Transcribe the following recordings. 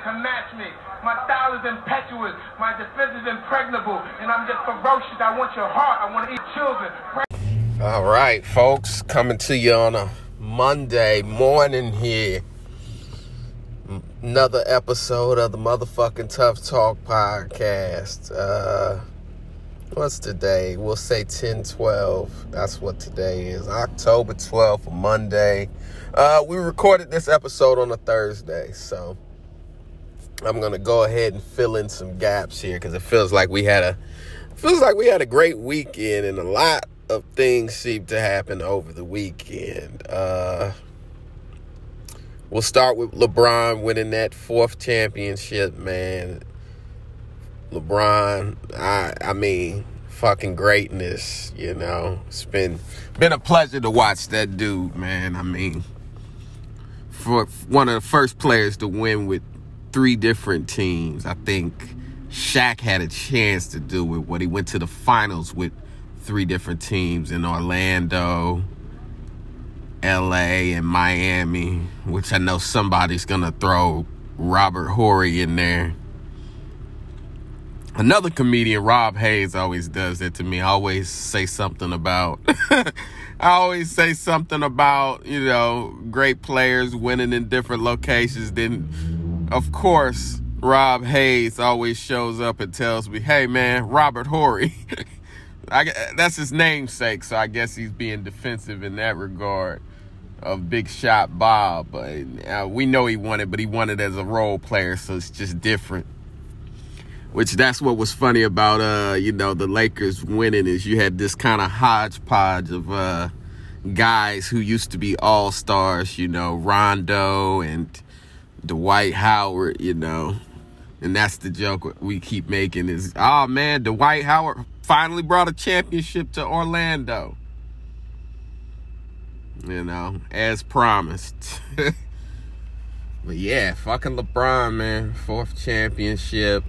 that can match me. My style is impetuous. My defense is impregnable. And I'm just ferocious. I want your heart. I want to eat children. All right, folks, coming to you on a Monday morning here. Another episode of the motherfucking Tough Talk podcast. Uh, what's today? We'll say 10 12. That's what today is. October 12th, Monday. Uh, we recorded this episode on a Thursday, so I'm gonna go ahead and fill in some gaps here because it feels like we had a feels like we had a great weekend and a lot of things seem to happen over the weekend. Uh, we'll start with LeBron winning that fourth championship, man. LeBron, I I mean, fucking greatness, you know. It's been been a pleasure to watch that dude, man. I mean, for one of the first players to win with three different teams. I think Shaq had a chance to do it when he went to the finals with three different teams in Orlando, LA, and Miami, which I know somebody's going to throw Robert Horry in there. Another comedian, Rob Hayes, always does that to me. I always say something about, I always say something about, you know, great players winning in different locations. Then, of course, Rob Hayes always shows up and tells me, hey man, Robert Horry. I, that's his namesake, so I guess he's being defensive in that regard of Big Shot Bob. But uh, we know he it, but he it as a role player, so it's just different. Which that's what was funny about uh, you know, the Lakers winning is you had this kind of hodgepodge of uh guys who used to be all stars, you know, Rondo and Dwight Howard, you know. And that's the joke we keep making is, oh man, Dwight Howard finally brought a championship to Orlando. You know, as promised. but yeah, fucking LeBron, man. Fourth championship.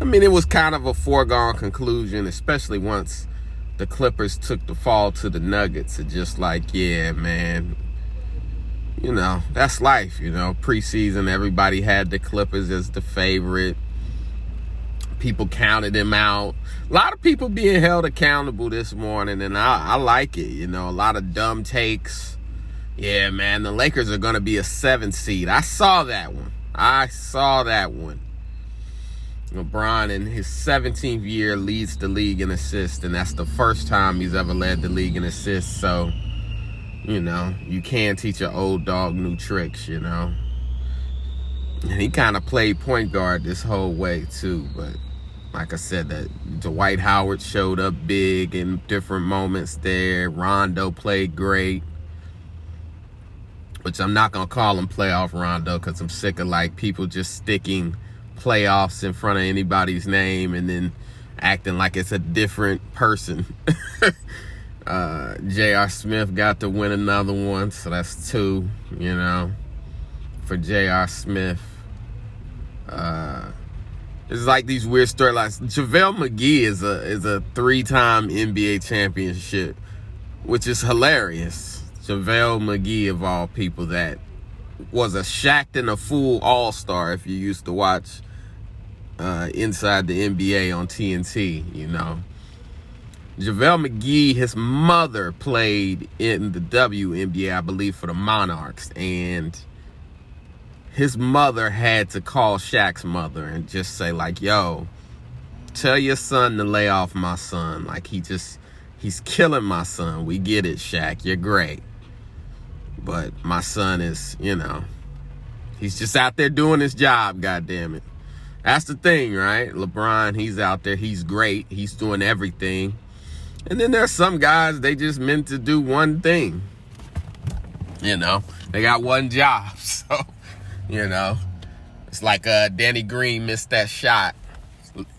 I mean, it was kind of a foregone conclusion, especially once the Clippers took the fall to the Nuggets. It's just like, yeah, man. You know, that's life, you know. Preseason, everybody had the Clippers as the favorite people counted them out. A lot of people being held accountable this morning, and I, I like it. You know, a lot of dumb takes. Yeah, man, the Lakers are going to be a seven seed. I saw that one. I saw that one. LeBron in his 17th year leads the league in assists, and that's the first time he's ever led the league in assists. So, you know, you can teach an old dog new tricks, you know. And he kind of played point guard this whole way, too, but like I said, that Dwight Howard showed up big in different moments there. Rondo played great. Which I'm not gonna call him playoff Rondo because I'm sick of like people just sticking playoffs in front of anybody's name and then acting like it's a different person. uh, J.R. Smith got to win another one, so that's two, you know, for J.R. Smith. Uh, it's like these weird storylines. JaVale McGee is a is a three time NBA championship, which is hilarious. JaVale McGee of all people that was a Shaqtin' a Fool all star if you used to watch uh, inside the NBA on TNT, you know. JaVale McGee, his mother played in the WNBA, I believe, for the Monarchs, and his mother had to call Shaq's mother and just say like, "Yo, tell your son to lay off my son. Like he just he's killing my son. We get it, Shaq. You're great. But my son is, you know, he's just out there doing his job, god damn it. That's the thing, right? LeBron, he's out there, he's great. He's doing everything. And then there's some guys they just meant to do one thing. You know, they got one job. So you know, it's like uh, Danny Green missed that shot.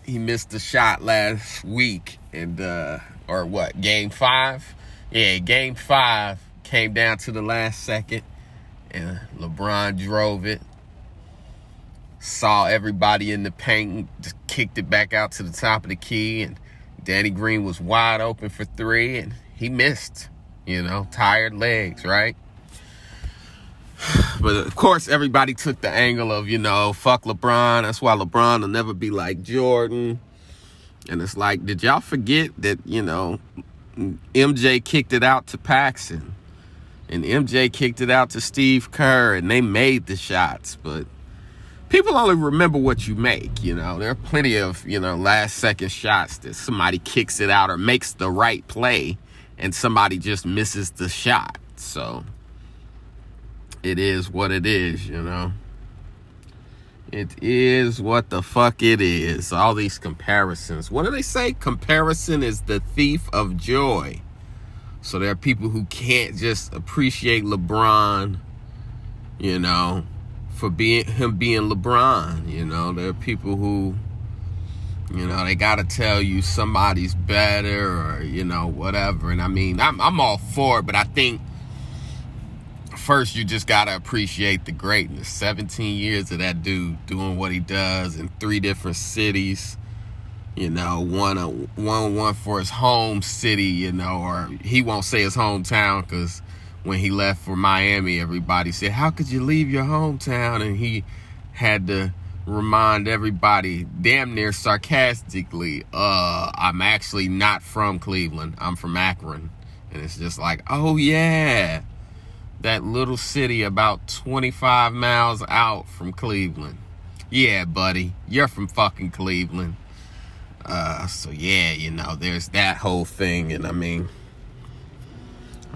He missed the shot last week, and uh, or what? Game five? Yeah, game five came down to the last second, and LeBron drove it. Saw everybody in the paint, just kicked it back out to the top of the key, and Danny Green was wide open for three, and he missed. You know, tired legs, right? But of course, everybody took the angle of, you know, fuck LeBron. That's why LeBron will never be like Jordan. And it's like, did y'all forget that, you know, MJ kicked it out to Paxson? And MJ kicked it out to Steve Kerr, and they made the shots. But people only remember what you make, you know. There are plenty of, you know, last second shots that somebody kicks it out or makes the right play, and somebody just misses the shot. So it is what it is, you know. It is what the fuck it is. All these comparisons. What do they say? Comparison is the thief of joy. So there are people who can't just appreciate LeBron, you know, for being him being LeBron. You know, there are people who, you know, they got to tell you somebody's better or you know whatever. And I mean, I'm I'm all for it, but I think first you just gotta appreciate the greatness. 17 years of that dude doing what he does in three different cities. You know, one a one one for his home city. You know, or he won't say his hometown because when he left for Miami, everybody said, "How could you leave your hometown?" And he had to remind everybody, damn near sarcastically, "Uh, I'm actually not from Cleveland. I'm from Akron." And it's just like, "Oh yeah." that little city about 25 miles out from Cleveland. Yeah, buddy, you're from fucking Cleveland. Uh, so yeah, you know, there's that whole thing, and I mean,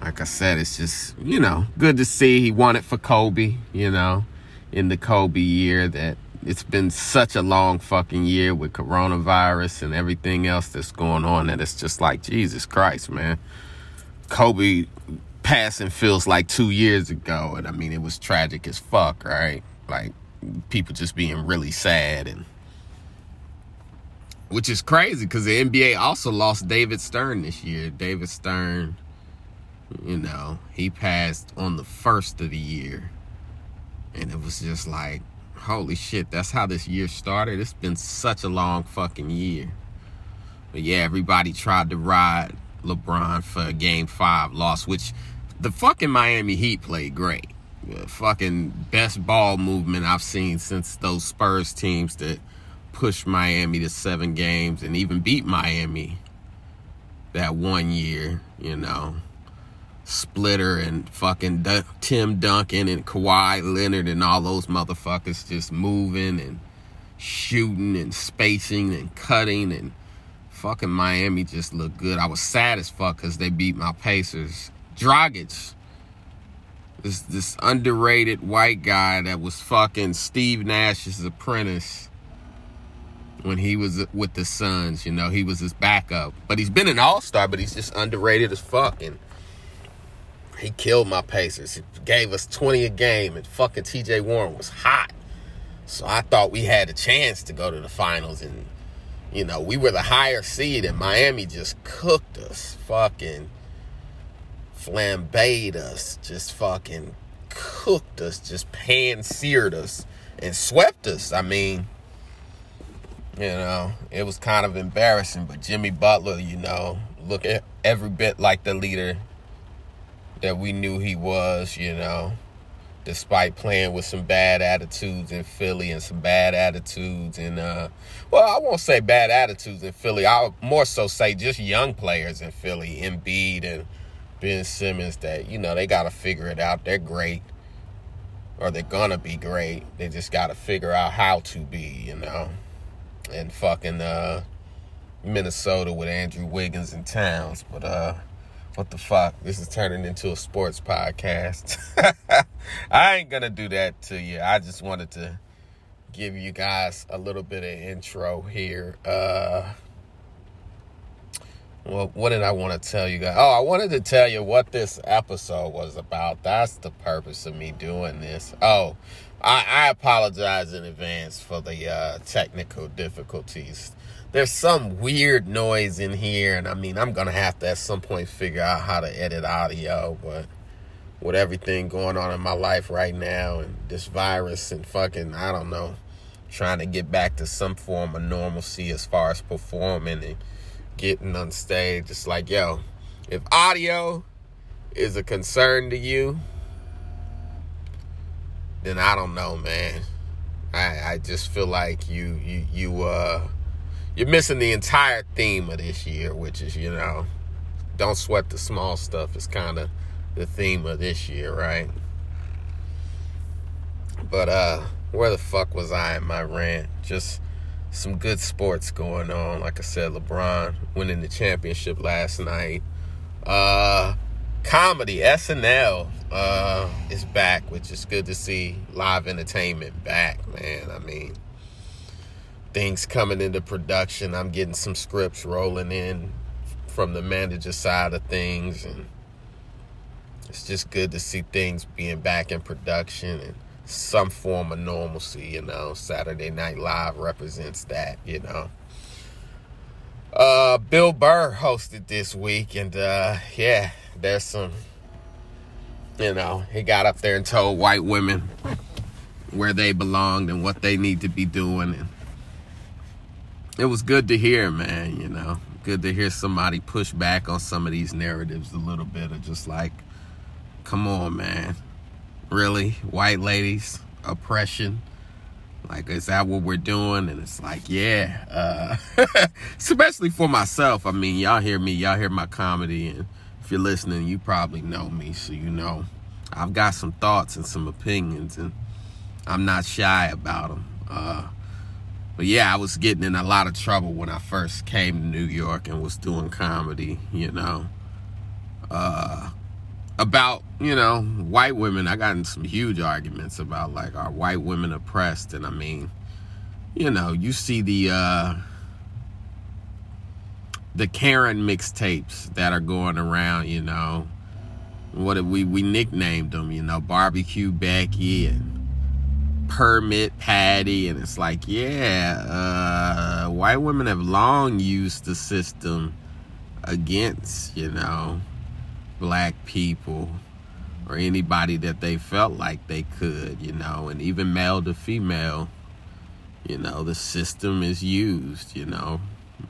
like I said, it's just you know good to see he won it for Kobe. You know, in the Kobe year that it's been such a long fucking year with coronavirus and everything else that's going on that it's just like Jesus Christ, man. Kobe passing feels like two years ago. And I mean, it was tragic as fuck, right? Like people just being really sad and which is crazy because the NBA also lost David Stern this year. David Stern, you know, he passed on the first of the year. And it was just like, holy shit, that's how this year started. It's been such a long fucking year. But yeah, everybody tried to ride LeBron for game five loss, which the fucking Miami Heat played great. The fucking best ball movement I've seen since those Spurs teams that pushed Miami to seven games and even beat Miami that one year, you know. Splitter and fucking D- Tim Duncan and Kawhi Leonard and all those motherfuckers just moving and shooting and spacing and cutting and fucking Miami just looked good. I was sad as fuck because they beat my Pacers Dragic. This this underrated white guy that was fucking Steve Nash's apprentice when he was with the Suns. You know, he was his backup. But he's been an all star, but he's just underrated as fuck. And he killed my Pacers. He gave us 20 a game, and fucking TJ Warren was hot. So I thought we had a chance to go to the finals. And, you know, we were the higher seed, and Miami just cooked us. Fucking flambéed us, just fucking cooked us, just pan seared us, and swept us. I mean, you know, it was kind of embarrassing, but Jimmy Butler, you know, look at every bit like the leader that we knew he was, you know, despite playing with some bad attitudes in Philly and some bad attitudes in uh well, I won't say bad attitudes in Philly. I'll more so say just young players in Philly, Embiid and Ben Simmons that, you know, they got to figure it out. They're great or they're to be great. They just got to figure out how to be, you know. And fucking uh, Minnesota with Andrew Wiggins and Towns. But uh, what the fuck? This is turning into a sports podcast. I ain't to do that to you. I just wanted to give you guys a little bit of intro here. Uh, well, what did I want to tell you guys? Oh, I wanted to tell you what this episode was about. That's the purpose of me doing this. Oh, I, I apologize in advance for the uh, technical difficulties. There's some weird noise in here, and I mean, I'm to have to at some point figure out how to edit audio, but with everything going on in my life right now and this virus and fucking, I don't know, trying to get back to some form of normalcy as far as performing and getting on stage. It's like, yo, if audio is a concern to you, then I don't know, man. I I just feel like you you you uh you're missing the entire theme of this year, which is, you know, don't sweat the small stuff is kind of the theme of this year, right? But uh where the fuck was I in my rant? Just some good sports going on. Like I said, LeBron winning the championship last night. Uh comedy, SNL uh is back, which is good to see live entertainment back, man. I mean, things coming into production. I'm getting some scripts rolling in from the manager side of things and it's just good to see things being back in production and some form of normalcy, you know. Saturday Night Live represents that, you know. Uh, Bill Burr hosted this week, and uh, yeah, there's some, you know, he got up there and told white women where they belonged and what they need to be doing, and it was good to hear, man. You know, good to hear somebody push back on some of these narratives a little bit of just like, come on, man. Really? White ladies oppression. Like is that what we're doing? And it's like yeah uh especially for myself. I mean y'all hear me y'all hear my comedy. And if you're listening you probably know me so you know. I've got some thoughts and some opinions and i'm not shy about them uh but yeah i was getting in a lot of trouble when i first came to new york and was doing comedy you know. Uh about you know white women i got in some huge arguments about like are white women oppressed? And i mean you know you see the uh the karen mixtapes that are going around you know. What we we nicknamed them you know barbecue becky and permit patty and it's like yeah uh white women have long used the system against you know black people or anybody that they felt like they could, you know, and even male to female, you know, the system is used, you know,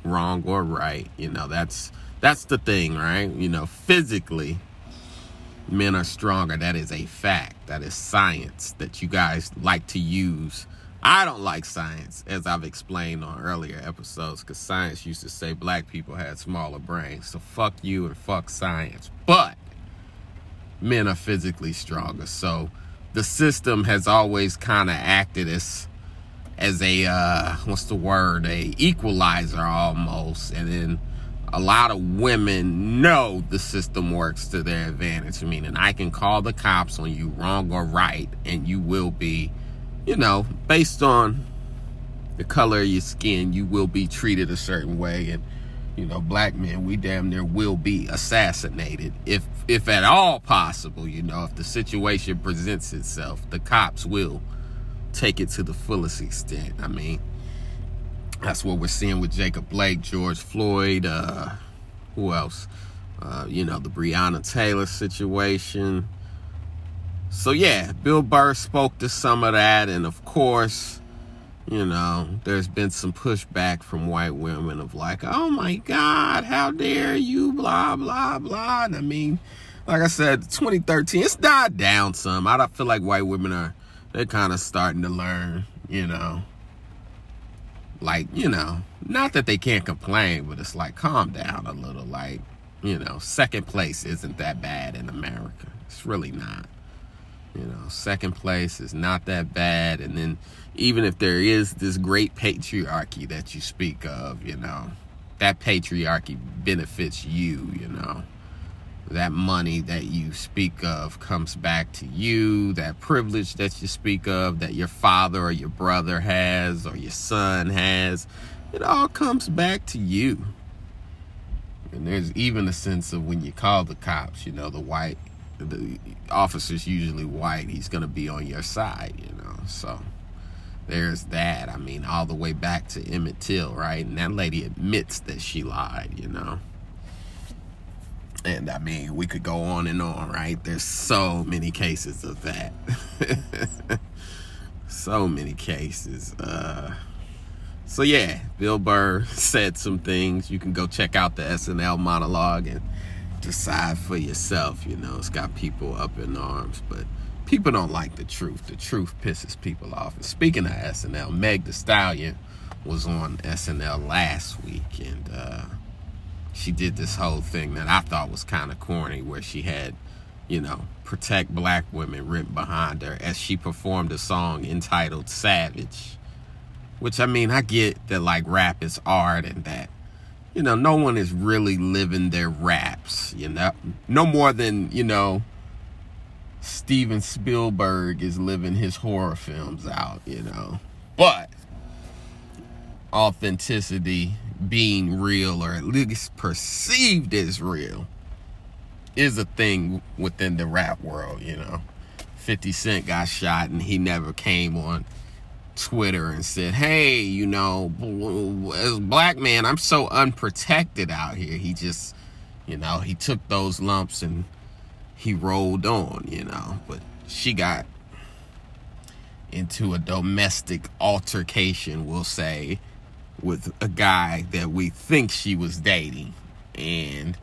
wrong or right, you know, that's that's the thing, right? You know, physically men are stronger. That is a fact. That is science that you guys like to use I don't like science, as I've explained on earlier episodes, because science used to say black people had smaller brains. So fuck you and fuck science. But men are physically stronger. So the system has always kind of acted as as a uh, what's the word a equalizer almost and then a lot of women know the system works to their advantage I mean, and i can call the cops on you wrong or right and you will be you know, based on the color of your skin, you will be treated a certain way. And, you know, black men, we damn near will be assassinated if, if at all possible, you know, if the situation presents itself, the cops will take it to the fullest extent. I mean, that's what we're seeing with Jacob Blake, George Floyd, uh, who else? Uh, you know, the Breonna Taylor situation. So yeah, Bill Burr spoke to some of that, and of course, you know, there's been some pushback from white women of like, oh my God, how dare you, blah, blah, blah. And I mean, like I said, 2013, it's died down some. I feel like white women are, they're kind of starting to learn, you know. Like, you know, not that they can't complain, but it's like, calm down a little. Like, you know, second place isn't that bad in America. It's really not. You know, second place is not that bad. And then even if there is this great patriarchy that you speak of, you know, that patriarchy benefits you, you know. That money that you speak of comes back to you. That privilege that you speak of, that your father or your brother has or your son has, it all comes back to you. And there's even a sense of when you call the cops, you know, the white the officer's usually white, he's going to be on your side, you know. So there's that. I mean, all the way back to Emmett Till, right? And that lady admits that she lied, you know. And I mean, we could go on and on, right? There's so many cases of that. so many cases. Uh, so yeah, Bill Burr said some things. You can go check out the SNL monologue and decide for yourself. You know, it's got people up in arms, but people don't like the truth. The truth pisses people off. And speaking of SNL, Meg The Stallion was on SNL last week, and uh, she did this whole thing that I thought was kind of corny, where she had, you know, protect black women written behind her as she performed a song entitled Savage. Which I mean, I get that like rap is art and that, you know, no one is really living their raps, you know, no more than, you know, Steven Spielberg is living his horror films out, you know. But authenticity being real or at least perceived as real is a thing within the rap world, you know. 50 Cent got shot and he never came on Twitter and said, Hey, you know, as a black man, I'm so unprotected out here. He just, you know, he took those lumps and he rolled on, you know. But she got into a domestic altercation, we'll say, with a guy that we think she was dating. And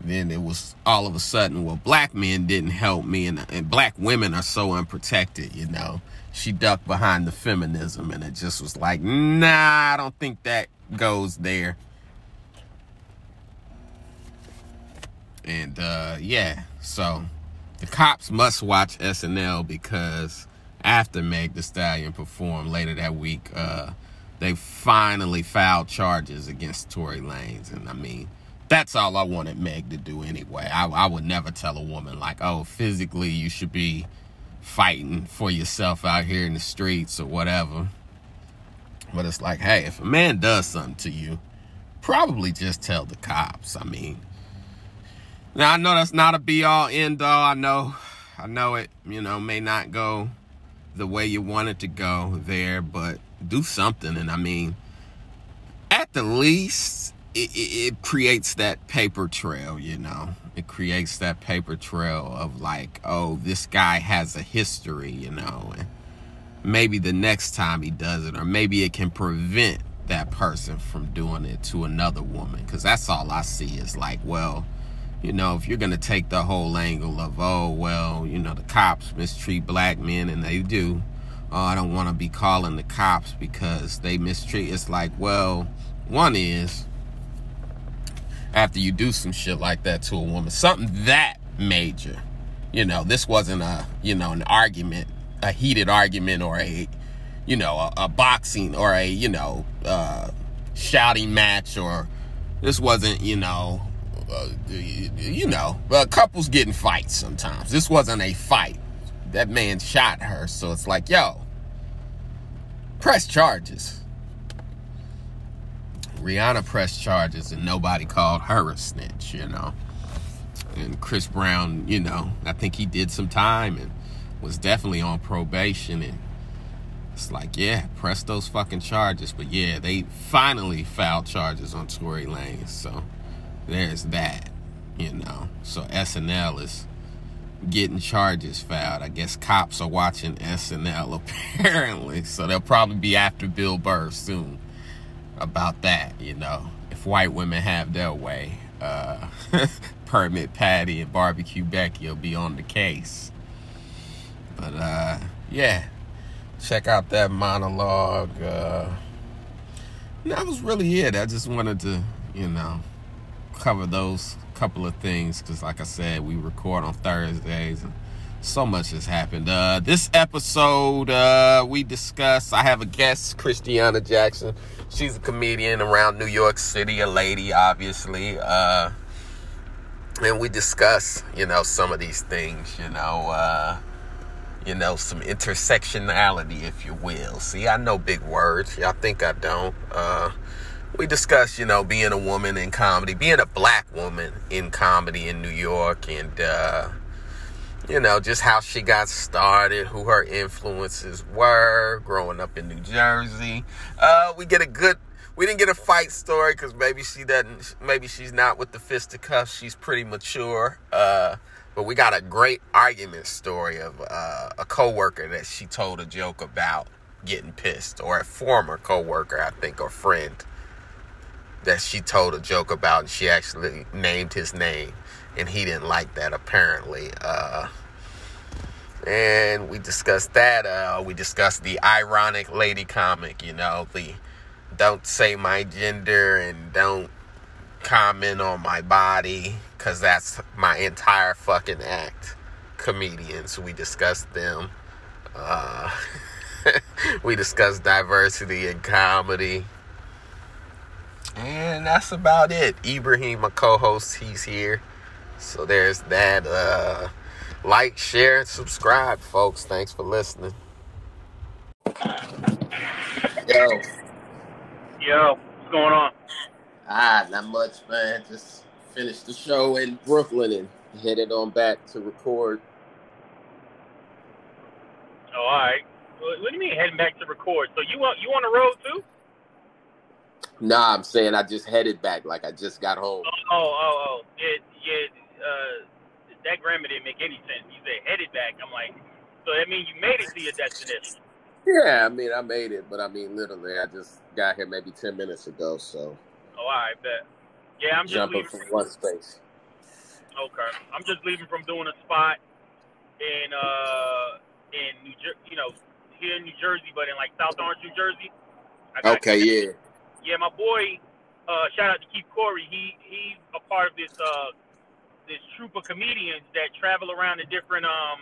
then it was all of a sudden, well, black men didn't help me, and, and black women are so unprotected, you know. She ducked behind the feminism, and it just was like, nah, I don't think that goes there. And uh, yeah, so the cops must watch SNL because after Meg The Stallion performed later that week, uh, they finally filed charges against Tory Lanez. And I mean, that's all I wanted Meg to do anyway. I, I would never tell a woman, like, oh, physically you should be fighting for yourself out here in the streets or whatever. But it's like, hey, if a man does something to you, probably just tell the cops. I mean, now I know that's not a be all end all. I know, I know it, you know, may not go the way you want it to go there, but do something. And I mean, at the least, it, it, it, creates that paper trail, you know. It creates that paper trail of like, oh, this guy has a history, you know. And maybe the next time he does it, or maybe it can prevent that person from doing it to another woman. Because that's all I see is like, well, you know, if you're going to take the whole angle of, oh, well, you know, the cops mistreat black men, and they do oh, I don't want to be calling the cops because they mistreat. It's like, well, one is after you do some shit like that to a woman, something that major, you know, this wasn't a, you know, an argument, a heated argument or a, you know, a, a boxing or a, you know, uh, shouting match or this wasn't, you know, uh, you know, uh, couples getting fights sometimes. This wasn't a fight that man shot her. So it's like, yo, press charges. Rihanna pressed charges and nobody called her a snitch, you know. And Chris Brown, you know, I think he did some time and was definitely on probation. And it's like, yeah, press those fucking charges. But yeah, they finally filed charges on Tory Lanez. So there's that, you know. So SNL is getting charges filed. I guess cops are watching SNL apparently, so they'll probably be after Bill Burr soon about that. You know, if white women have their way, uh, Permit Patty and Barbecue Becky will be on the case. But uh, yeah, check out that monologue. Uh, that was really it. I just wanted to, you know, cover those couple of things because, like I said, we record on Thursdays and so much has happened. Uh, this episode, uh, we discuss. I have a guest, Christiana Jackson. She's a comedian around New York City, a lady, obviously. Uh, and we discuss, you know, some of these things, you know, uh, you know, some intersectionality, if you will. See, I know big words. Y'all think I don't. Uh, we discussed, you know, being a woman in comedy, being a black woman in comedy in New York, and uh, you know, just how she got started, who her influences were, growing up in New Jersey. Uh, we get a good. We didn't get a fight story because maybe she doesn't. Maybe she's not with the fisticuffs. She's pretty mature. Uh, but we got a great argument story of uh, a coworker that she told a joke about getting pissed, or a former coworker, I think, or friend that she told a joke about and she actually named his name and he didn't like that apparently uh, and we discussed that. Uh, we discussed the ironic lady comic, you know, the don't say my gender and don't comment on my body because that's my entire fucking act. Comedians, we discussed them. Uh, we discussed diversity in comedy. And that's about it. Ibrahim, my co host, he's here. So there's that. Uh, like, share, and subscribe, folks. Thanks for listening. Yo. Yo, what's going on? Ah, not much, man. Just finished the show in Brooklyn and headed on back to record. Oh, all right. What what do you mean heading back to record? So you on you on the road too? Nah, I'm saying I just headed back, like I just got home. Oh, oh, oh. Yeah, yeah. Uh, that grammar didn't make any sense. You said headed back. I'm like, so that means you made it to your destination. Yeah, I mean, I made it, but I mean, literally, I just got here maybe 10 minutes ago, so Oh, all right, bet. Yeah, I'm just jumping leaving. from From, one space. okay, I'm just leaving from doing a spot in uh in New Jer- you know, here in New Jersey, but in like South Orange, New Jersey. Okay, yeah. Yeah, my boy. Uh, shout out to Keith Corey. He he's a part of this uh this troupe of comedians that travel around to different um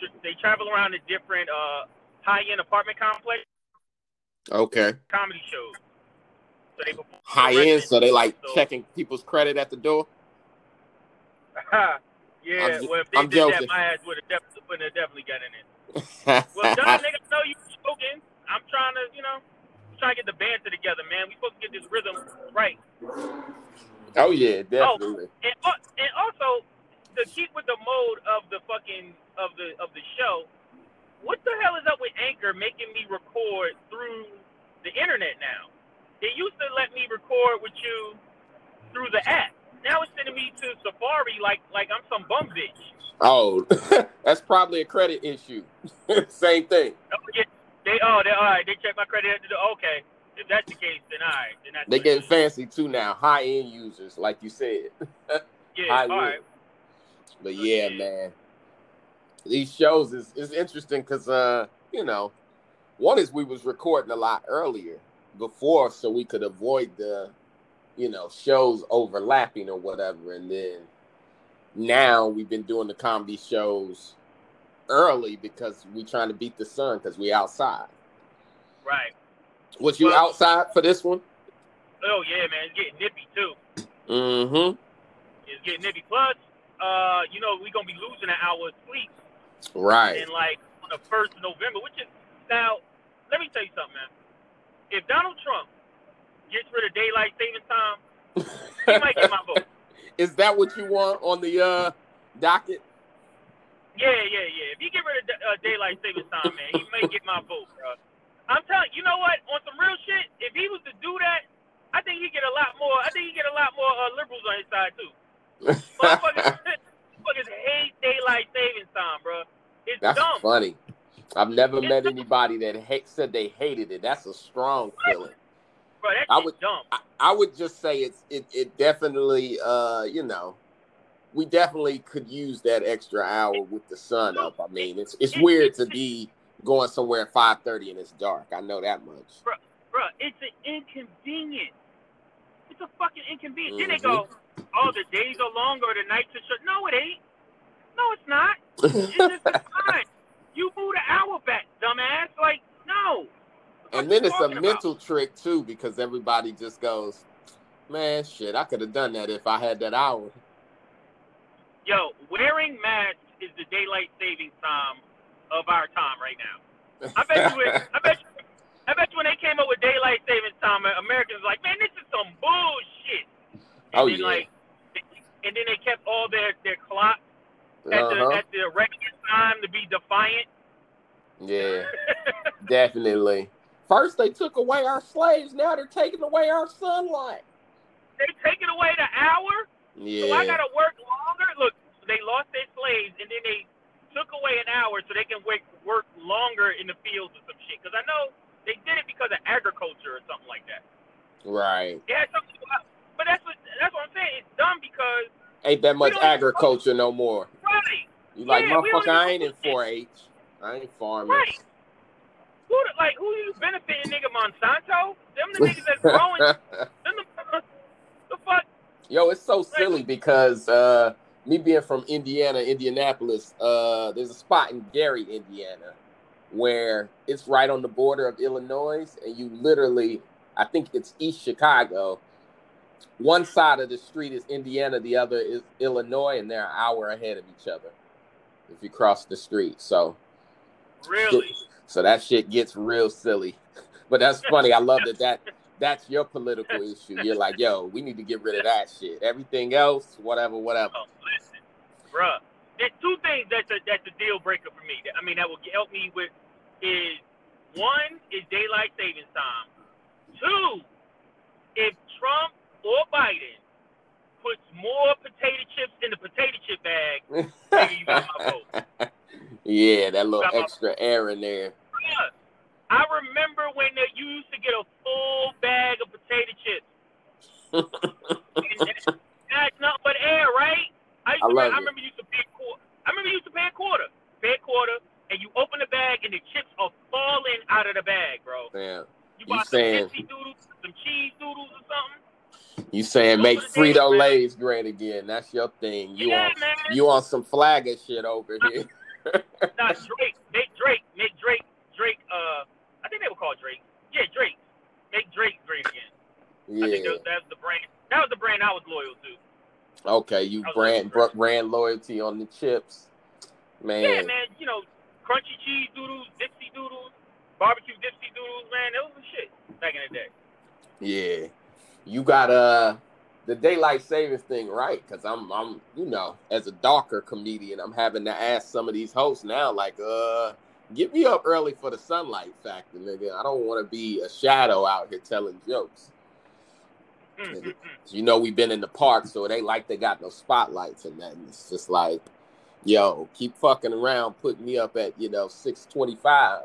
tr- they travel around to different uh high end apartment complex Okay. comedy shows. So they High end, so they like So- checking people's credit at the door. yeah, I'm ju- well if they I'm did that, joking. my ass would have definitely definitely got in it. Well, dumb niggas know you joking. I'm trying to, you know, trying to get the banter together, man. We supposed to get this rhythm right. oh, yeah, definitely. Oh, and, al- and also to keep with the mode of the fucking of the of the show, what the hell is up with Anchor making me record through the internet now? It used to let me record with you through the app. Now it's sending me to Safari like like I'm some bum bitch. Oh, that's probably a credit issue. Same thing. Oh, yeah, They oh they all right. They check my credit. Okay, if that's the case, then all right. Then that's They getting fancy too now. High end users, like you said. Yeah, high all end. right. But yeah, man, these shows is is interesting because uh, you know, one is we was recording a lot earlier before, so we could avoid the, you know, shows overlapping or whatever, and then now we've been doing the comedy shows early because we trying to beat the sun because we outside. Right. Was you Well- outside for this one? Oh yeah, man. It's getting nippy too. Mm-hmm. It's getting nippy. Plus, uh, you know, we're gonna be losing an hour of sleep Right. And like on the first of November, which is now. Let me tell you something, man. If Donald Trump gets rid of daylight saving time, he might get my vote. Is that what you want on the uh docket? Yeah, yeah, yeah. If he get rid of uh, daylight saving time, man, he may get my vote, bro. I'm telling you, know what? On some real shit, if he was to do that, I think he get a lot more. I think he get a lot more uh, liberals on his side too. Motherfuckers, motherfuckers hate daylight savings time, bro. It's That's dumb. funny. I've never It's met dumb. anybody that hate, said they hated it. That's a strong feeling. Bro, I would- dumb. I, I would just say it's it, it definitely uh you know we definitely could use that extra hour with the sun up. I mean it's it's weird to be going somewhere at five thirty and it's dark. I know that much. Bro, bro, it's an inconvenience. It's a fucking inconvenience. Then they go, mm-hmm. oh, the days are longer, the nights are short. No, it ain't. No, it's not. It's just the time. You move the hour back, dumbass. Like, no. And then it's a about? mental trick too because everybody just goes, man, shit, I could have done that if I had that hour. Yo, wearing masks is the daylight saving time of our time right now. I bet you it. I bet you. I bet you when they came up with daylight saving time, Americans were like, man, this is some bullshit. And Oh, then, yeah. like, and then they kept all their their clocks at Uh-huh. the at the regular time to be defiant. Yeah, definitely. First they took away our slaves, now they're taking away our sunlight. They're taking away the hour, so I gotta work longer. Look, they lost their slaves, and then they took away an hour so they can work work longer in the fields or some shit. Because I know they did it because of agriculture or something like that. Right. It had something but that's what that's what I'm saying. It's dumb because Ain't that much agriculture no more. right, You like, Yeah, motherfucker, I ain't in 4-H. I ain't farming. Right. Who like who you benefiting, nigga? Monsanto? Them the niggas that's growing. them the? Yo, it's so silly because uh, me being from Indiana, Indianapolis, uh, there's a spot in Gary, Indiana, where it's right on the border of Illinois, and you literally, I think it's East Chicago. One side of the street is Indiana, the other is Illinois, and they're an hour ahead of each other if you cross the street. So, Really? so that shit gets real silly. But that's funny. I love that that that's your political issue. You're like, yo, we need to get rid of that shit. Everything else, whatever, whatever. Oh, listen, bruh. There's two things that's a that's a deal breaker for me. I mean, that will help me with is one is daylight savings time. Two, if Trump or Biden puts more potato chips in the potato chip bag, nigga, you got my vote. yeah, that little extra air in there. Bruh, I remember when they, you used to get a full bag of potato chips. That's not but air, right? I, used I to love remember, I remember you used to pay a quarter. I remember you used to pay a quarter. Pay a quarter, and you open the bag, and the chips are falling out of the bag, bro. Damn. You You saying- some doodles, some cheese doodles, or something. You saying Those make are the days, Frito. Lay's great again. That's your thing. You yeah, on man. you on some flagger shit over here. Nah, Drake, make Drake, make Drake, Drake. Uh, I think they were called Drake. Yeah, Drake. Make Drake great again. I think yeah. that, was the brand. That was the brand I was loyal to. Okay, you brand brand loyalty on the chips. Man. Yeah, man. You know, crunchy cheese doodles, Dipsy doodles, barbecue Dipsy doodles, man. Those were shit back in the day. Yeah, you got uh the daylight savings thing right because I'm I'm you know as a darker comedian I'm having to ask some of these hosts now like uh get me up early for the sunlight factor nigga I don't want to be a shadow out here telling jokes Mm, mm, mm. you know we've been in the park so it ain't like they got no spotlights and nothing it's just like yo keep fucking around putting me up at you know 625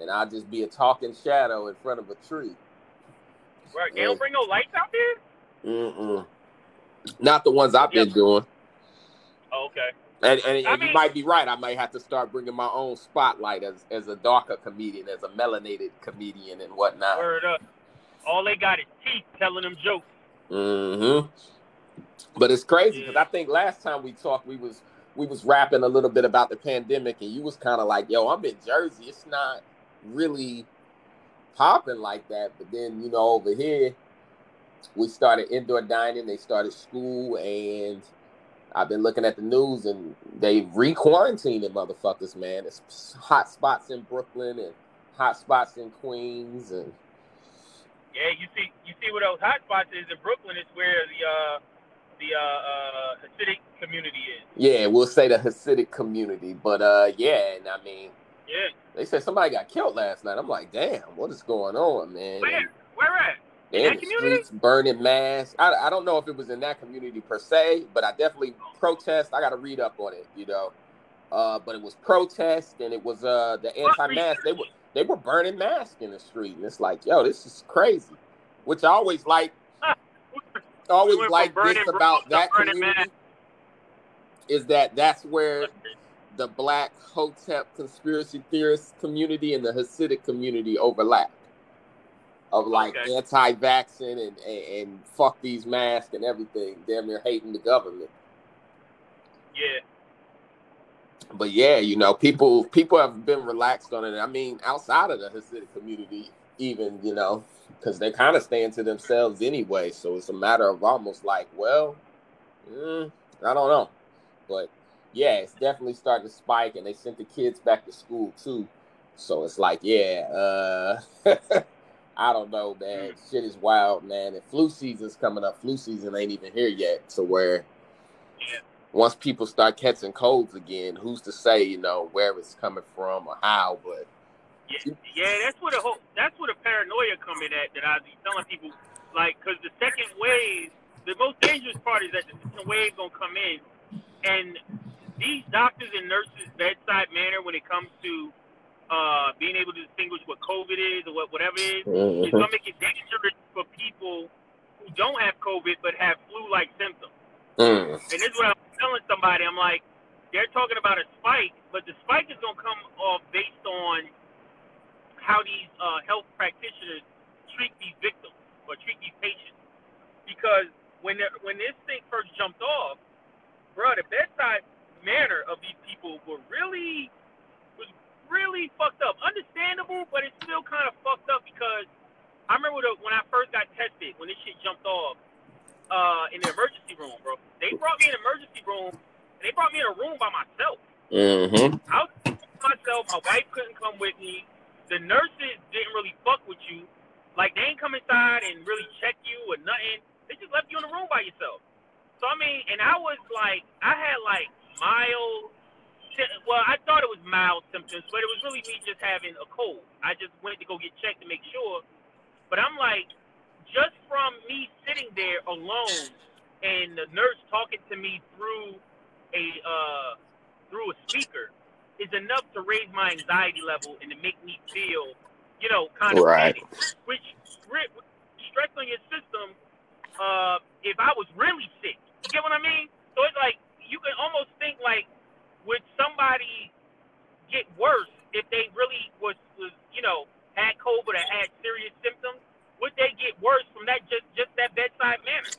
and I'll just be a talking shadow in front of a tree Right. They don't bring no lights out there. Mm-mm. Not the ones I've been doing. Oh, okay. And, and, and you might be right. I might have to start bringing my own spotlight as, as a darker comedian, as a melanated comedian and whatnot. Word up. All they got is teeth telling them jokes. Mm-hmm. But it's crazy because Yeah. I think last time we talked, we was we was rapping a little bit about the pandemic, and you was kind of like, "Yo, I'm in Jersey. It's not really popping like that." But then you know, over here, we started indoor dining. They started school, and I've been looking at the news, and they re-quarantining motherfuckers. Man, it's hot spots in Brooklyn and hot spots in Queens, and Yeah, you see, you see where those hot spots is in Brooklyn. Is where the uh, the uh, uh, Hasidic community is. yeah, we'll say the Hasidic community. But uh, yeah, and I mean. Yeah. They said somebody got killed last night. I'm like, damn, what is going on, man? Where? Where at? They In that the community? streets burning masks. I, I don't know if it was in that community per se, but I definitely protest. I got to read up on it, you know. Uh, but it was protest and it was uh the anti-mask. They were they were burning masks in the street, and it's like, yo, this is crazy. Which I always like. Always We like this about that community is that that's where the black Hotep conspiracy theorist community and the Hasidic community overlap. Of like Okay. anti-vaccine and, and and fuck these masks and everything. Damn near hating the government. Yeah. But yeah, you know, people people have been relaxed on it. I mean, outside of the Hasidic community, even you know, because they kind of stand to themselves anyway. So it's a matter of almost like, well, mm, I don't know, but yeah, it's definitely starting to spike, and they sent the kids back to school too. So it's like, yeah, uh, I don't know, man. Mm. Shit is wild, man. And flu season's coming up. Flu season ain't even here yet. So where Yeah. once people start catching colds again, who's to say, you know, where it's coming from or how? But Yeah, yeah, that's where the whole that's where the paranoia come in at that I be telling people like because the second wave, the most dangerous part is that the second wave gonna come in, and these doctors and nurses bedside manner when it comes to uh, being able to distinguish what COVID is or what whatever it is, it's gonna make it dangerous for people who don't have COVID but have flu-like symptoms. Mm. And this is what I'm telling somebody. I'm like, they're talking about a spike, but the spike is gonna come off based on how these uh, health practitioners treat these victims or treat these patients. Because when when this thing first jumped off, bro, the bedside manner of these people were really really fucked up. Understandable, but it's still kind of fucked up because I remember the, when I first got tested when this shit jumped off uh, in the emergency room, bro. They brought me in the emergency room and they brought me in a room by myself. Mm-hmm. I was by myself. My wife couldn't come with me. The nurses didn't really fuck with you. Like they ain't come inside and really check you or nothing. They just left you in the room by yourself. So I mean, and I was like, I had like mild. Well, I thought it was mild symptoms, but it was really me just having a cold. I just went to go get checked to make sure. But I'm like, just from me sitting there alone and the nurse talking to me through a uh, through a speaker is enough to raise my anxiety level and to make me feel, you know, kind of Right. panic, which stress on your system. Uh, if I was really sick, you get what I mean? So it's like you can almost think like, would somebody get worse if they really was, was you know, had COVID or had serious symptoms? Would they get worse from that just just that bedside manner?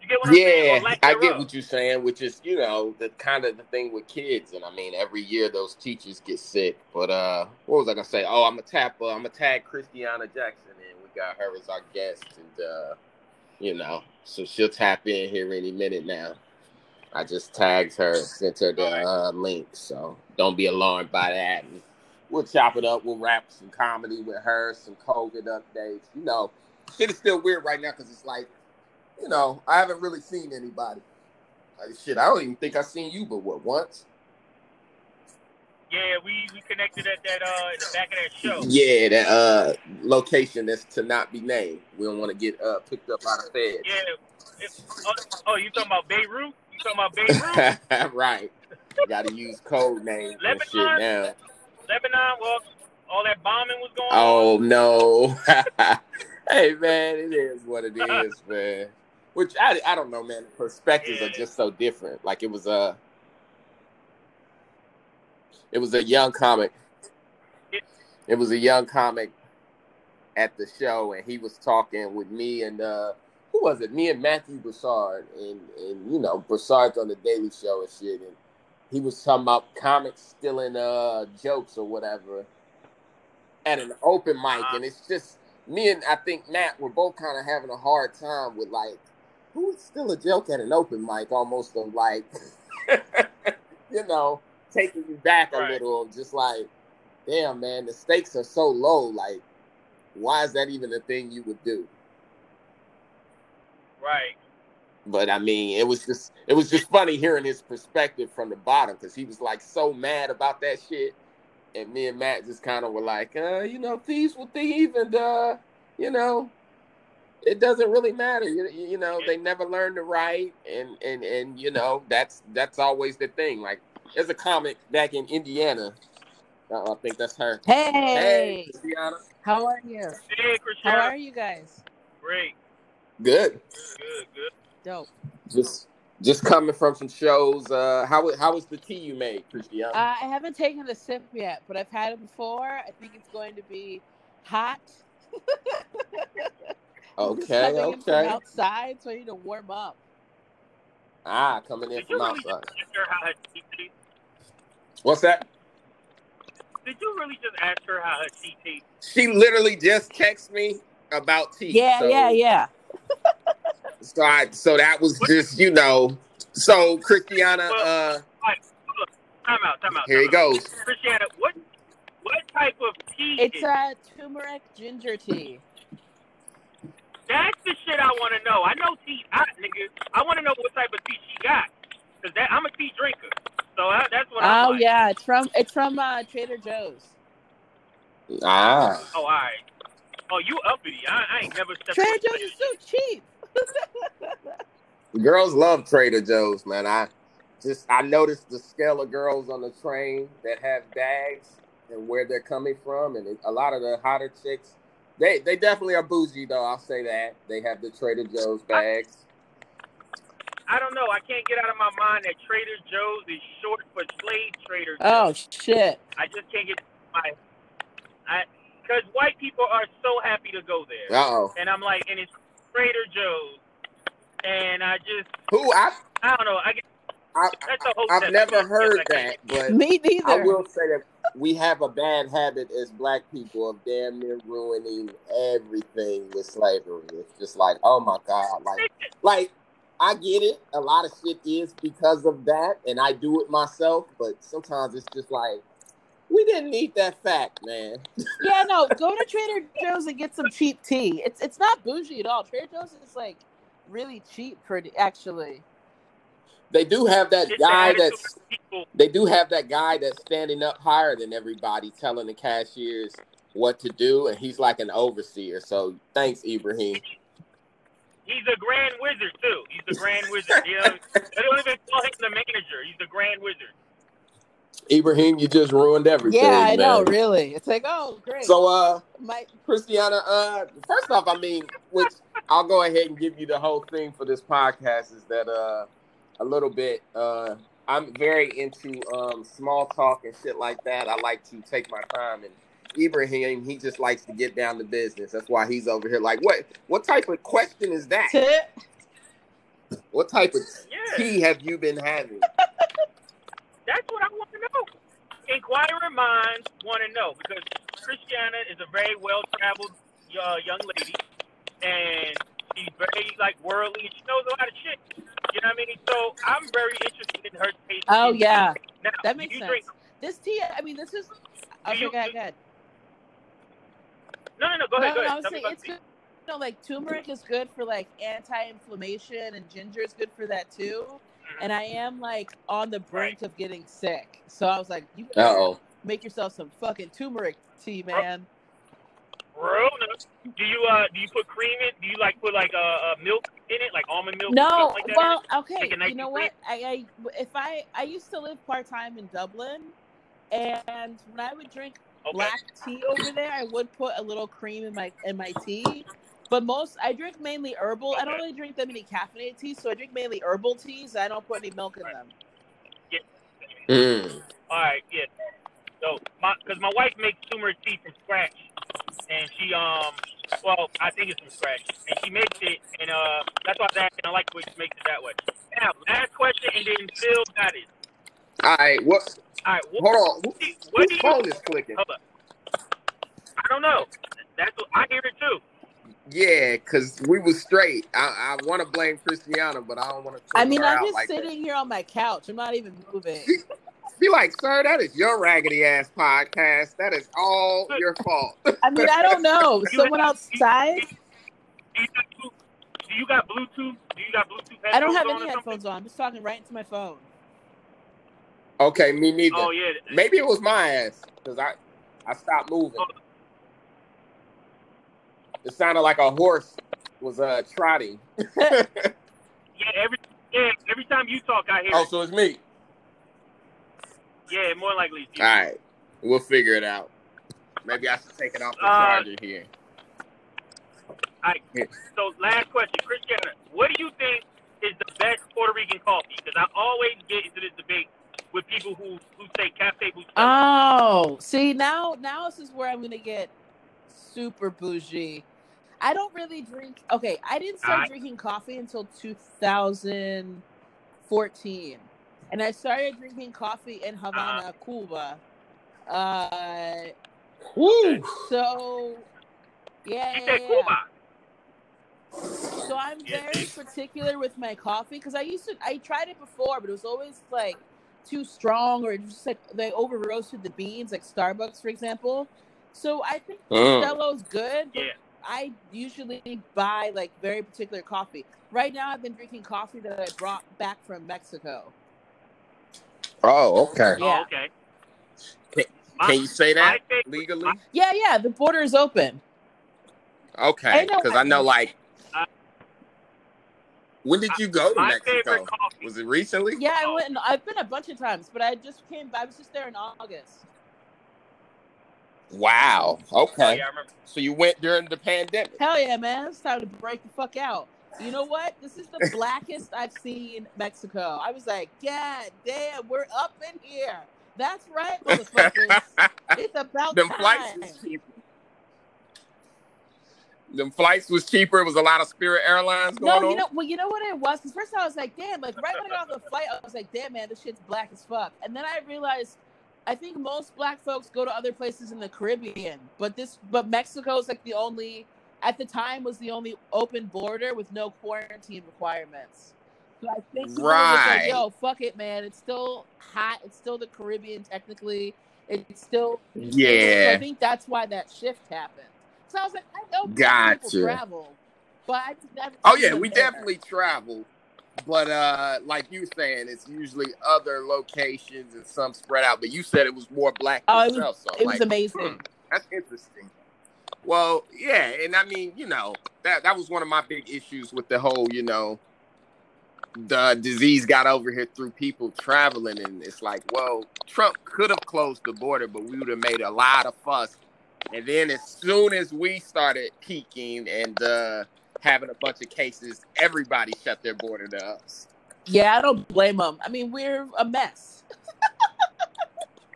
You get what I'm saying? Yeah, I get thereof? what you're saying, which is you know the kind of the thing with kids, and I mean every year those teachers get sick. But uh, what was I gonna say? Oh, I'm gonna tap, uh, I'm gonna tag Christiana Jackson, and we got her as our guest, and uh, you know, so she'll tap in here any minute now. I just tagged her, sent her the uh, link, so don't be alarmed by that. And we'll chop it up. We'll wrap some comedy with her, some COVID updates. You know, shit is still weird right now because it's like you know, I haven't really seen anybody. Like, shit, I don't even think I've seen you, but what once? Yeah, we, we connected at that uh in the back of that show. Yeah, that uh location that's to not be named. We don't want to get uh picked up by the feds. Yeah. Oh, oh, you talking about Beirut? You talking about Beirut? right. Got to use code names and shit now. Lebanon? Well, all that bombing was going on. Oh no. hey man, it is what it is, man. Which I I don't know, man. The perspectives are just so different. Like it was a it was a young comic. It was a young comic at the show, and he was talking with me and uh was it? Me and Matthew Broussard, and and you know Broussard's on the Daily Show and shit, and he was talking about comics stealing uh jokes or whatever at an open mic, and it's just me and I think Matt were both kind of having a hard time with like who would steal a joke at an open mic, almost of like you know taking you back a Right. little, just like damn man, the stakes are so low, like why is that even a thing you would do? Right. But I mean, it was just it was just funny hearing his perspective from the bottom because he was like so mad about that shit, and me and Matt just kind of were like, uh, you know, thieves will thieve, and uh, you know, it doesn't really matter. You, you know, they never learn to write, and and and you know, that's that's always the thing. Like, there's a comic back in Indiana. Uh, I think that's her. Hey, Hey, Christiana. how are you? Hey, Christian. How are you guys? Great. Good. Good, good. Dope. Just just coming from some shows. Uh, how how was the tea you made, Christiana? Uh, I haven't taken a sip yet, but I've had it before. I think it's going to be hot. I'm just okay, coming in from okay. outside, so I need to warm up. Ah, coming in Did you from really outside. just ask her how her tea tastes? What's that? Did you really just ask her how her tea tastes? She literally just texted me about tea. Yeah, so, yeah, yeah. So, I, so that was just you know. So Christiana, uh, Time out, time out. here he out. goes. Christiana, what what type of tea It's is a turmeric ginger tea. That's the shit I want to know. I know tea hot, nigga. I want to know what type of tea she got. Cause that I'm a tea drinker, so I, that's what I'm Oh like. yeah, it's from it's from uh, Trader Joe's. Ah, Oh, all right. Oh, you uppity. I, I ain't never stepped Trader foot in Joe's is so cheap. girls love Trader Joe's, man. I just I noticed the scale of girls on the train that have bags and where they're coming from, and a lot of the hotter chicks. They they definitely are bougie though. I'll say that they have the Trader Joe's bags. I don't know. I can't get out of my mind that Trader Joe's is short for slave trader. Oh shit. I just can't get my. I because white people are so happy to go there, Uh oh. and I'm like, and it's Trader Joe's, and I just Who I, I don't know. I get I that's a whole. I've never heard that, but Me neither. I will say that we have a bad habit as black people of damn near ruining everything with slavery. It's just like, oh my god, like, like I get it. A lot of shit is because of that, and I do it myself. But sometimes it's just like, we didn't need that fact, man. Yeah, no, go to Trader Joe's and get some cheap tea. It's it's not bougie at all. Trader Joe's is like really cheap, pretty actually. They do have that guy that's they do have that guy that's standing up higher than everybody, telling the cashiers what to do, and he's like an overseer. So thanks, Ibrahim. He's a grand wizard too. He's the grand wizard. You know, they don't even call him the manager. He's the grand wizard. Ibrahim, you just ruined everything. Yeah, I know, really. It's like, oh great. So, uh, My Christiana, uh, first off, I mean, which I'll go ahead and give you the whole thing for this podcast is that uh, a little bit. Uh, I'm very into um, small talk and shit like that. I like to take my time, and Ibrahim, he just likes to get down to business. That's why he's over here. Like, what? What type of question is that? What type of Yeah. tea have you been having? That's what I want to know. Inquiring minds want to know because Christiana is a very well traveled uh, young lady, and she's very like worldly. She knows a lot of shit. You know what I mean? So I'm very interested in her taste. Oh yeah. Now, that makes you sense. Drink, This tea, I mean, this is. Okay, you- go ahead, go ahead. no, no, no. Go ahead. No, Go no, I ahead. was Tell me saying it's good. You know, like turmeric is good for like anti-inflammation, and ginger is good for that too. And I am like on the brink of getting sick, so I was like, "You Uh-oh. make yourself some fucking turmeric tea, man." Bro, no. Do you uh do you put cream in? Do you like put like uh, uh milk in it, like almond milk? No, like that? well, okay. Make a nice You know and what? I, I if I I used to live part time in Dublin, and when I would drink okay. black tea over there, I would put a little cream in my in my tea. But most I drink mainly herbal. I don't really drink that many caffeinated teas, so I drink mainly herbal teas. I don't put any milk in them. Mm. All right, yeah. So, my because my wife makes turmeric tea from scratch, and she um, well, I think it's from scratch, and she makes it, and uh, that's why I was asking. I like when she makes it that way. Now, last question, and then Phil got it. All right. What? All right, what, Hold on. what do you- Whose what you? phone is clicking? Hold up. I don't know. That's what I hear it too. Yeah, because we was straight. I, I want to blame Christiana, but I don't want to. I mean, I'm just like that. sitting here on my couch. I'm not even moving. Be like, sir, that is your raggedy ass podcast. That is all your fault. I mean, I don't know. Someone outside. Do you got, Blu- do you got Bluetooth? Do you got Bluetooth? I don't have headphones on any headphones on. I'm just talking right into my phone. okay, me neither. Oh yeah. Maybe it was my ass because I I stopped moving. Oh. It sounded like a horse was uh trotting. Yeah. Every yeah. Every time you talk, I hear. oh, it. so it's me. Yeah, more likely. it's you. All right, we'll figure it out. Maybe I should take it off the Uh, charger here. All right, so last question, Christiana, what do you think is the best Puerto Rican coffee? Because I always get into this debate with people who who say Cafe Bustelo. Oh, see now now this is where I'm gonna get super bougie. I don't really drink. Okay, I didn't start Alright. drinking coffee until 2014, and I started drinking coffee in Havana, Cuba. Uh, Woo! so yeah, yeah, yeah. So I'm very particular with my coffee because I used to I tried it before, but it was always like too strong or just like they over roasted the beans, like Starbucks, for example. So I think Mm. Bustelo's good. but Yeah. I usually buy like very particular coffee. Right now, I've been drinking coffee that I brought back from Mexico. Oh, okay. Yeah. Oh, okay. Can- My- Can you say that favorite- legally? Yeah, yeah, the border is open. Okay, because I know, like, Uh, when did you go to My Mexico? favorite coffee. Was it recently? Yeah, I Oh. went. I've been a bunch of times, but I just came. I was just there in August. Wow. Oh, Okay. yeah, I remember. So you went during the pandemic. Hell yeah, man! It's time to break the fuck out. You know what? This is the blackest I've seen Mexico. I was like, God damn, we're up in here. That's right, motherfuckers. it's about Them time. flights was cheaper. Them flights was cheaper. It was a lot of Spirit Airlines going No, you on. know, well, you know what it was. Because first I was like, damn, like right when I got off the flight, I was like, damn, man, this shit's black as fuck. And then I realized, I think most black folks go to other places in the Caribbean, but this, but Mexico is like the only, at the time, was the only open border with no quarantine requirements. So I think were like, yo, fuck it, man. It's still hot. It's still the Caribbean, technically. It's still So I think that's why that shift happened. So I was like, I know Gotcha. people travel, but I. Oh yeah, we there. definitely travel. But uh like you saying, it's usually other locations and some spread out. But you said it was more black Oh, it was- so It was amazing. hmm, that's interesting. Well, yeah, and I mean, you know, that that was one of my big issues with the whole, you know, the disease got over here through people traveling, and it's like, well, Trump could have closed the border, but we would have made a lot of fuss. And then as soon as we started peaking and uh, having a bunch of cases, everybody shut their border to us. Yeah, I don't blame them. I mean, we're a mess.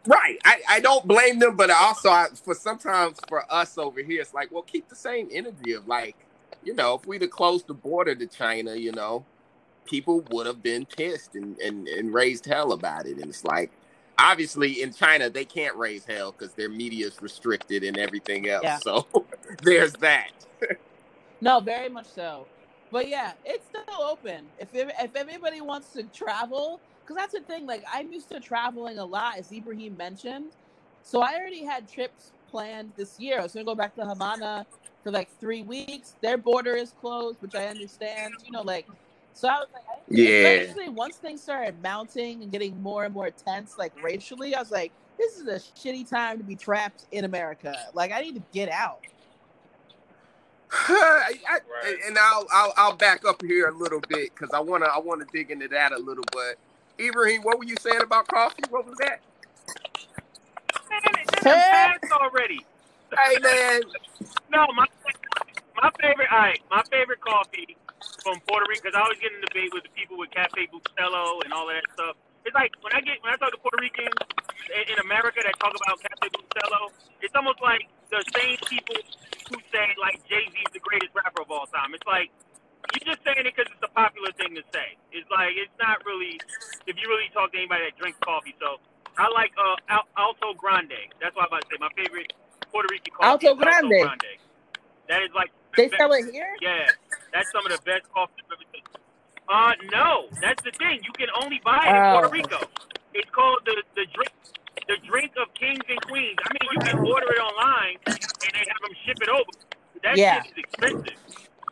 Right. I, I don't blame them, but also I, for sometimes for us over here, it's like, well, keep the same energy of like, you know, if we'd have closed the border to China, you know, people would have been pissed and, and, and raised hell about it. And it's like, obviously in China, they can't raise hell because their media is restricted and everything else. Yeah. So there's that. No, very much so. But yeah, it's still open. If if everybody wants to travel, because that's the thing. Like I'm used to traveling a lot, as Ibrahim mentioned. So I already had trips planned this year. I was gonna go back to Havana for like three weeks. Their border is closed, which I understand. You know, like so I was like, I- Yeah. Especially once things started mounting and getting more and more tense, like racially, I was like, this is a shitty time to be trapped in America. Like I need to get out. I, I, Right. And I'll, I'll I'll back up here a little bit because I wanna I wanna dig into that a little bit. Ibrahim, what were you saying about coffee? What was that? Man, it done already. Hey man, No, my my favorite, all right, my favorite coffee from Puerto Rico, because I always get in debate with the people with Cafe Bustelo and all of that stuff. It's like when I get when I talk to Puerto Ricans in, America that talk about Cafe Bustelo, it's almost like the same people who say like Jay Z is the greatest rapper of all time. It's like you're just saying it because it's a popular thing to say. It's like it's not really if you really talk to anybody that drinks coffee. So I like uh Al- Alto Grande. That's what I'm about to say. My favorite Puerto Rican coffee. Alto is Grande. That is like They sell it here. yeah, that's some of the best coffee I've ever tasted. Uh, no, that's the thing. You can only buy it in Oh. Puerto Rico. It's called the the drink the drink of kings and queens. I mean, you can order it online and they have them ship it over. That Yeah. shit is expensive,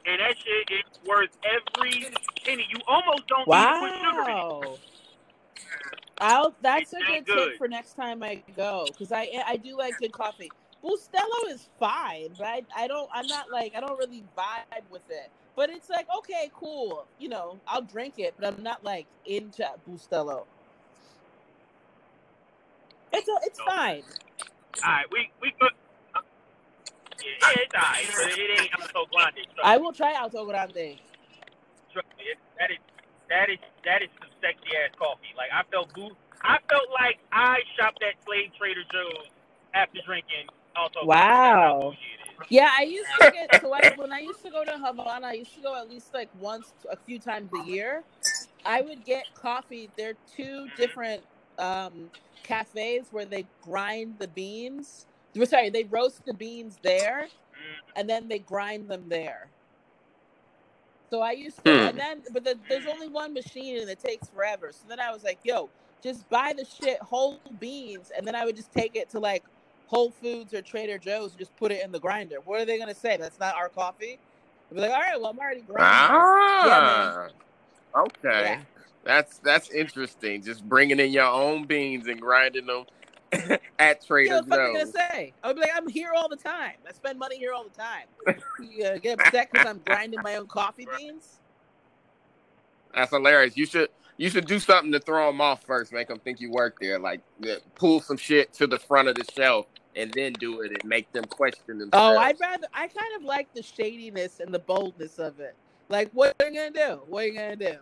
and that shit is worth every penny. You almost don't need to put sugar in it. Wow. I'll, that's It's a good, good. tip for next time I go because I I do like good coffee. Bustelo is fine, but I, I don't I'm not like I don't really vibe with it. But it's like okay, cool. You know, I'll drink it, but I'm not like into Bustelo. It's a, it's fine. All right, we we could. Uh, yeah, it's alright, but it ain't. I'm so I will try Alto Grande. Trust me, it- that is that is that is some sexy ass coffee. Like I felt boo. I felt like I shopped at Slave Trader Joe's after drinking. Also, Wow. Yeah, I used to get so I, when I used to go to Havana, I used to go at least like once, a few times a year. I would get coffee. There are two different um, cafes where they grind the beans. Sorry, they roast the beans there, and then they grind them there. So I used to, Hmm. and then but the, there's only one machine and it takes forever. So then I was like, yo, just buy the shit whole beans, and then I would just take it to like Whole Foods or Trader Joe's, and just put it in the grinder. What are they gonna say? That's not our coffee. I'd be like, all right, well, I'm already grinding. Ah, okay. Yeah. That's that's interesting. Just bringing in your own beans and grinding them at Trader Yeah, what the fuck are you gonna say? Be like, I'm here all the time. I spend money here all the time. You uh, get upset because I'm grinding my own coffee beans? That's hilarious. You should you should do something to throw them off first. Make them think you work there. Like pull some shit to the front of the shelf and then do it and make them question themselves. Oh, I'd rather. I kind of like the shadiness and the boldness of it. Like, what are you gonna do? What are you gonna do?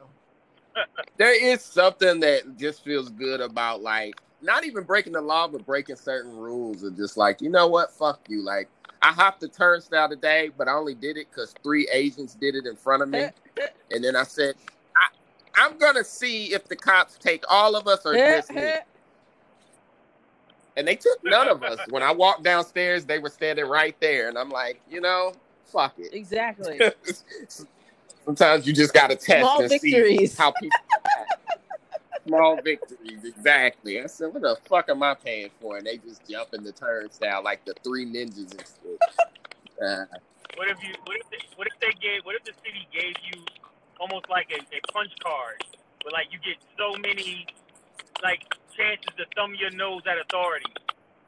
There is something that just feels good about like not even breaking the law, but breaking certain rules and just like, you know what, fuck you. Like I hopped the turnstile today, but I only did it because three Asians did it in front of me. and then I said, I, am gonna see if the cops take all of us or just me. And they took none of us. When I walked downstairs, they were standing right there, and I'm like, you know, fuck it. Exactly. Sometimes you just gotta test Small and victories. see how people. Small victories, exactly. I said, "What the fuck am I paying for?" And they just jump in the turnstile like the three ninjas and shit. Uh, What if you? What if? They, what if they gave? What if the city gave you almost like a, a punch card, where like you get so many like chances to thumb your nose at authority,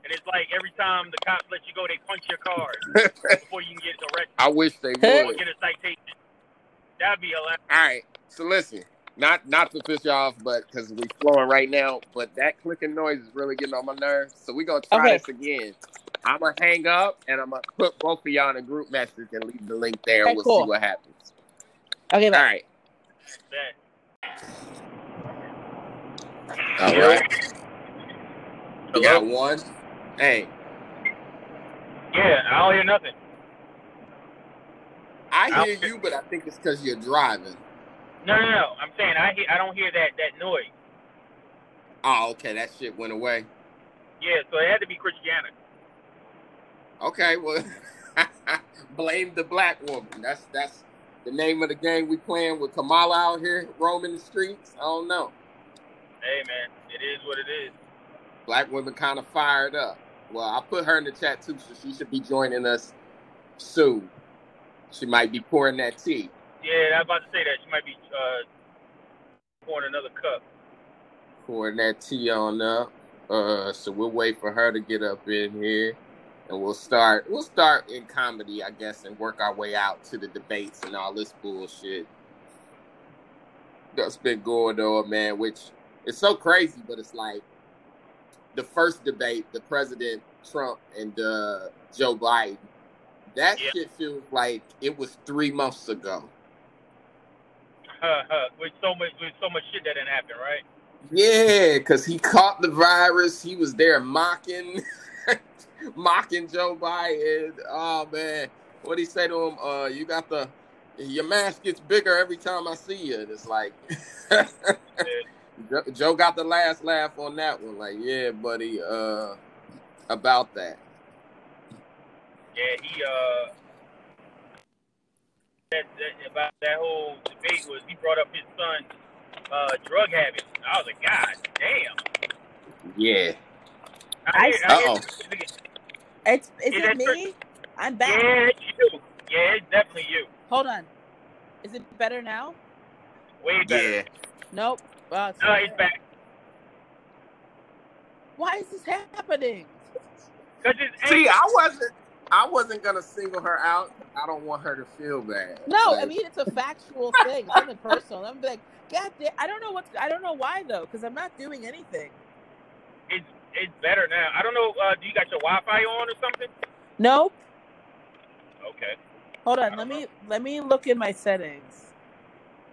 and it's like every time the cops let you go, they punch your card before you can get arrested I wish they or would. get a citation. That'd be hilarious. All right, so listen, not not to piss you off, but because we're flowing right now, but that clicking noise is really getting on my nerves. So we're gonna try Okay. this again. I'm gonna hang up and I'm gonna put both of y'all in a group message and leave the link there. Okay, and we'll cool. see what happens. Okay, All bye. right, That. all right. We got one. Hey, Yeah, I don't hear nothing. I hear you, but I think it's because you're driving. No, no, no. I'm saying I hear. I don't hear that that noise. Oh, okay, that shit went away. Yeah, so it had to be Christiana. Okay, well, blame the black woman. That's that's the name of the game we playing with Kamala out here roaming the streets. I don't know. Hey, man, it is what it is. Black women kind of fired up. Well, I put her in the chat too, so she should be joining us soon. She might be pouring that tea. Yeah, I was about to say that she might be uh, pouring another cup. Pouring that tea on up. Uh, so we'll wait for her to get up in here, and we'll start. We'll start in comedy, I guess, and work our way out to the debates and all this bullshit that's been going on, man. Which is so crazy, but it's like the first debate, the President Trump and uh, Joe Biden. That Yeah. shit feels like it was three months ago. with so much, with so much shit that didn't happen, right? Yeah, because he caught the virus. He was there mocking, mocking Joe Biden. Oh man, what he say to him? Uh, you got the your mask gets bigger every time I see you. And it's like Jo- Joe got the last laugh on that one. Like, yeah, buddy. Uh, about that. Yeah, he uh, that, that about that whole debate was he brought up his son's uh drug habits. I was like, God damn. Yeah. I hear, I hear Uh-oh. It's is Is it that me? I'm back. Yeah, it's you. Yeah, it's definitely you. Hold on. Is it better now? Way better. Yeah. Nope. Wow, it's No, it's back. Why is this happening? Cause it's See, I wasn't. I wasn't gonna single her out. I don't want her to feel bad. No, I mean it's a factual thing. It's nothing personal. I'm like, God damn, I don't know what I don't know why though, because I'm not doing anything. it's it's better now. I don't know. Uh, do you got your Wi-Fi on or something? Nope. Okay. Hold on. Let know. me let me look in my settings.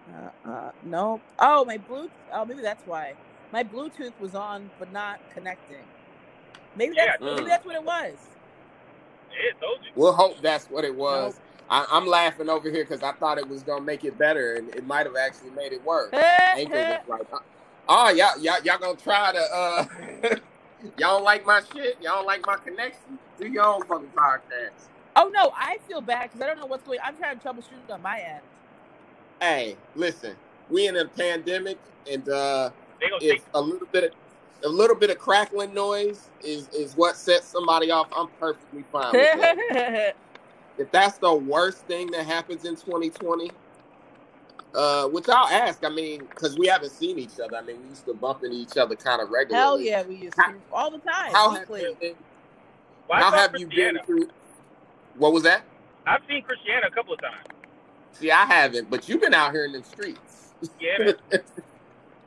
Uh, uh, nope. Oh, my Bluetooth. Oh, maybe that's why. My Bluetooth was on but not connecting. Maybe that's Yeah. maybe that's what it was. Yeah, told you. We'll hope that's what it was. I, I'm laughing over here because I thought it was gonna make it better, and it might have actually made it worse. Anchor was like, "Oh, y'all, y'all, y'all gonna try to? uh Y'all don't like my shit? Y'all don't like my connection? Do your own fucking podcast." oh no, I feel bad because I don't know what's going. I'm trying to troubleshoot on my end. Hey, listen, we in a pandemic, and uh They take if a little bit of a little bit of crackling noise is is what sets somebody off, I'm perfectly fine with that. if that's the worst thing that happens in 2020, uh, which I'll ask, I mean, because we haven't seen each other. I mean, we used to bump into each other kind of regularly. Hell yeah, we used to all the time. How have weekly. you been? Why how have you been through? What was that? I've seen Christiana a couple of times. See, I haven't, but you've been out here in the streets. Yeah, man.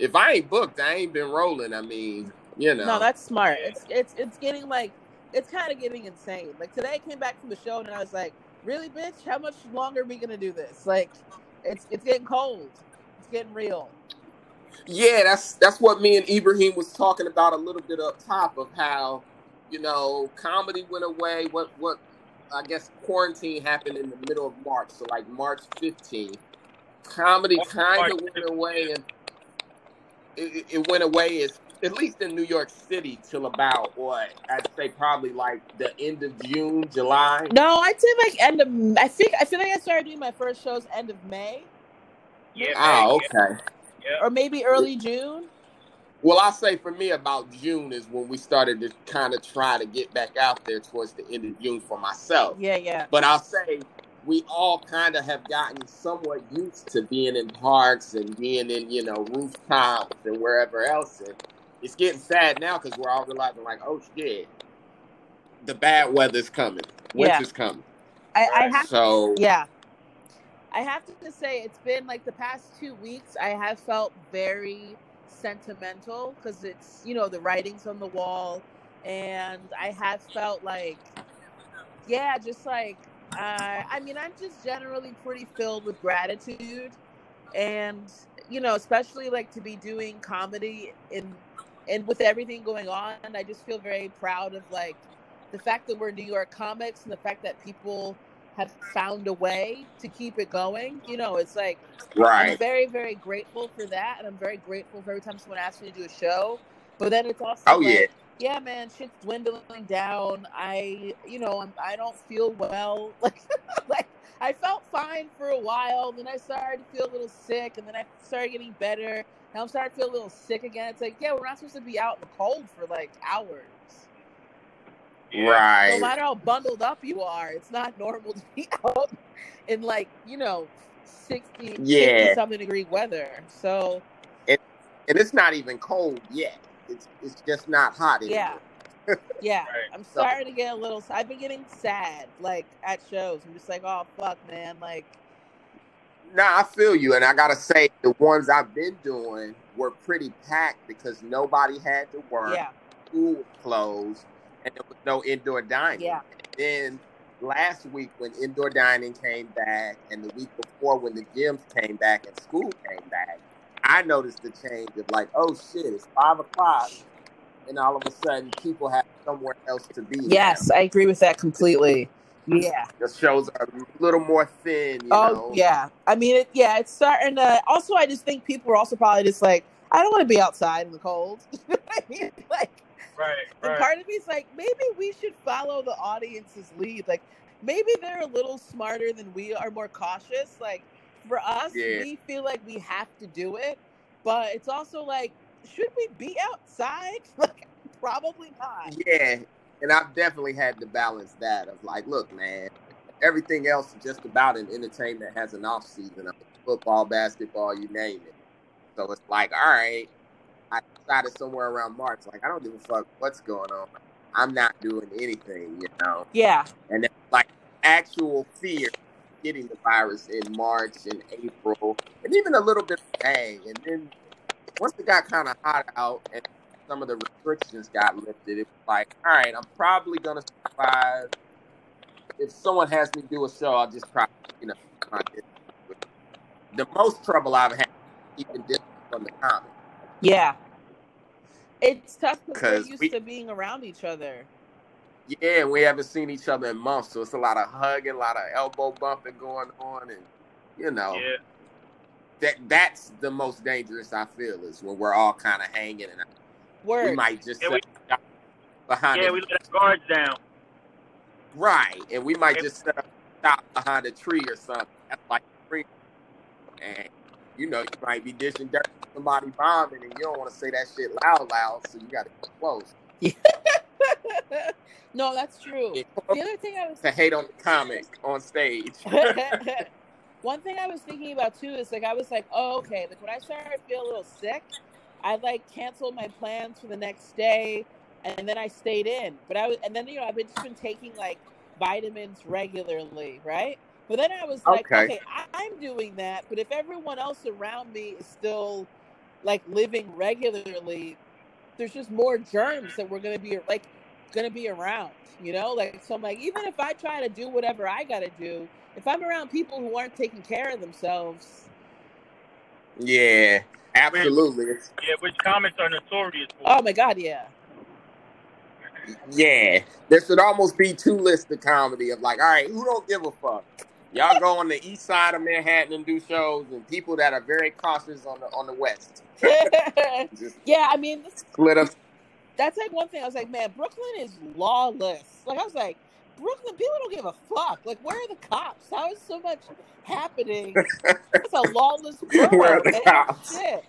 if I ain't booked, I ain't been rolling. I mean, you know. No, that's smart. It's it's it's getting like it's kind of getting insane. Like today, I came back from the show and I was like, "Really, bitch? How much longer are we gonna do this?" Like, It's it's getting cold. It's getting real. Yeah, that's that's what me and Ibrahim was talking about a little bit up top of how, you know, comedy went away. What what I guess quarantine happened in the middle of March, so like March 15th. Comedy kind of went away, and it, it went away as at least in New York City till about what I'd say probably like the end of June, July. No, I'd say like end of. I think I feel like I started doing my first shows end of May. Yeah. Ah, oh, man, okay. Yeah. or maybe early June. Well, I'll say for me, about June is when we started to kind of try to get back out there towards the end of June for myself. Yeah, yeah, But I'll say we all kind of have gotten somewhat used to being in parks and being in, you know, rooftops and wherever else. And it's getting sad now because we're all realizing, like, oh shit, the bad weather's coming, Yeah. winter's coming. I, I have. So Yeah, I have to say it's been like the past two weeks. I have felt very sentimental because it's you know the writings on the wall, and I have felt like, yeah, just like uh, I mean, I'm just generally pretty filled with gratitude, and you know, especially like to be doing comedy in and with everything going on, I just feel very proud of like the fact that we're New York comics and the fact that people have found a way to keep it going. You know, it's like right. I'm very, very grateful for that, and I'm very grateful for every time someone asks me to do a show. But then it's also Oh, like, yeah. Yeah, man, shit's dwindling down. I, you know, I'm, I don't feel well. Like, like I felt fine for a while, then I started to feel a little sick, and then I started getting better. Now I'm starting to feel a little sick again. It's like, yeah, we're not supposed to be out in the cold for like hours. Right. No matter how bundled up you are, it's not normal to be out in like, you know, 60, Yeah. 60 something degree weather. So, and it's not even cold yet. It's it's just not hot anymore. yeah. Yeah. Right. I'm starting to get a little I've been getting sad like at shows. I'm just like, "Oh fuck, man." Like, Nah, I feel you, and I gotta say the ones I've been doing were pretty packed because nobody had to work. yeah. School was closed, and there was no indoor dining. Yeah. And then last week when indoor dining came back, and the week before when the gyms came back and school came back, I noticed the change of like, oh shit, it's five o'clock, and all of a sudden people have somewhere else to be. now. Yes, I agree with that completely. Yeah. the shows are a little more thin. You Oh, know? yeah. I mean, it, yeah, it's starting to. Also, I just think people are also probably just like, I don't want to be outside in the cold. You know what I mean? Like, Right. And Right. part of me is like, maybe we should follow the audience's lead. Like, maybe they're a little smarter than we are, more cautious. Like, for us, Yeah. we feel like we have to do it, but it's also like, should we be outside? Like, probably not. Yeah, and I've definitely had to balance that of like, look, man, everything else is just about in entertainment has an off season. Mean, football, basketball, you name it. So it's like, all right, I decided somewhere around March, like I don't give a fuck what's going on. I'm not doing anything, you know. Yeah, And then like actual fear of getting the virus in March and April, and even a little bit of May. And then once it got kind of hot out and some of the restrictions got lifted, it was like, all right, I'm probably gonna survive. If someone has me do a show, I'll just probably, you know, the most trouble I've had keeping distance from the comic. yeah. It's tough because 'Cause we're used we- to being around each other. Yeah, we haven't seen each other in months, so it's a lot of hugging, a lot of elbow bumping going on, and you know. Yeah. that that's the most dangerous I feel is when we're all kind of hanging and we might just Yeah, set up behind Yeah, a, we let our guards down. right, and we might Yeah. just set up stop behind a tree or something. That's like free, and you know you might be dishing dirt to somebody bombing, and you don't want to say that shit loud, loud, so you got to get close. no, that's true. The other thing I was to hate on the comic on stage. One thing I was thinking about too is like I was like, oh okay, like when I started to feel a little sick, I like canceled my plans for the next day, and then I stayed in. But I was, and then you know I've been just been taking like vitamins regularly, right? But then I was like, Okay. okay, I, I'm doing that, but if everyone else around me is still like living regularly, there's just more germs that we're gonna be like. Gonna be around. You know, like so I'm like, even if I try to do whatever I gotta do, if I'm around people who aren't taking care of themselves, Yeah, absolutely. Yeah, which comments are notorious for. oh my god, yeah. Yeah, there should almost be two lists of comedy of like, all right, who don't give a fuck? Y'all go on the east side of Manhattan and do shows, and people that are very cautious on the on the west. Just yeah, I mean, split up. That's like one thing. I was like, man, Brooklyn is lawless. Like I was like, Brooklyn people don't give a fuck. Like, where are the cops? How is so much happening? It's a lawless world. Where are the man. cops? Shit.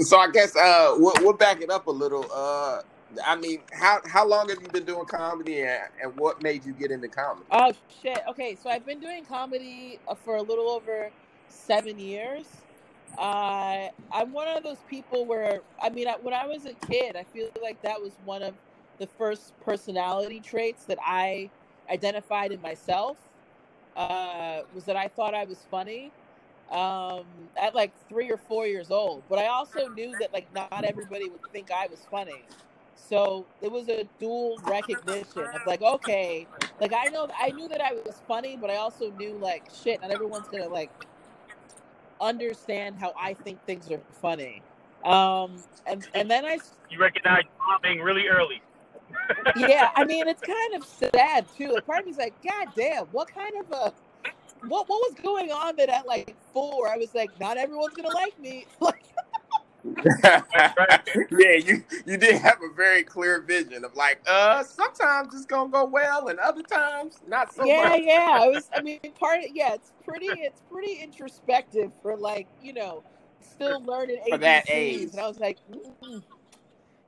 So I guess uh, we'll, we'll back it up a little. Uh, I mean, how how long have you been doing comedy, and, and what made you get into comedy? Oh shit. Okay, so I've been doing comedy uh, for a little over seven years. Uh, I'm one of those people where I mean, when I was a kid, I feel like that was one of the first personality traits that I identified in myself. Uh, was that I thought I was funny um, at like three or four years old, but I also knew that like not everybody would think I was funny. So it was a dual recognition of like, okay, like I know I knew that I was funny, but I also knew like shit, not everyone's gonna like understand how I think things are funny. Um, and and then I You recognize bombing really early. yeah, I mean it's kind of sad too. Like part of me's like, God damn, what kind of a what what was going on that at like four I was like, not everyone's gonna like me. Like yeah, you you did have a very clear vision of like, uh, sometimes it's gonna go well, and other times not so yeah, much. yeah. I was I mean part of yeah, it's pretty it's pretty introspective for like, you know, still learning For that ABCs. age. And I was like, mm,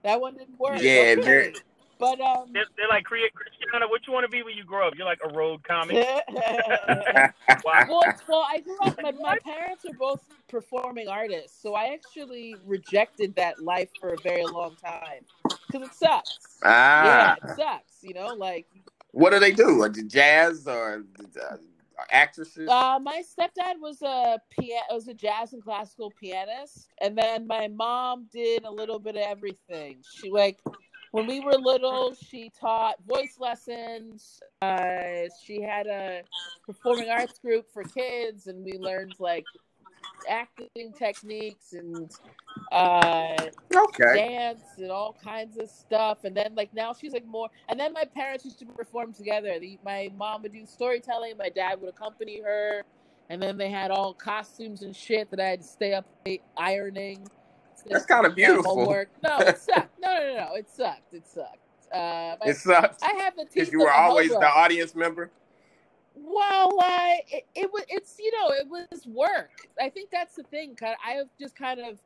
that one didn't work. Yeah, okay. very- But um They're, they're like, create Christiana, what you want to be when you grow up? You're like a road comic. Wow. well, it's- well, I grew up. My, my parents are both performing artists, so I actually rejected that life for a very long time because it sucks. ah, Yeah, it sucks. You know, like what do they do? Like jazz or uh, actresses? uh, my stepdad was a pia- was a jazz and classical pianist, and then my mom did a little bit of everything. She like when we were little, she taught voice lessons. Uh, she had a performing arts group for kids, and we learned like acting techniques and uh, okay. dance and all kinds of stuff. And then like now she's like more. And then my parents used to perform together. The, my mom would do storytelling. My dad would accompany her. And then they had all costumes and shit that I had to stay up late ironing. That's kind of beautiful. homework. No, it sucked. No, no, no, no. It sucked. It sucked. Uh, It sucks I have the because you were always hobo. the audience member. Well, uh, it, it was. It's you know, it was work. I think that's the thing. I just kind of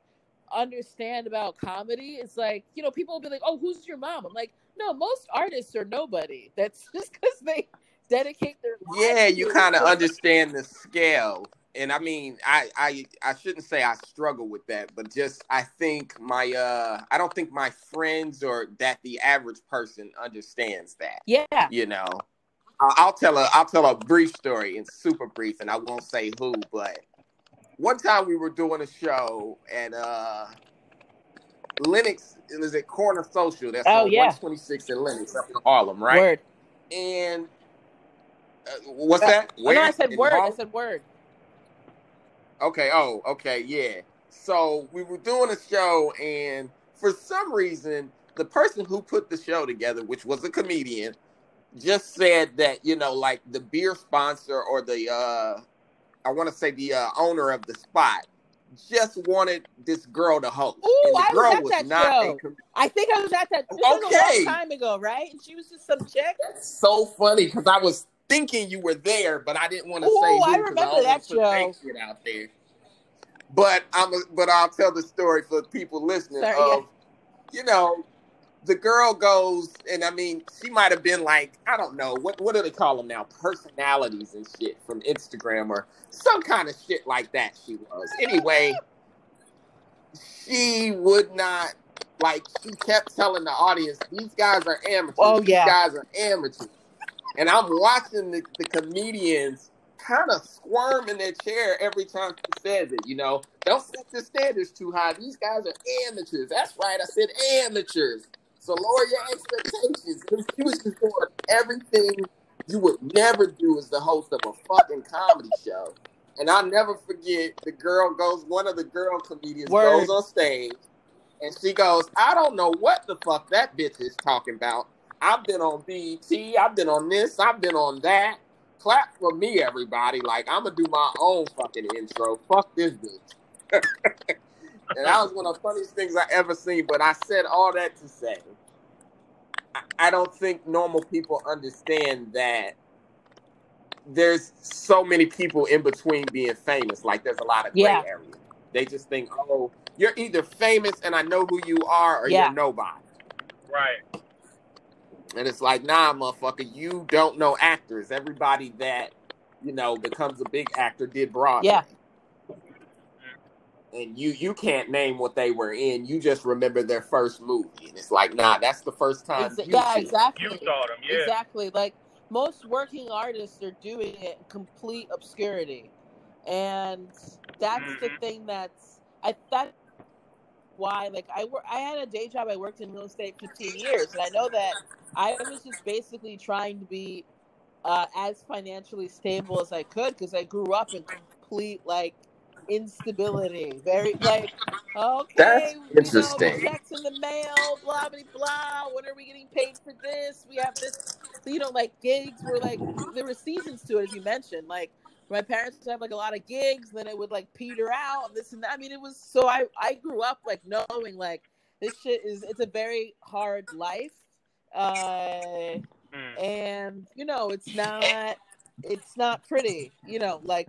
understand about comedy. It's like you know, people will be like, "Oh, who's your mom?" I'm like, no, most artists are nobody. That's just because they dedicate their Yeah, you kind of understand the scale. And I mean, I, I I shouldn't say I struggle with that, but just I think my uh I don't think my friends or that the average person understands that. Yeah. You know, I'll, tell a I'll tell a brief story. and super brief, and I won't say who. But one time we were doing a show at uh Lenox. It was at Corner Social. That's Oh, on yeah. 126 in Lenox, up in Harlem, right? Word. And uh, what's Uh, that? Oh, no, I said In word. I said word. Okay. Oh, okay. Yeah. So we were doing a show, and for some reason, the person who put the show together, which was a comedian, just said that you know, like the beer sponsor or the uh, I want to say the uh, owner of the spot, just wanted this girl to host. Ooh, and the I was at was that not show. com- I think I was at that. This was a Okay. long time ago, right? And she was just some chick. so funny because I was thinking you were there, but I didn't want to Ooh, say who I remember that show. shit out there. But I'm a, but I'll tell the story for people listening Sorry, of you know the girl goes and I mean she might have been like I don't know what what do they call them now personalities and shit from Instagram or some kind of shit like that she was anyway she would not like she kept telling the audience these guys are amateurs Oh, these yeah. guys are amateurs and I'm watching the, the comedians kind of squirm in their chair every time she says it. You know, don't set the standards too high. These guys are amateurs. That's right, I said amateurs. So lower your expectations. She was just doing everything you would never do as the host of a fucking comedy show. And I'll never forget the girl goes, one of the girl comedians Word. goes on stage and she goes, I don't know what the fuck that bitch is talking about. I've been on BET, I've been on this, I've been on that. Clap for me, everybody. Like, I'm gonna do my own fucking intro. Fuck this bitch. and that was one of the funniest things I ever seen. But I said all that to say, I don't think normal people understand that there's so many people in between being famous. Like, there's a lot of gray yeah. area. They just think, oh, you're either famous and I know who you are, or yeah. you're nobody. Right. And it's like, nah, motherfucker, you don't know actors. Everybody that, you know, becomes a big actor did Broadway. Yeah. And you you can't name what they were in. You just remember their first movie. And it's like, nah, that's the first time Exa- Yeah, exactly. You saw them, yeah. Exactly. Like most working artists are doing it in complete obscurity. And that's mm-hmm. the thing that's I thought why like I work I had a day job I worked in real estate for 15 years and I know that I was just basically trying to be uh, as financially stable as I could because I grew up in complete like instability. Very like okay, That's interesting. Know, checks in the mail, blah blah blah. When are we getting paid for this? We have this. You know, like gigs were like there were seasons to it, as you mentioned. Like my parents would have like a lot of gigs, then it would like peter out, this and that. I mean, it was so I I grew up like knowing like this shit is it's a very hard life, uh, mm. and you know it's not it's not pretty, you know, like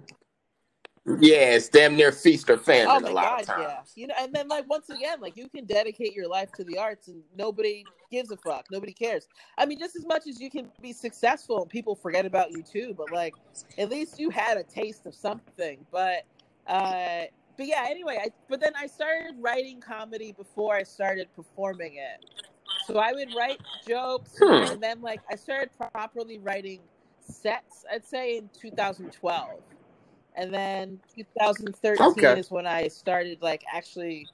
yeah, it's damn near feast or famine oh my a lot God, of times. Yeah, you know, and then like once again, like you can dedicate your life to the arts, and nobody gives a fuck. Nobody cares. I mean, just as much as you can be successful and people forget about you too, but like at least you had a taste of something. But uh, but yeah. Anyway, I but then I started writing comedy before I started performing it. So I would write jokes, hmm. and then like I started properly writing sets. I'd say in 2012 and then 2013 okay. is when I started like actually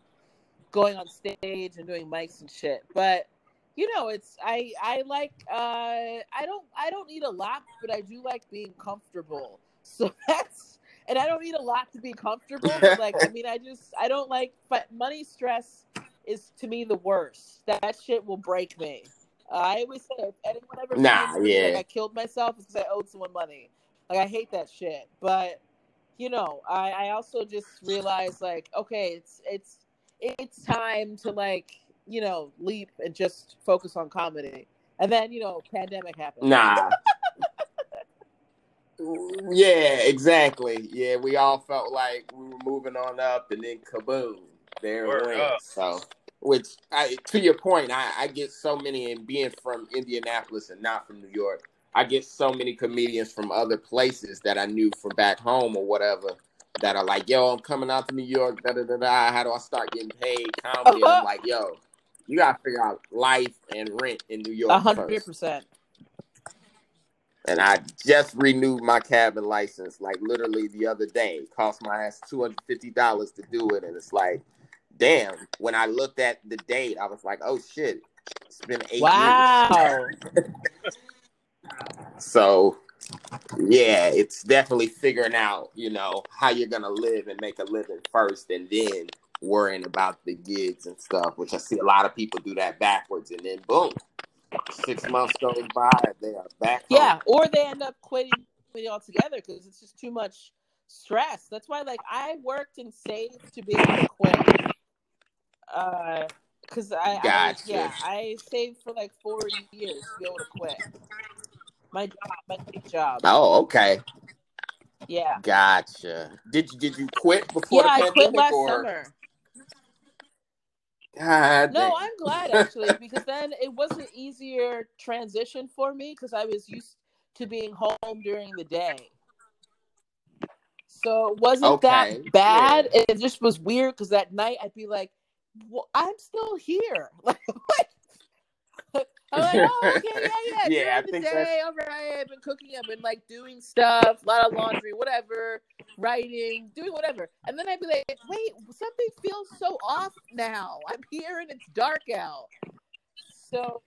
going on stage and doing mics and shit. But you know, it's I I like uh I don't I don't need a lot, but I do like being comfortable. So that's and I don't need a lot to be comfortable. Like I mean, I just I don't like but money stress is to me the worst. That shit will break me. Uh, I always say if anyone ever nah, yeah. like I killed myself because I owed someone money. Like I hate that shit. But you know, I, I also just realized like, okay, it's it's it's time to like, you know, leap and just focus on comedy. And then, you know, pandemic happened. Nah. Mm, yeah, exactly. Yeah, we all felt like we were moving on up and then kaboom. There it went. So which I, to your point, I, I get so many and being from Indianapolis and not from New York, I get so many comedians from other places that I knew from back home or whatever that are like, yo, I'm coming out to New York, da da da da. How do I start getting paid comedy? And I'm uh-huh. like, yo, you gotta figure out life and rent in New York. hundred percent. And I just renewed my cabin license like literally the other day. It cost my ass two hundred fifty dollars to do it, and it's like, damn. When I looked at the date, I was like, oh shit, it's been eight wow. years. So, yeah, it's definitely figuring out, you know, how you're gonna live and make a living first, and then worrying about the gigs and stuff. Which I see a lot of people do that backwards, and then boom, six months goes by, they are back. Yeah, home. or they end up quitting it altogether because it's just too much stress. That's why, like, I worked and saved to be able to quit. Uh, because I, gotcha. I, yeah, I saved for like four years to be able to quit my job, my day job. Oh, okay. Yeah. Gotcha. Did you did you quit before yeah, the pandemic? I quit last or? summer. God. No, I'm glad actually because then it was an easier transition for me because I was used to being home during the day. So it wasn't okay. that bad. Yeah. It just was weird because that night I'd be like, well, I'm still here. Like, I'm like, oh, okay, yeah, yeah. Yeah, I During the think day, that's- all right. I've been cooking. I've been like doing stuff, a lot of laundry, whatever, writing, doing whatever. And then I'd be like, wait, something feels so off now. I'm here and it's dark out. So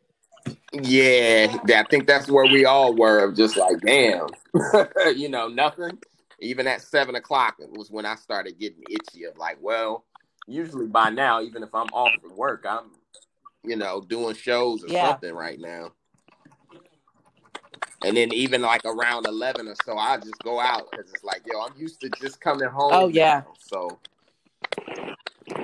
Yeah, I think that's where we all were. of Just like, damn, you know, nothing. Even at seven o'clock it was when I started getting itchy. Of like, well, usually by now, even if I'm off from work, I'm, you know, doing shows or Yeah. something right now. And then even like around eleven or so, I just go out because it's like, yo, I'm used to just coming home. Oh, yeah. now. So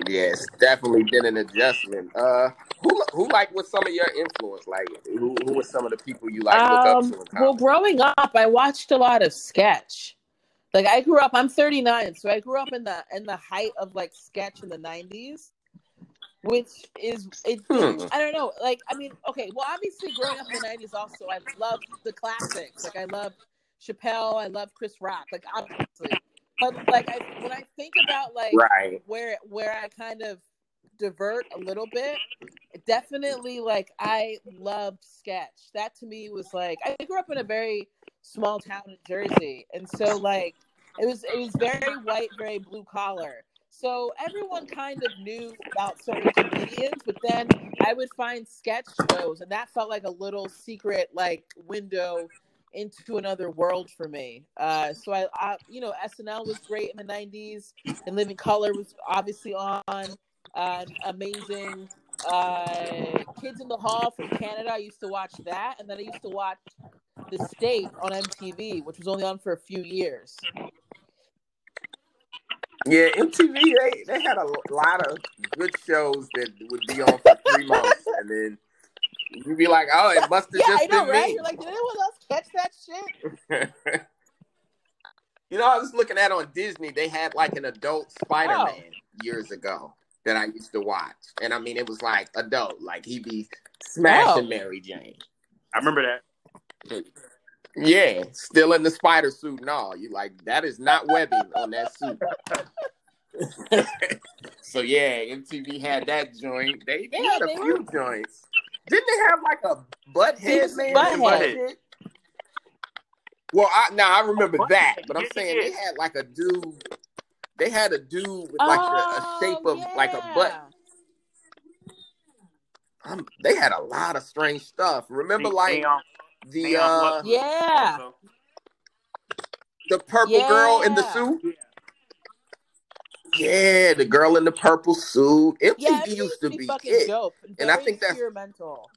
yeah, it's definitely been an adjustment. Uh, who who like was some of your influence? Like, who who were some of the people you like look up Um, to? Well, growing up, I watched a lot of sketch. Like I grew up, I'm 39, so I grew up in the in the height of like sketch in the 90s, which is it. Hmm. I don't know. Like I mean, okay. Well, obviously, growing up in the 90s, also I loved the classics. Like I love Chappelle, I love Chris Rock. Like obviously, but like I, when I think about like right. where where I kind of divert a little bit. Definitely, like I loved sketch. That to me was like I grew up in a very small town in Jersey, and so like it was it was very white, very blue collar. So everyone kind of knew about certain comedians, but then I would find sketch shows, and that felt like a little secret like window into another world for me. Uh, so I, I, you know, SNL was great in the '90s, and Living Color was obviously on. Uh, amazing. Uh, Kids in the Hall from Canada. I used to watch that, and then I used to watch The State on MTV, which was only on for a few years. Yeah, MTV they they had a lot of good shows that would be on for three months, and then you'd be like, oh, it must have Yeah, I just know, been right? me. You're like, did anyone else catch that shit? you know, I was looking at on Disney. They had like an adult Spider Man Oh. years ago that I used to watch, and I mean, it was like adult, like he'd be oh. smashing Oh. Mary Jane. I remember that. Yeah, still in the spider suit and all. You like that is not webbing on that suit. so yeah, MTV had that joint. They, they Yeah, had a they few joints. Didn't they have like a butt head man? Butthead. and Well, I now I remember that, but I'm saying they had like a dude. They had a dude with like a, a shape of like a butt. Oh, Um, they had a lot of strange stuff. Remember, They- like they, the uh, what- Yeah. so- the purple girl in the suit. Yeah, the girl in the purple suit. MTV Yeah, it used to be be it. dope. And I think that's- experimental.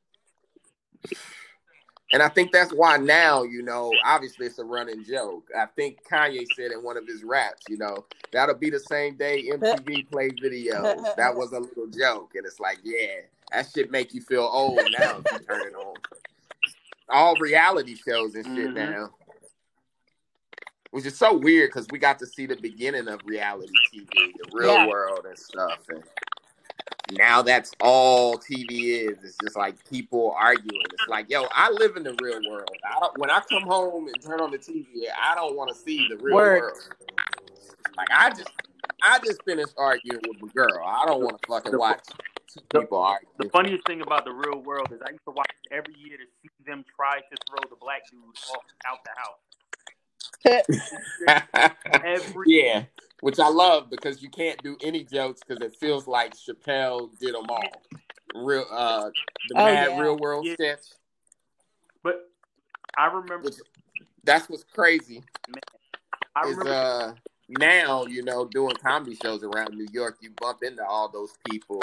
And I think that's why now, you know, obviously it's a running joke. I think Kanye said in one of his raps, you know, that'll be the same day MTV played videos. That was a little joke. And it's like, yeah, that shit make you feel old now if you turn it on. All reality shows and shit Mhm. now. Which is so weird because we got to see the beginning of reality TV, the real Yeah. world and stuff. And now that's all TV is. It's just like people arguing. It's like, yo, I live in the real world. I don't, when I come home and turn on the TV, I don't want to see the real Word. world. Like I just, I just finished arguing with a girl. I don't want to fucking watch two the- people argue. The funniest thing about the real world is I used to watch every year to see them try to throw the black dude off out the house. Every yeah, which I love because you can't do any jokes because it feels like Chappelle did them all. Real, uh, the Oh, Mad yeah. Real World Yeah. sketch. But I remember, Which, that's what's crazy. I is remember, uh now you know doing comedy shows around New York, you bump into all those people.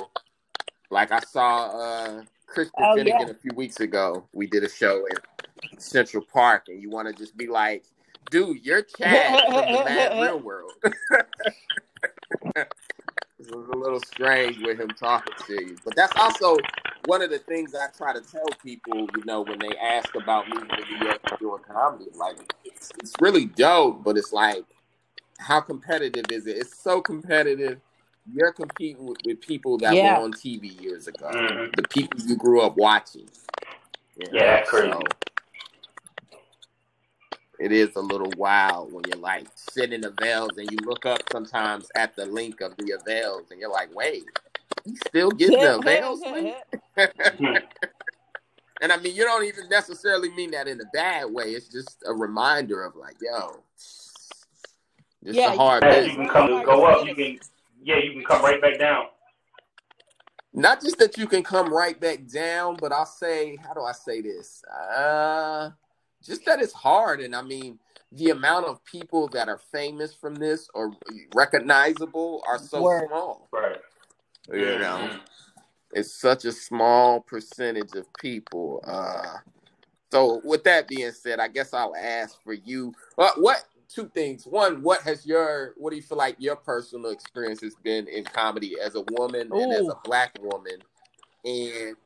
Like I saw uh Christian Oh, Finnegan yeah. a few weeks ago. We did a show in Central Park, and you want to just be like, "Dude, you're Chad from the Mad Real World." it was a little strange with him talking to you, but that's also one of the things I try to tell people. You know, when they ask about me to New York and doing comedy, like it's, it's really dope, but it's like, how competitive is it? It's so competitive. You're competing with, with people that Yeah. were on TV years ago, Mhm. the people you grew up watching. You Yeah, that's crazy. it is a little wild when you're like sitting in the veils and you look up sometimes at the link of the avails and you're like, wait, he's still getting the avails link? And I mean, you don't even necessarily mean that in a bad way. It's just a reminder of like, yo, it's Yeah, a hard Yeah, business. you can come go up. You can yeah, you can come right back down. Not just that you can come right back down, but I'll say, how do I say this? Uh, just that it's hard. And I mean, the amount of people that are famous from this or recognizable are so Word. small. Right. You know, it's such a small percentage of people. Uh, so with that being said, I guess I'll ask for you. What, what two things? One, what has your what do you feel like your personal experience has been in comedy as a woman and as a black woman, and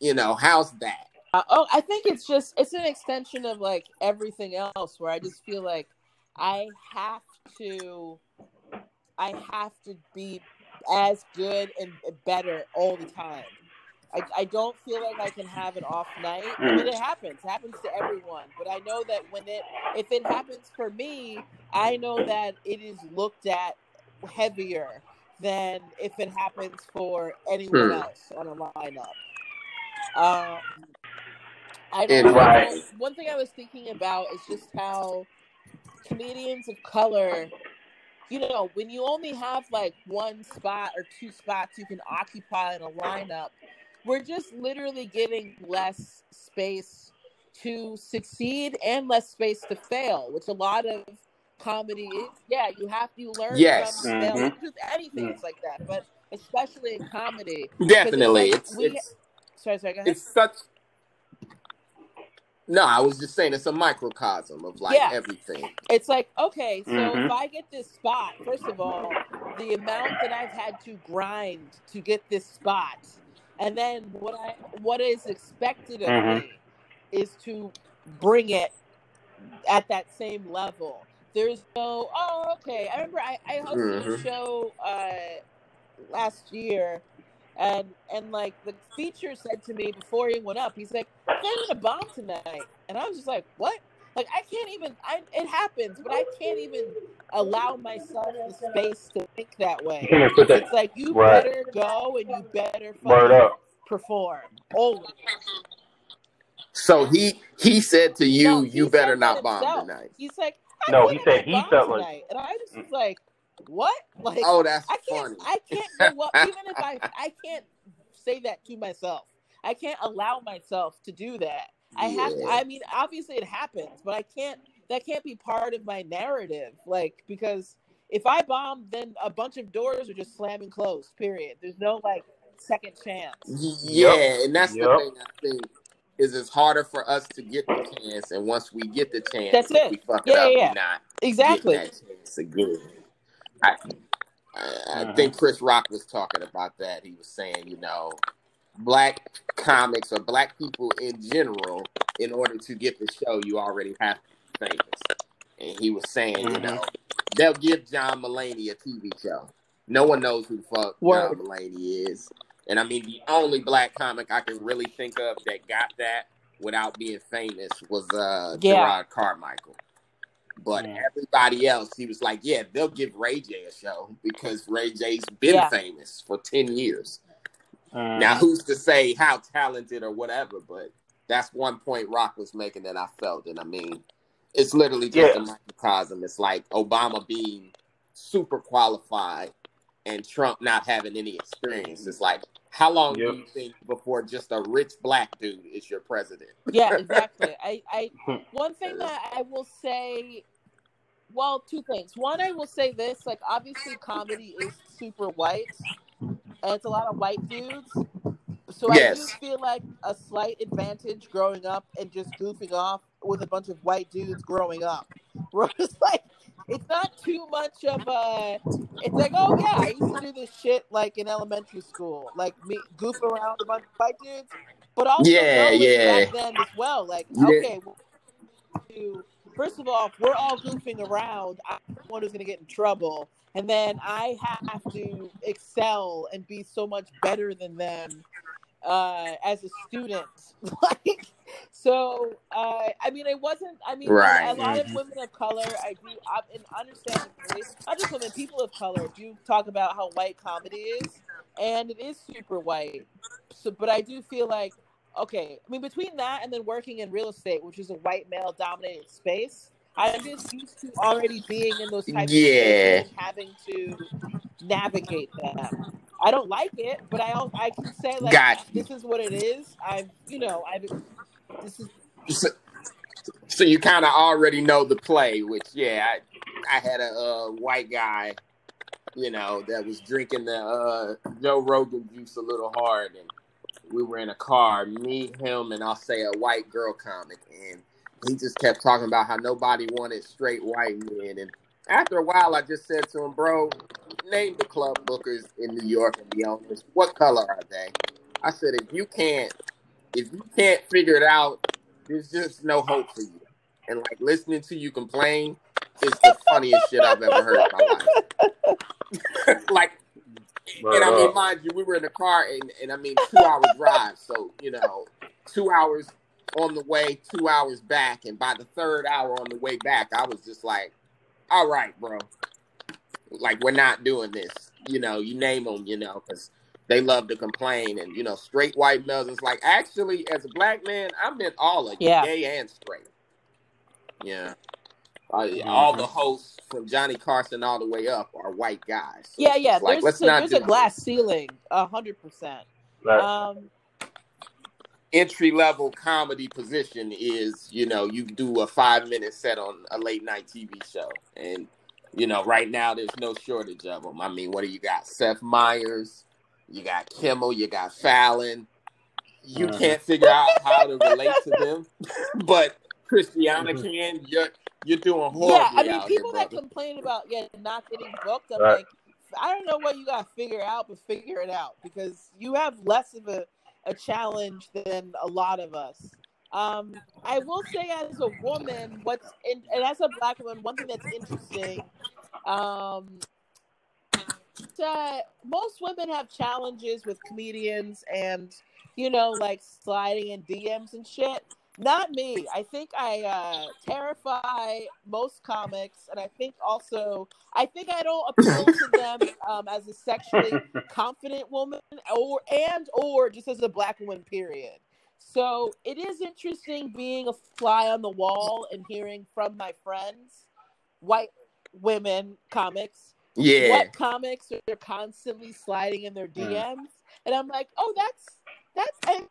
you know how's that? Uh, oh, I think it's just it's an extension of like everything else where I just feel like I have to I have to be as good and better all the time. I, I don't feel like I can have an off night. I mean, it happens. It happens to everyone. But I know that when it, if it happens for me, I know that it is looked at heavier than if it happens for anyone Hmm. else on a lineup. Um, I don't know. Right. One thing I was thinking about is just how comedians of color, you know, when you only have like one spot or two spots you can occupy in a lineup, we're just literally giving less space to succeed and less space to fail, which a lot of comedy is. Yeah, you have to learn Yes. from Mhm. failure. Just anything is like that, but especially in comedy. Definitely, like it's we- it's Sorry, sorry, go ahead. it's such. No, I was just saying it's a microcosm of like Yeah. everything. It's like, okay, so Mhm. if I get this spot, first of all, the amount that I've had to grind to get this spot, and then what I what is expected of Mhm. me is to bring it at that same level. There's no, oh, okay. I remember I, I hosted a Mhm. show uh, last year, and and like the feature said to me before he went up, he's like, "I'm gonna bomb tonight," and I was just like, "What?" Like I can't even. I it happens, but I can't even allow myself the space to think that way. You put that It's like you Right. better go and you better word up. perform always. So he he said to you, No, you better not bomb himself. tonight. He's like, I No, he said he bomb felt like- and I just was like, what? Like, Oh, that's I can't. funny. I can't go up. Even if I, I can't say that to myself. I can't allow myself to do that. I have. To, Yeah. I mean, obviously it happens, but I can't. That can't be part of my narrative. Like because if I bomb, then a bunch of doors are just slamming closed. Period. There's no like second chance. Y- Yeah, and that's Yep. the thing I think is it's harder for us to get the chance, and once we get the chance, That's it. we fuck Yeah, it up, yeah, yeah. not Exactly. getting that chance again. I, I, I Mhm. think Chris Rock was talking about that. He was saying, you know, black comics or black people in general, in order to get the show, you already have to be famous. And he was saying, you Mhm. know, they'll give John Mulaney a TV show. No one knows who the fuck. John Mulaney is. And I mean, the only black comic I can really think of that got that without being famous was uh, Yeah. Jerrod Carmichael. But Mm. everybody else, he was like, yeah, they'll give Ray J a show because Ray J's been Yeah. famous for 10 years. Mhm. Now, who's to say how talented or whatever, but that's one point Rock was making that I felt. And I mean, it's literally just Yeah. a microcosm. It's like Obama being super qualified and Trump not having any experience. It's like, how long Yep. do you think before just a rich black dude is your president? yeah, exactly. I, I one thing that I will say well, two things. One, I will say this, like obviously comedy is super white and it's a lot of white dudes. So I do feel like a slight advantage growing up and just goofing off with a bunch of white dudes growing up. Where it's like it's not too much of a it's like, oh yeah, I used to do this shit like in elementary school. Like me goof around with a bunch of white dudes. But also Yeah, yeah. back then as well. Like, Yeah. okay, well, first of all, if we're all goofing around, I'm the one who's gonna get in trouble. And then I have to excel and be so much better than them uh, as a student. like, so uh, I mean, it wasn't. I mean, Right. a lot of Mhm. women of color, I do, I, and understandably, not just women, people of color do talk about how white comedy is, and it is super white. So, but I do feel like okay, I mean between that and then working in real estate, which is a white male dominated space, I'm just used to already being in those types Yeah. of having to navigate them. I don't like it, but I al- I can say like Got you. this is what it is. I've you know I've this is So, so you kind of already know the play, which yeah, I, I had a uh, white guy, you know, that was drinking the uh, Joe Rogan juice a little hard, and we were in a car, me, him, and I'll say a white girl comic, and he just kept talking about how nobody wanted straight white men, and after a while, I just said to him, bro, name the club bookers in New York and the owners. What color are they? I said, if you can't, if you can't figure it out, there's just no hope for you. And like listening to you complain is the funniest shit I've ever heard in my life. like, and I mean, mind you, we were in the car, and, and I mean, two hour drive. So you know, two hours on the way, two hours back, and by the third hour on the way back, I was just like, "All right, bro, like we're not doing this." You know, you name them, you know, because they love to complain, and you know, straight white males. It's like actually, as a black man, I meant all of you, Yeah. gay and straight. Yeah. Uh, All the hosts from Johnny Carson all the way up are white guys. So yeah yeah. just like there's let's a, not there's a glass ceiling, a hundred percent. Um, entry level comedy position is you know you do a five minute set on a late night TV show and you know right now there's no shortage of them. I mean, what do you got? Seth Meyers, you got Kimmel, you got Fallon. You Mhm. can't figure out how to relate to them, but Christiana can. You're you're doing horribly yeah, I mean, out people here, that brother. complain about yeah not getting booked, I'm Right. like, I don't know what you got to figure out, but figure it out because you have less of a, a challenge than a lot of us. Um, I will say, as a woman, what's in, and as a black woman, one thing that's interesting, um, that most women have challenges with comedians and you know like sliding in DMs and shit. Not me. I think I uh, terrify most comics, and I think also I think I don't appeal to them um, as a sexually confident woman, or and or just as a black woman. Period. So it is interesting being a fly on the wall and hearing from my friends, white women comics, Yeah, what comics are constantly sliding in their DMs, and I'm like, oh, that's that's and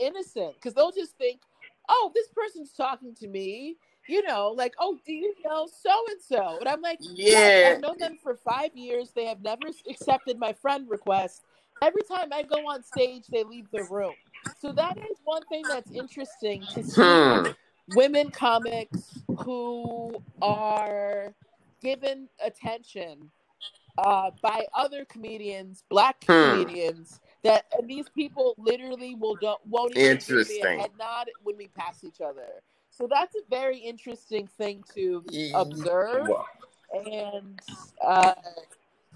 innocent because they'll just think, oh, this person's talking to me. You know, like, oh, do you know so and so? And I'm like, yes, yeah. I've known them for five years. They have never accepted my friend request. Every time I go on stage, they leave the room. So that is one thing that's interesting to see Hmm. women comics who are given attention uh, by other comedians, black Hmm. Comedians, that and these people literally will don't won't even give me a Interesting. head nod when we pass each other. So that's a very interesting thing to observe, Wow. and uh,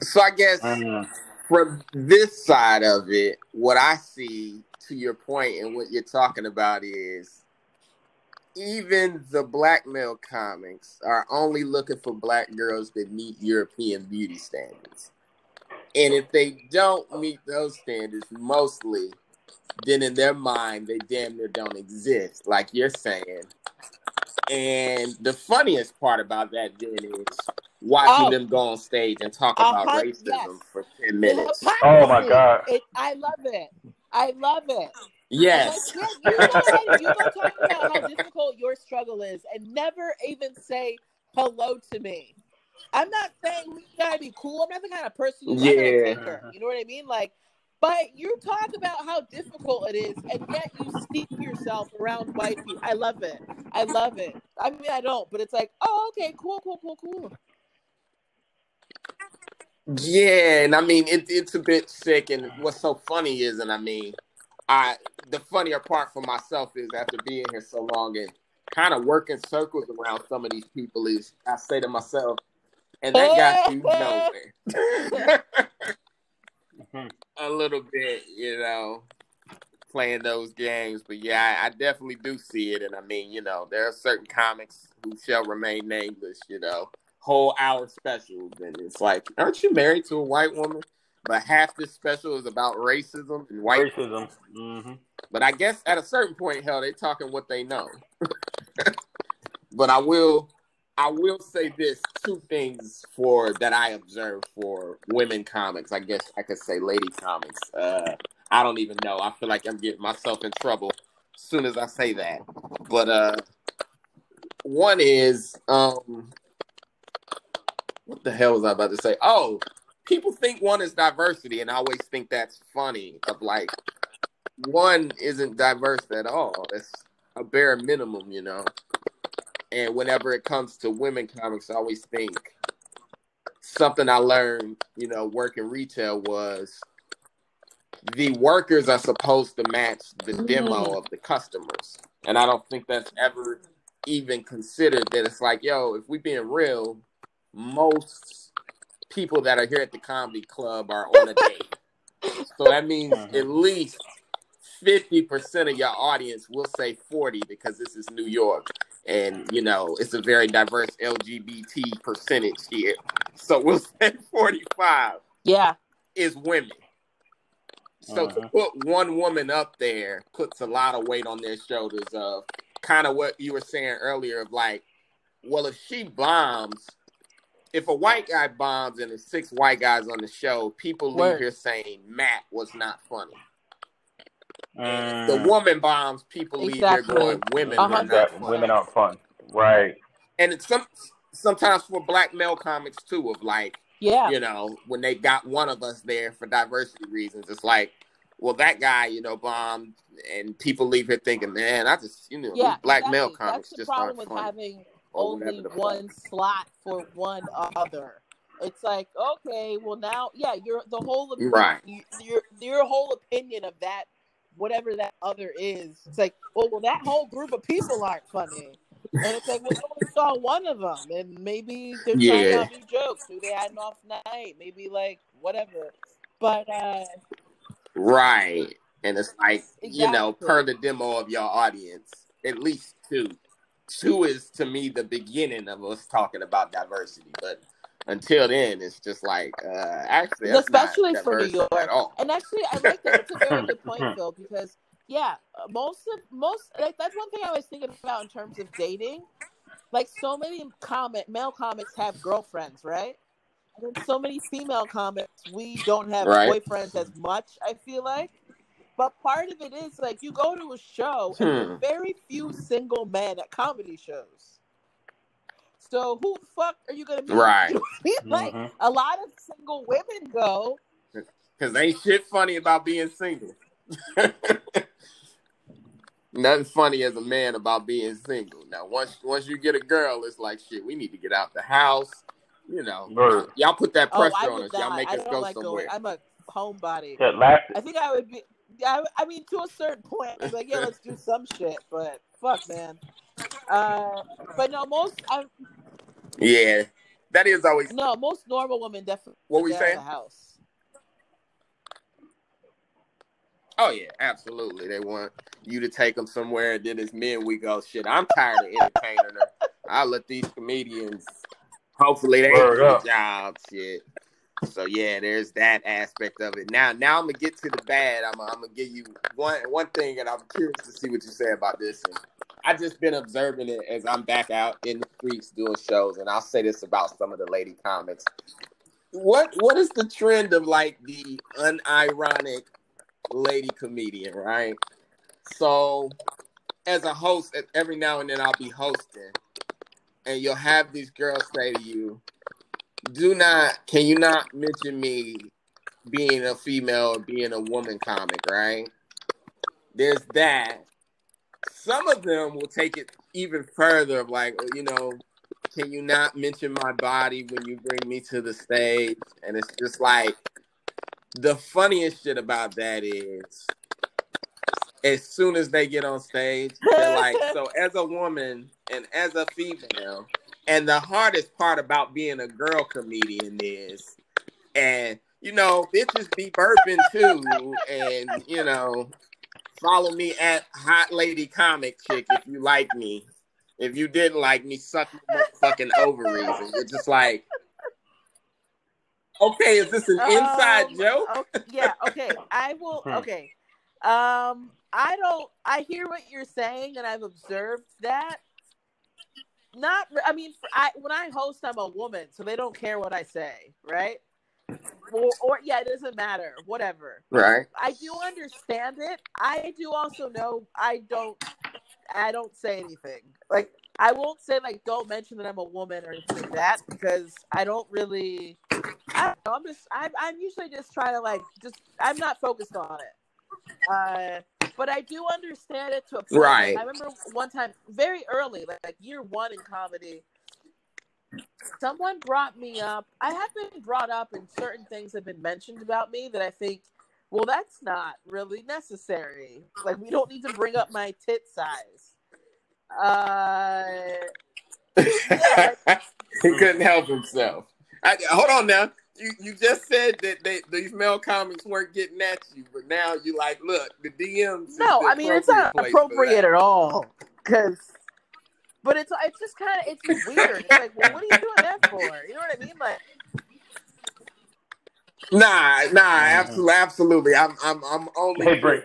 So I guess from this side of it, what I see to your point and what you're talking about is even the black male comics are only looking for black girls that meet European beauty standards. And if they don't meet those standards, mostly, then in their mind, they damn near don't exist, like you're saying. And the funniest part about that then is watching Oh. them go on stage and talk A about uh-huh, hun- racism yes. for 10 minutes. Oh my God. It, I love it. I love it. Yes. Like, yeah, you go ahead, you go talk about how difficult your struggle is, and never even say hello to me. I'm not saying we gotta be cool. I'm not the kind of person you Yeah. taker. You know what I mean? Like, but you talk about how difficult it is, and yet you steep yourself around white people. I love it. I love it. I mean, I don't, but it's like, oh, okay, cool, cool, cool, cool. Yeah, and I mean it, it's a bit sick. And what's so funny is, and I mean, I the funnier part for myself is after being here so long and kind of working circles around some of these people is I say to myself, and that got you nowhere. Mhm. a little bit, you know, playing those games. But yeah, I, I definitely do see it. And I mean, you know, there are certain comics who shall remain nameless, you know, whole hour specials. And it's like, aren't you married to a white woman? but half this special is about racism and white Racism. Mm-hmm. But I guess at a certain point, hell, they're talking what they know. but I will, I will say this: two things for that I observe for women comics. I guess I could say lady comics. Uh, I don't even know. I feel like I'm getting myself in trouble as soon as I say that. But uh, one is um, what the hell was I about to say? Oh, people think one is diversity, and I always think that's funny. Of like, one isn't diverse at all. That's a bare minimum, you know. And whenever it comes to women comics, I always think something I learned, you know, working retail was the workers are supposed to match the demo mm-hmm. of the customers. And I don't think that's ever even considered that it's like, yo, if we being real, most people that are here at the comedy club are on a date. So that means mm-hmm. at least 50% of your audience will say 40 because this is New York. And, you know, it's a very diverse LGBT percentage here. So we'll say 45 Yeah. is women. So to Uh-huh. put one woman up there puts a lot of weight on their shoulders of kind of what you were saying earlier of like, well, if she bombs, if a white guy bombs and there's six white guys on the show, people leave here saying Matt was not funny. Mm, The woman bombs, people leave here Exactly. going, women A are not that funny. women aren't fun. Right. And it's some sometimes for black male comics too, of like, Yeah. you know, when they got one of us there for diversity reasons, it's like, well, that guy, you know, bombed, and people leave here thinking, man, I just, you know, Yeah. these black male comics That's the just problem aren't with funny. having only whatever the one slot for one other. It's like, okay, well now, yeah, you're the whole opi- Right. you- your your whole opinion of that, whatever that other is. It's like, well, well, that whole group of people aren't funny, and it's like, well, we saw one of them, and maybe they're trying Yeah. out new jokes. Maybe they had an off night. Maybe like whatever. But uh, Right. And it's like, you know, per the demo of your audience, at least two. Two is to me the beginning of us talking about diversity. But until then, it's just like, uh, actually, that's especially not for New York. at all. And actually, I like that. It's a very good point, Phil, because yeah, most of most like that's one thing I was thinking about in terms of dating. Like so many comic male comics have girlfriends, right? And then so many female comics, we don't have Right. boyfriends as much. I feel like, but part of it is like you go to a show and there Hmm. are very few single men at comedy shows. So who the fuck are you gonna be? Right. You know what I mean? Like Mhm. a lot of single women go, Because ain't shit funny about being single. Nothing funny as a man about being single. Now, once once you get a girl, it's like shit. We need to get out the house. You know, Word. y'all put that Oh, pressure on would us. Y'all make I us go like somewhere. going. I'm a homebody. I think I would be. I, I mean, to a certain point, I was like, yeah, let's do some shit. But fuck, man. Uh, but no, most I Yeah, that is always no most normal women definitely what we get out saying. the house. Oh yeah, absolutely. They want you to take them somewhere, and then as men we go, shit. I'm tired of entertaining her. I'll let these comedians. Hopefully they Word do a job. Shit. So yeah, there's that aspect of it. Now, now I'm gonna get to the bad. I'm, I'm gonna give you one one thing, and I'm curious to see what you say about this. And I just been observing it as I'm back out in the streets doing shows, and I'll say this about some of the lady comics. What what is the trend of like the unironic lady comedian, right? So, as a host, every now and then I'll be hosting, and you'll have these girls say to you, "Do not, can you not mention me being a female or being a woman comic?" Right? There's that. Some of them will take it even further, of like, you know, can you not mention my body when you bring me to the stage? And it's just like the funniest shit about that is as soon as they get on stage, they're like, so as a woman and as a female, and the hardest part about being a girl comedian is, and you know, bitches be burping too, and you know, follow me at Hot Lady Comic Chick if you like me. If you didn't like me, suck my fucking ovaries. And you're just like, Okay, is this an inside Um, joke? okay, yeah, okay. I will Hmm. okay. Um I don't I hear what you're saying and I've observed that. Not I mean I when I host I'm a woman, so they don't care what I say, right? Or, or yeah, it doesn't matter. Whatever. Right. I do understand it. I do also know I don't I don't say anything. Like I won't say like don't mention that I'm a woman or anything like that because I don't really I don't know. I'm just I'm I'm usually just trying to like just I'm not focused on it. Uh but I do understand it to a point. Right. I remember one time very early, like, like year one in comedy, someone brought me up. I have been brought up and certain things have been mentioned about me that I think, well, that's not really necessary. Like we don't need to bring up my tit size. Uh he couldn't help himself. I, hold on now. You you just said that they, these male comics weren't getting at you, but now you're like, look, the DMs. no, I mean it's not appropriate at all. Cause but it's it's just kind of it's weird. It's like, well, what are you doing that for? You know what I mean? Like, Nah, nah, absolutely, absolutely. I'm I'm I'm only. They bring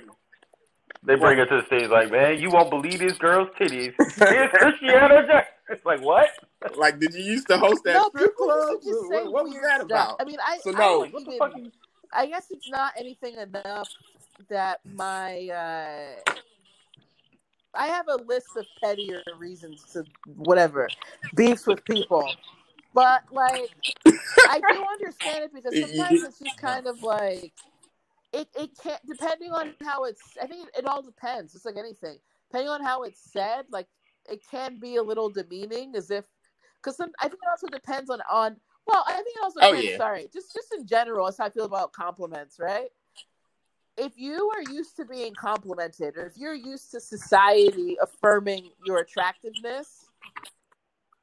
they bring her to the stage like, man, you won't believe these girl's titties. Here's Christiana Jackson. It's like what? Like, did you used to host that no, strip club? used to just say What, what was weird that stuff. about? I mean, I So I no. don't What the even- fuck? I guess it's not anything enough that my uh I have a list of pettier reasons to whatever beefs with people. But like I do understand it because sometimes it's just kind of like it, it can't depending on how it's I think it, it all depends. It's like anything. Depending on how it's said, like it can be a little demeaning as if because I think it also depends on on well, I think it also Oh, yeah. sorry, just just in general, that's how I feel about compliments, right? If you are used to being complimented, or if you're used to society affirming your attractiveness,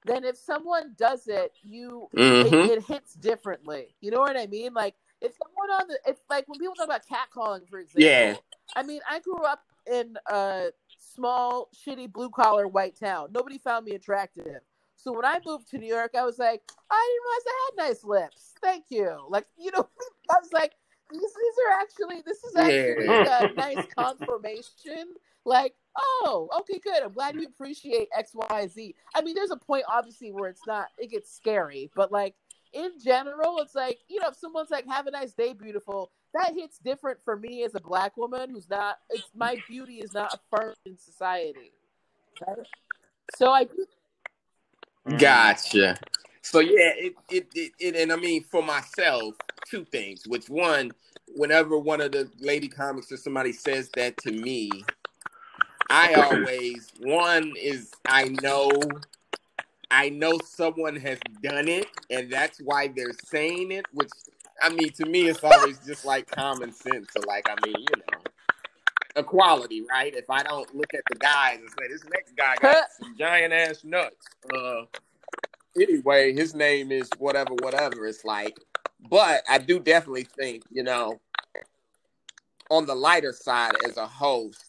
then if someone does it, you Mhm. it, it hits differently. You know what I mean? Like if someone on the if like when people talk about catcalling, for example. Yeah. I mean, I grew up in a small, shitty blue collar white town. Nobody found me attractive. So when I moved to New York, I was like, I didn't realize I had nice lips. Thank you. Like, you know, I was like, these these are actually this is actually Yeah. a nice confirmation. Like, oh, okay, good. I'm glad you appreciate X, Y, Z. I mean, there's a point obviously where it's not it gets scary, but like in general, it's like, you know, if someone's like, have a nice day, beautiful, that hits different for me as a black woman who's not it's my beauty is not affirmed in society. Right? So I Gotcha. So yeah, it, it it it and I mean for myself, two things. Which one, whenever one of the lady comics or somebody says that to me, I always one is I know I know someone has done it and that's why they're saying it, which I mean to me it's always just like common sense. So like I mean, you know. Equality, right? If I don't look at the guys and say this next guy got some giant ass nuts, uh anyway, his name is whatever, whatever. It's like, but I do definitely think, you know, on the lighter side as a host,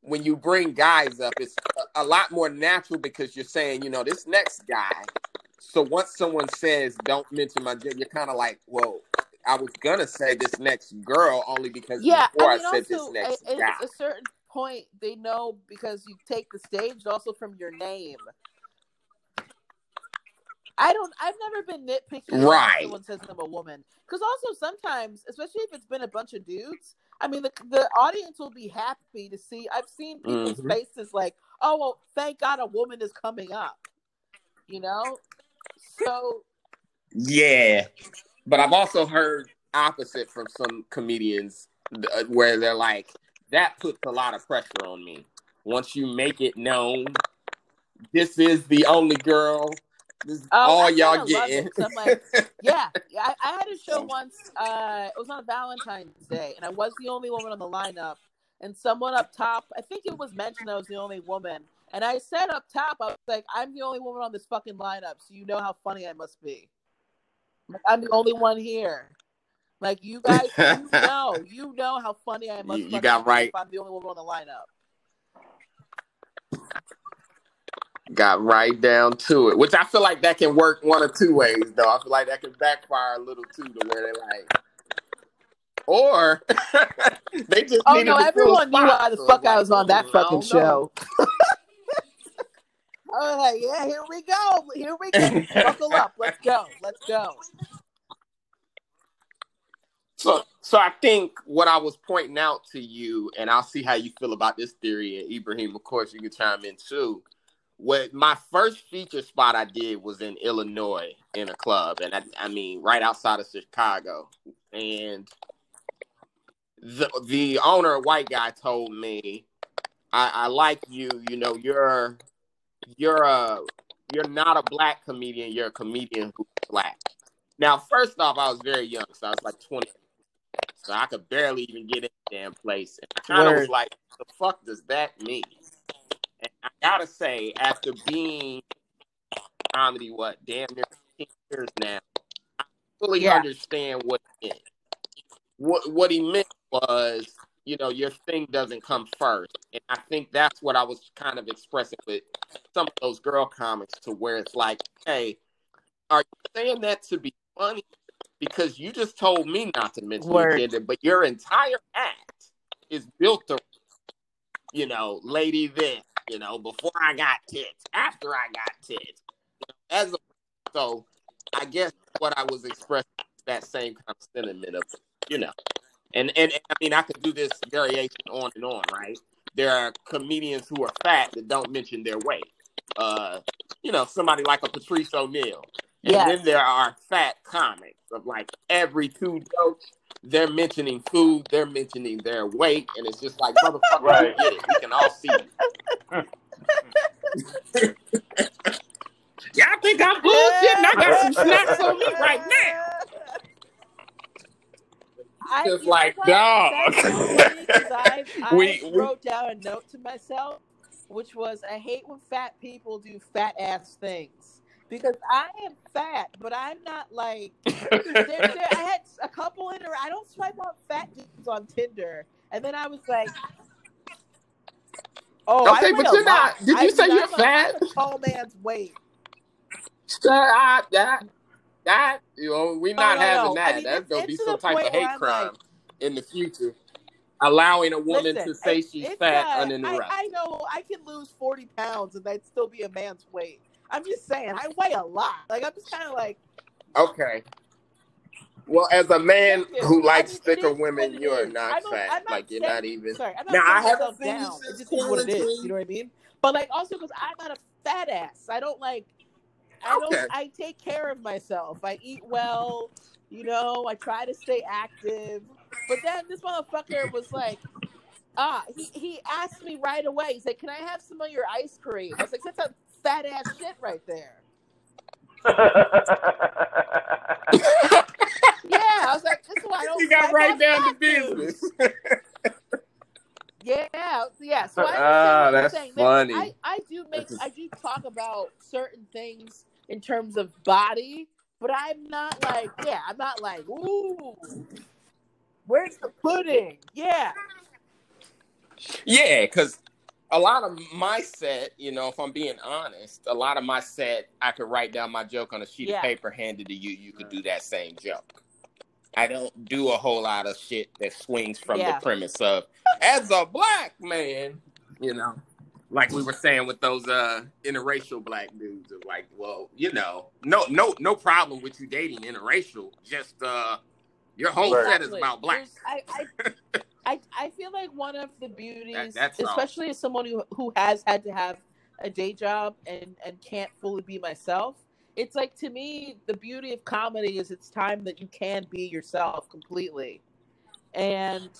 when you bring guys up, it's a, a lot more natural because you're saying, you know, this next guy. So once someone says, don't mention my gender, you're kind of like, whoa, I was gonna say this next girl only because yeah, before I I, said also, this next at, guy. at a certain point, they know because you take the stage also from your name. I don't. I've never been nitpicky. when Right. Someone says I'm a woman, because also sometimes, especially if it's been a bunch of dudes, I mean, the the audience will be happy to see. I've seen people's Mhm. faces like, "Oh, well, thank God a woman is coming up," you know. So Yeah, but I've also heard opposite from some comedians uh, where they're like, that puts a lot of pressure on me. Once you make it known, this is the only girl. This is Oh, all y'all getting. I'm like, yeah, yeah. I, I had a show once. Uh, it was on Valentine's Day, and I was the only woman on the lineup. And someone up top, I think it was mentioned I was the only woman. And I said up top, I was like, I'm the only woman on this fucking lineup, so you know how funny I must be. Like, I'm the only one here. Like you guys, you know, you know how funny I must. You- you got right. If I'm the only woman on the lineup. Got right down to it, which I feel like that can work one or two ways, though. I feel like that can backfire a little too, to where they're like, or they just Oh no, everyone knew why the fuck I was on that fucking show. I was like, yeah, here we go. Here we go. Buckle up. Let's go. Let's go. So, so I think what I was pointing out to you, and I'll see how you feel about this theory. And Ibrahim, of course, you can chime in too. What my first feature spot I did was in Illinois in a club, and I, I mean right outside of Chicago. And the the owner, a white guy, told me, I, "I like you. You know, you're you're a you're not a black comedian. You're a comedian who's black." Now, first off, I was very young, so I was like 20 so I could barely even get in the damn place. And I kind of was like, the fuck does that mean? I gotta say, after being comedy, what, damn near 15 years now, I fully Yeah. understand what he meant. What, what he meant was, you know, your thing doesn't come first. And I think that's what I was kind of expressing with some of those girl comics to where it's like, hey, are you saying that to be funny? Because you just told me not to mention Word. gender, but your entire act is built around, you know, lady this, you know, before I got tits, after I got tits. As a, so I guess what I was expressing that same kind of sentiment of, you know, and, and, and I mean, I could do this variation on and on, right? There are comedians who are fat that don't mention their weight. Uh, you know, somebody like a Patrice O'Neal. And Yes. then there are fat comics of like every two jokes, they're mentioning food, they're mentioning their weight, and it's just like, motherfucker, Right. we get it. We can all see it. Y'all think I'm bullshitting? I got some snacks on me right now. I, Just you like, what? dog. That's so funny 'cause I, I We- we- wrote down a note to myself, which was, I hate when fat people do fat ass things. Because I am fat, but I'm not like. there, there, I had a couple in I don't swipe on fat dudes on Tinder. And then I was like, oh, Okay, weigh but you're not- did you I say you're I'm fat? I'm a tall man's weight. Sir, I, that, that, you know, we're not Oh, no, having no. that. I mean, That's gonna be some type of hate crime like- in the future. Allowing a woman Listen, to say she's fat I, uninterrupted. I know I can lose 40 pounds and I'd still be a man's weight. I'm just saying, I weigh a lot. Like, I'm just kind of like, Okay. Well, as a man you. who likes thicker is women, you're not fat. Not like you're saying- not even. sorry, I'm not Now, I haven't seen you down. since It just is what it is. You know what I mean? But like, also because I'm not a fat ass. I don't like. I Okay. don't. I take care of myself. I eat well. You know, I try to stay active. But then this motherfucker was like, ah, he, he asked me right away. He's like, "Can I have some of your ice cream?" I was like, "That's a fat ass shit right there." Yeah, I was like, "This is why I don't." you got right down to business. Yeah, yeah. So I understand Ah, that's saying. There- funny. I, I do make I do talk about certain things in terms of body, but I'm not like yeah, I'm not like ooh, where's the pudding? Yeah, Yeah, because a lot of my set, you know, if I'm being honest, a lot of my set, I could write down my joke on a sheet Yeah. of paper, hand it to you. You could do that same joke. I don't do a whole lot of shit that swings from Yeah. the premise of, as a black man, you know, like we were saying with those uh interracial black dudes, of like, well, you know, no, no, no problem with you dating interracial. Just uh, your whole Right. set is about black. I, I, I, I feel like one of the beauties, that's all. especially as someone who, who has had to have a day job and, and can't fully be myself, it's like to me, the beauty of comedy is it's time that you can be yourself completely. And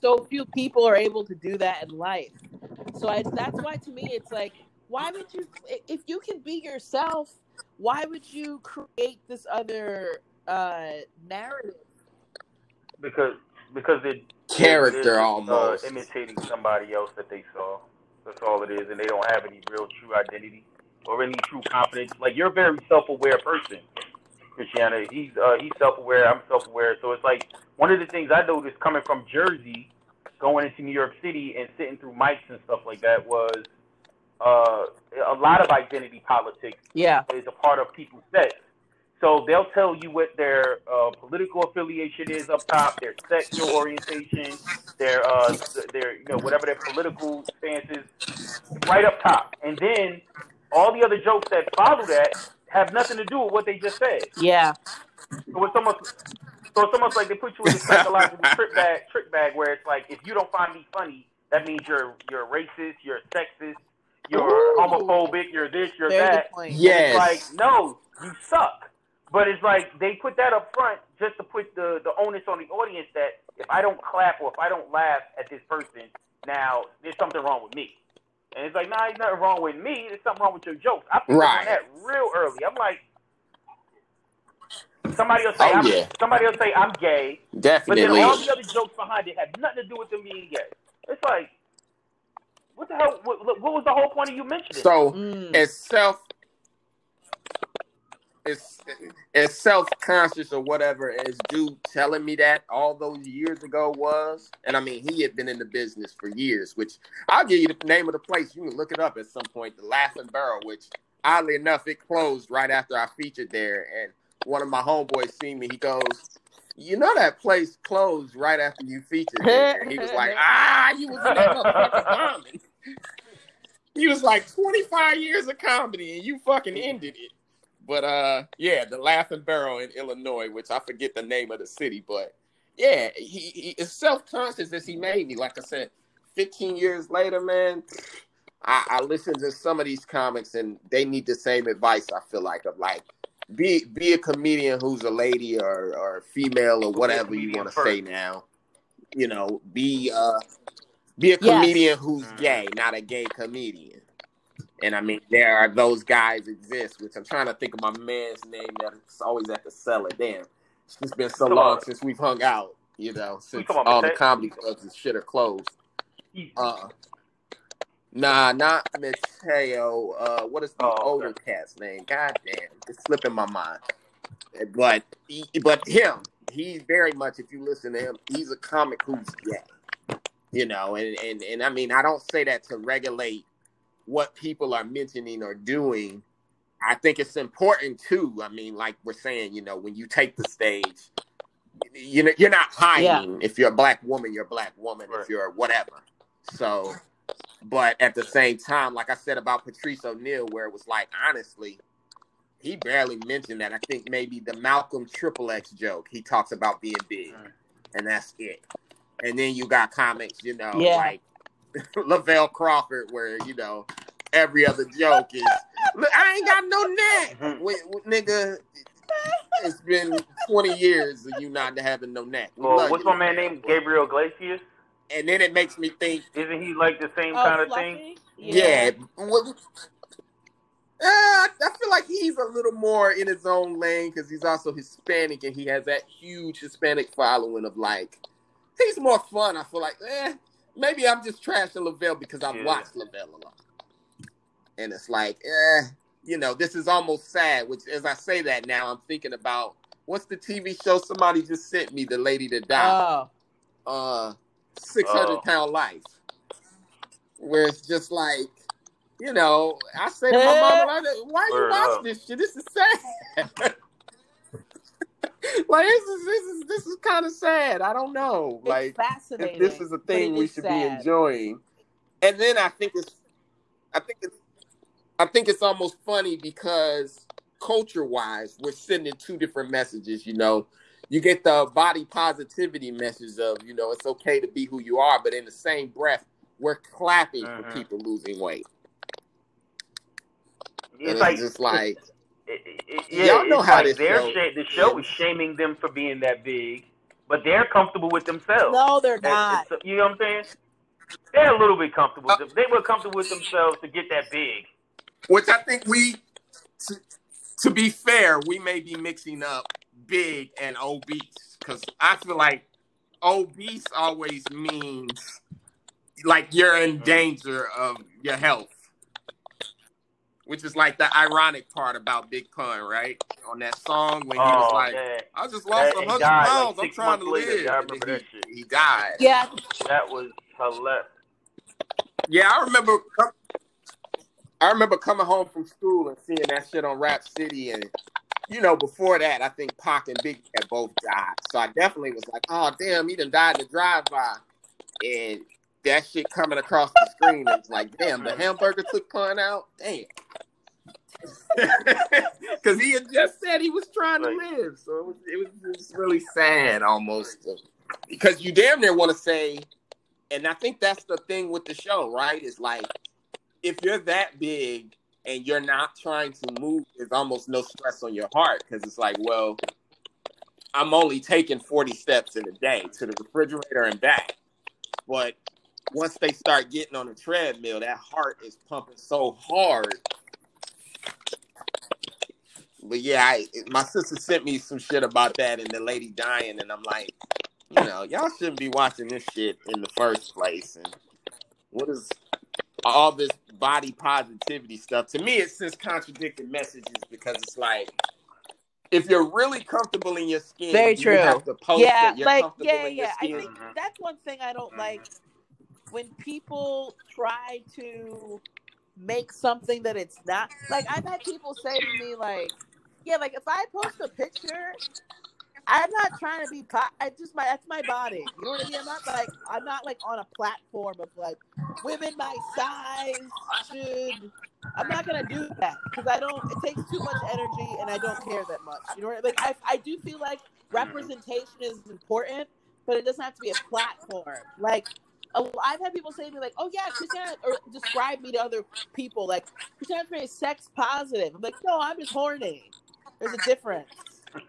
so few people are able to do that in life. So I, that's why to me, it's like, why would you, if you can be yourself, why would you create this other uh, narrative? because because they Character they're, almost. uh, imitating somebody else that they saw. That's all it is, and they don't have any real true identity or any true confidence. Like you're a very self-aware person, Christiana. He's uh, he's self-aware. I'm self-aware. So it's like one of the things I noticed coming from Jersey, going into New York City and sitting through mics and stuff like that was uh, a lot of identity politics Yeah. is a part of people's sex. So they'll tell you what their uh, political affiliation is up top, their sexual orientation, their uh, their you know whatever their political stance is, right up top, and then all the other jokes that follow that have nothing to do with what they just said. Yeah. So it's almost so it's almost like they put you in a psychological trick bag trick bag where it's like if you don't find me funny, that means you're you're racist, you're sexist, you're Ooh. homophobic, you're this, you're Very that. point. Yes. It's like, no, you suck. But it's like they put that up front just to put the, the onus on the audience that if I don't clap or if I don't laugh at this person, now there's something wrong with me. And it's like, nah, there's nothing wrong with me. There's something wrong with your jokes. I picked up Right. on that real early. I'm like, somebody will say, Oh, I'm, yeah. somebody will say I'm gay, Definitely. but then all the other jokes behind it have nothing to do with them being gay. It's like, what the hell? What, what was the whole point of you mentioning? So Mm. it's self it's it's self conscious or whatever as dude telling me that all those years ago was. And I mean he had been in the business for years, which I'll give you the name of the place. You can look it up at some point, the Laughing Barrel, which oddly enough it closed right after I featured there. And one of my homeboys seen me, he goes, You know that place closed right after you featured there. He was like, Ah, you was in that motherfucking bombing. He was like 25 years of comedy and you fucking ended it. But uh yeah, the Laughing Barrel in Illinois, which I forget the name of the city, but yeah, he, he is self-conscious as he made me. Like I said, 15 years later, man, I, I listen to some of these comics and they need the same advice, I feel like, of like be be a comedian who's a lady or or female or whatever you want to say now. You know, be uh be a Yes. comedian who's Mm. gay, not a gay comedian. And I mean, there are those guys exist, which I'm trying to think of my man's name that's always at the cellar. Damn, it's been so Come long on. since we've hung out, you know, since about all the comedy clubs and shit are closed. Uh, nah, not Mateo. Uh, what is the Oh, okay. older cat's name? God damn, it's slipping my mind. But but him, he's very much. If you listen to him, he's a comic who's gay. You know, and and and I mean, I don't say that to regulate what people are mentioning or doing. I think it's important too. I mean, like we're saying, you know, when you take the stage, you know, you're not hiding. If you're a black woman, you're a black woman. Right. If you're whatever. So, but at the same time, like I said about Patrice O'Neal, where it was like, honestly, he barely mentioned that. I think maybe the Malcolm Triple X joke, he talks about being big, and that's it. And then you got comics, you know, Yeah. like Lavell Crawford, where you know every other joke is, "Look, I ain't got no neck. Wait, wait, nigga. It's been twenty years of you not having no neck. We Well, love what's you, my man Lavell, named Gabriel Iglesias? And then it makes me think, Isn't he like the same Oh, kind of Fluffy? thing? yeah. well, uh, I feel like he's a little more in his own lane because he's also Hispanic and he has that huge Hispanic following of like he's more fun. I feel like eh, maybe I'm just trashing Lavell because I've Yeah. watched Lavell a lot, and it's like eh, you know, this is almost sad. Which as I say that now, I'm thinking about what's the TV show somebody just sent me, the lady that died, Oh. uh, Six Hundred Oh. Pound Life, where it's just like. You know, I say to my mama, like, "Why you Word watch this shit? This is sad." like this is this is this is kind of sad. I don't know. Like fascinating. if this is a thing we should be enjoying. And then I think it's I think it's I think it's almost funny because culture wise, we're sending two different messages, you know. You get the body positivity message of, you know, it's okay to be who you are, but in the same breath, we're clapping for Mhm. people losing weight. And It's it's like, just like it, it, it- yeah, Y'all know it's how like this they're the show is shaming them for being that big, but they're comfortable with themselves. No, they're not. and so- you know what I'm saying? They're a little bit comfortable. with them. They were comfortable with themselves to get that big. which I think we, to, to be fair, we may be mixing up big and obese because I feel like obese always means like you're in mm-hmm. danger of your health, which is like the ironic part about Big Pun, right? On that song when he was Oh, like, man. "I just lost a hundred died, like, pounds. I'm trying to later. live." I remember that he, shit. he died. Yeah, That was hilarious. Yeah, I remember. I remember coming home from school and seeing that shit on Rap City, and you know, before that, I think Pac and Big had both died. So I definitely was like, "Oh damn, he done died in the drive-by," and that shit coming across the screen, it's like, "Damn, the mm-hmm. hamburger took pun out." Damn. Because he had just said he was trying to live, so it was, it was, was really sad almost. Because you damn near want to say, and I think that's the thing with the show, right? Is like if you're that big and you're not trying to move, there's almost no stress on your heart because it's like, well, I'm only taking 40 steps in a day to the refrigerator and back. But once they start getting on the treadmill, that heart is pumping so hard. But yeah, I, my sister sent me some shit about that and the lady dying, and I'm like, you know, y'all shouldn't be watching this shit in the first place. And what is all this body positivity stuff. To me, it sends contradicting messages because it's like if you're really comfortable in your skin, very true. yeah, like yeah, yeah. I think that's one thing I don't mm-hmm. like when people try to make something that it's not. Like I've had people say to me, like, yeah, like if I post a picture I'm not trying to be. I just my that's my body. You know what I mean? I'm not like I'm not like on a platform of like women my size should. I'm not gonna do that because I don't. It takes too much energy, and I don't care that much. You know what I mean? Like I, I do feel like representation is important, but it doesn't have to be a platform. Like I've had people say to me like, "Oh yeah, Christiana," or describe me to other people like Christiana's very sex positive. I'm like, no, I'm just horny. There's a difference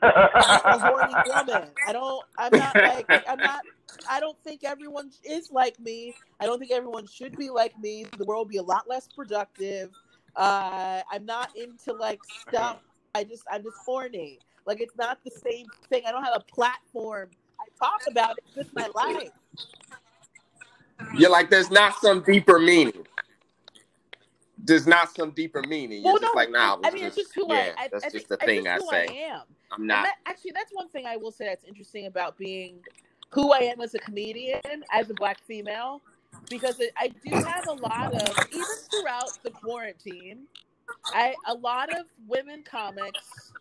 a horny woman. I don't. I'm not like. I'm not. I don't think everyone is like me. I don't think everyone should be like me. The world would be a lot less productive. Uh, I'm not into like stuff. I just. I'm just horny. Like it's not the same thing. I don't have a platform. I talk about it. Just my life. You're like, there's not some deeper meaning there's not some deeper meaning. You're well, just no, like, nah. I mean, it's just who yeah, I. I that's I, just the thing I say. I am. I'm not. That, actually, that's one thing I will say that's interesting about being who I am as a comedian, as a black female, because I do have a lot of even throughout the quarantine, I a lot of women comics,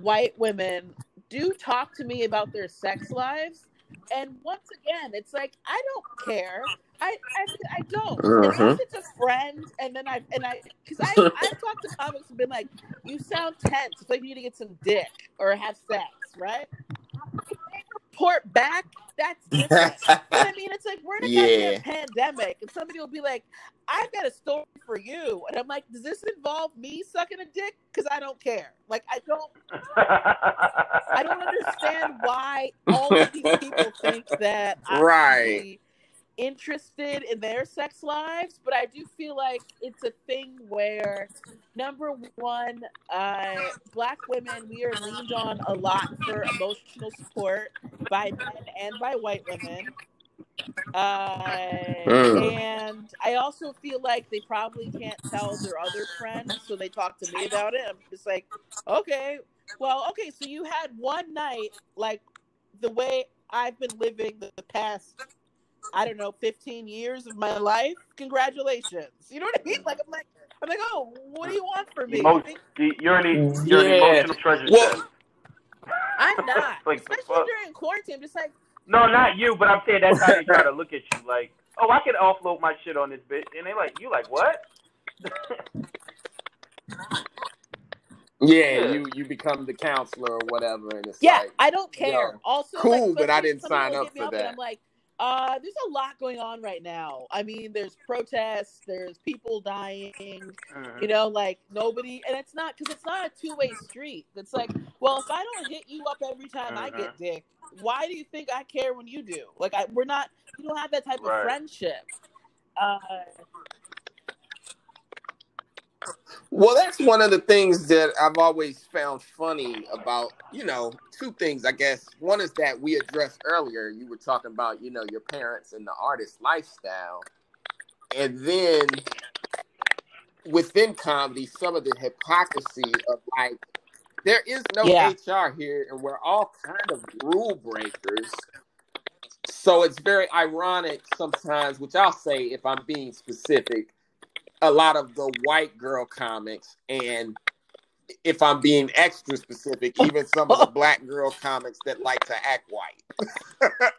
white women, do talk to me about their sex lives. And once again, it's like I don't care. I I, I don't. Uh-huh. It's a friend, and then I and I because I I've talked to comics and been like, you sound tense. It's like you need to get some dick or have sex, right? Report back. That's different. I mean, it's like we're in a yeah. pandemic, and somebody will be like, "I've got a story for you," and I'm like, "Does this involve me sucking a dick? Because I don't care. Like, I don't, I don't understand why all of these people think that right interested in their sex lives, but I do feel like it's a thing where number one, uh, black women we are leaned on a lot for emotional support by men and by white women. Uh, mm. and I also feel like they probably can't tell their other friends, so they talk to me about it. I'm just like, okay, well, okay, so you had one night like the way I've been living the past I don't know, 15 years of my life. Congratulations. You know what I mean? Like I'm like I'm like, oh, what do you want from me? Emo- you're an you're yeah. an emotional treasure well, I'm not. like Especially during quarantine. I'm just like No, not you, but I'm saying that's how they try to look at you like, oh, I can offload my shit on this bitch. And they're like, you like what? Yeah, you you become the counselor or whatever, and it's yeah, like, I don't care. Yo, also, cool, like, but I didn't sign up for up that. I'm like, uh, there's a lot going on right now. I mean, there's protests, there's people dying, you know, like nobody, and it's not because it's not a two way street. It's like, well, if I don't hit you up every time. I get uh-huh. dick, why do you think I care when you do? Like, I, we're not, we don't have that type right. of friendship. Uh, well, that's one of the things that I've always found funny about, you know, two things, I guess. One is that we addressed earlier, you were talking about, you know, your parents and the artist lifestyle. And then within comedy, some of the hypocrisy of like, there is no yeah. HR here, and we're all kind of rule breakers. So it's very ironic sometimes, which I'll say if I'm being specific, a lot of the white girl comics, and if I'm being extra specific, even some of the black girl comics that like to act white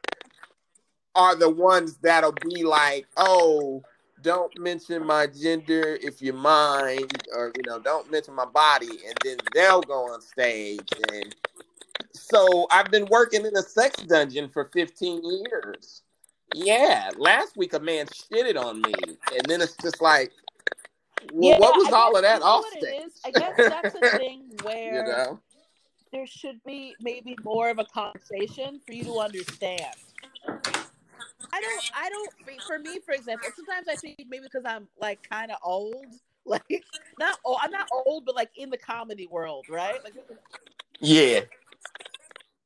are the ones that'll be like, oh, don't mention my gender if you mind, or you know, don't mention my body, and then they'll go on stage. And so I've been working in a sex dungeon for 15 years. Yeah, last week a man shitted on me, and then it's just like, well, Yeah, what was I all guess of that you know off stage? I guess that's a thing you know? there should be maybe more of a conversation for you to understand. I don't. I don't. For me, for example, sometimes I think maybe because I'm like kind of old, like not. Oh, I'm not old, but like in the comedy world, right? Like, Yeah,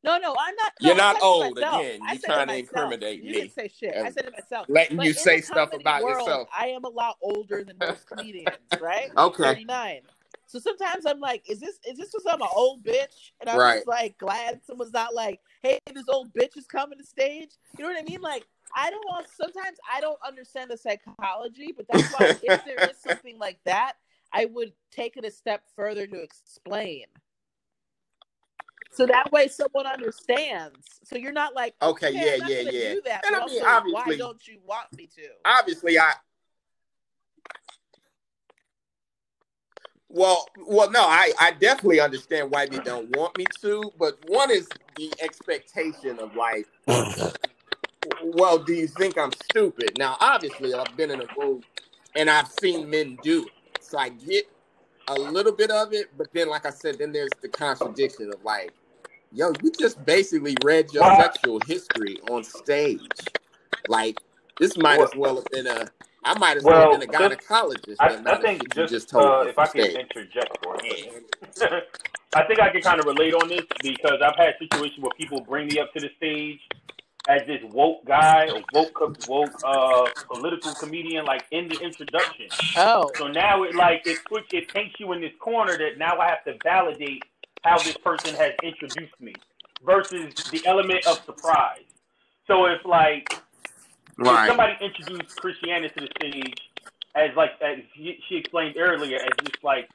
no, no, I'm not. You're no, not old, again. You're trying to incriminate You me. didn't say shit. I said it myself. letting But you say stuff about world, yourself. I am a lot older than most comedians, right? Okay. 39. So sometimes I'm like, is this is this because I'm an old bitch? And I'm Right. just like glad someone's not like, hey, this old bitch is coming to stage. You know what I mean? Like, I don't want sometimes I don't understand the psychology, but that's why if there is something like that, I would take it a step further to explain. So that way someone understands. So you're not like, Okay, okay, yeah, yeah, yeah. do that. And I mean, also, why don't you want me to? Obviously, I. Well, well, no, I, I definitely understand why they don't want me to, but one is the expectation of like, well, do you think I'm stupid? Now, obviously, I've been in a room and I've seen men do it, so I get a little bit of it, but then, like I said, then there's the contradiction of like, yo, you just basically read your Wow. sexual history on stage. Like, this might as well have been a, I might as well, Well, have been a gynecologist. I, I think shit you just, just told uh, if I on could stage. interject for a minute, I think I can kind of relate on this because I've had situations where people bring me up to the stage as this woke guy or woke woke uh, political comedian, like in the introduction. Oh. So now it like it puts it paints you in this corner that now I have to validate how this person has introduced me versus the element of surprise. So if like if somebody introduced Christiana to the stage as like as she, explained earlier as this like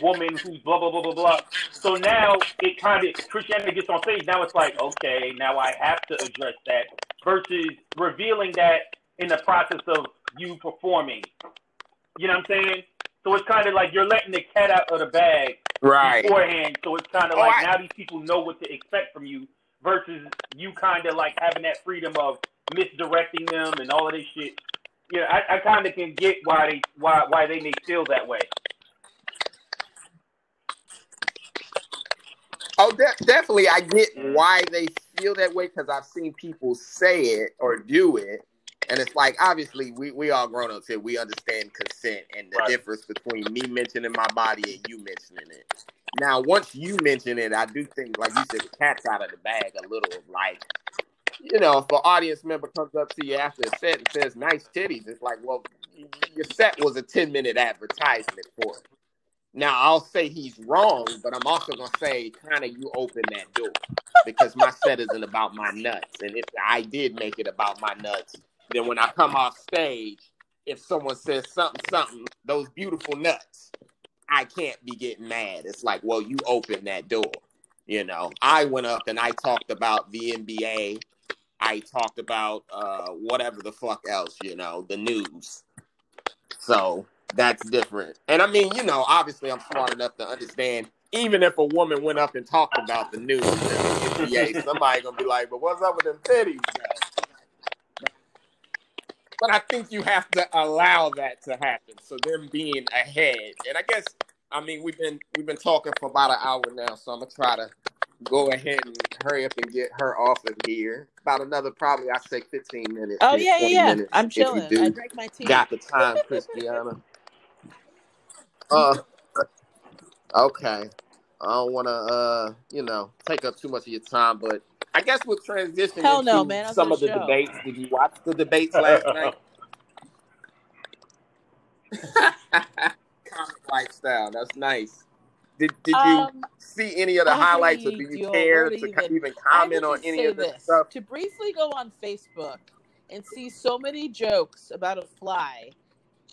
woman who's blah blah blah blah blah. So now it kind of Christiana gets on stage. Now it's like okay, now I have to address that versus revealing that in the process of you performing. You know what I'm saying? So it's kind of like you're letting the cat out of the bag Right. beforehand. So it's kind of Oh, like I- now these people know what to expect from you versus you kind of like having that freedom of misdirecting them and all of this shit. You know, I, I kind of can get why they why why they may feel that way. Oh, de- definitely. I get mm-hmm. why they feel that way because I've seen people say it or do it. And it's like, obviously, we, we all grown ups here. We understand consent and the Right. difference between me mentioning my body and you mentioning it. Now, once you mention it, I do think, like you said, the cat's out of the bag a little. Like, you know, if an audience member comes up to you after a set and says, nice titties, it's like, well, your set was a 10 minute advertisement for it. Now I'll say he's wrong, but I'm also gonna say kind of you open that door because my set isn't about my nuts, and if I did make it about my nuts, then when I come off stage, if someone says something, something, those beautiful nuts, I can't be getting mad. It's like, well, you open that door. You know, I went up and I talked about the NBA. I talked about uh, whatever the fuck else, you know, the news. So that's different. And I mean, you know, obviously I'm smart enough to understand. Even if a woman went up and talked about the news the NBA, somebody gonna be like, "But what's up with them titties?" But I think you have to allow that to happen. So them being ahead, and I guess I mean we've been we've been talking for about an hour now, so I'm gonna try to go ahead and hurry up and get her off of here. About another probably I say 15 minutes. Oh yeah, yeah, yeah. minutes I'm chilling. I drank my tea. got the time, Christiana. Uh, okay. I don't want to, uh, you know, take up too much of your time, but I guess we'll transition Hell into no, man. Some of the show. debates. Did you watch the debates last night? Comic lifestyle. That's nice. Did Did you Um, see any of the I highlights, or do you don't care even- to co- even comment on any of this this. stuff? To briefly go on Facebook and see so many jokes about a fly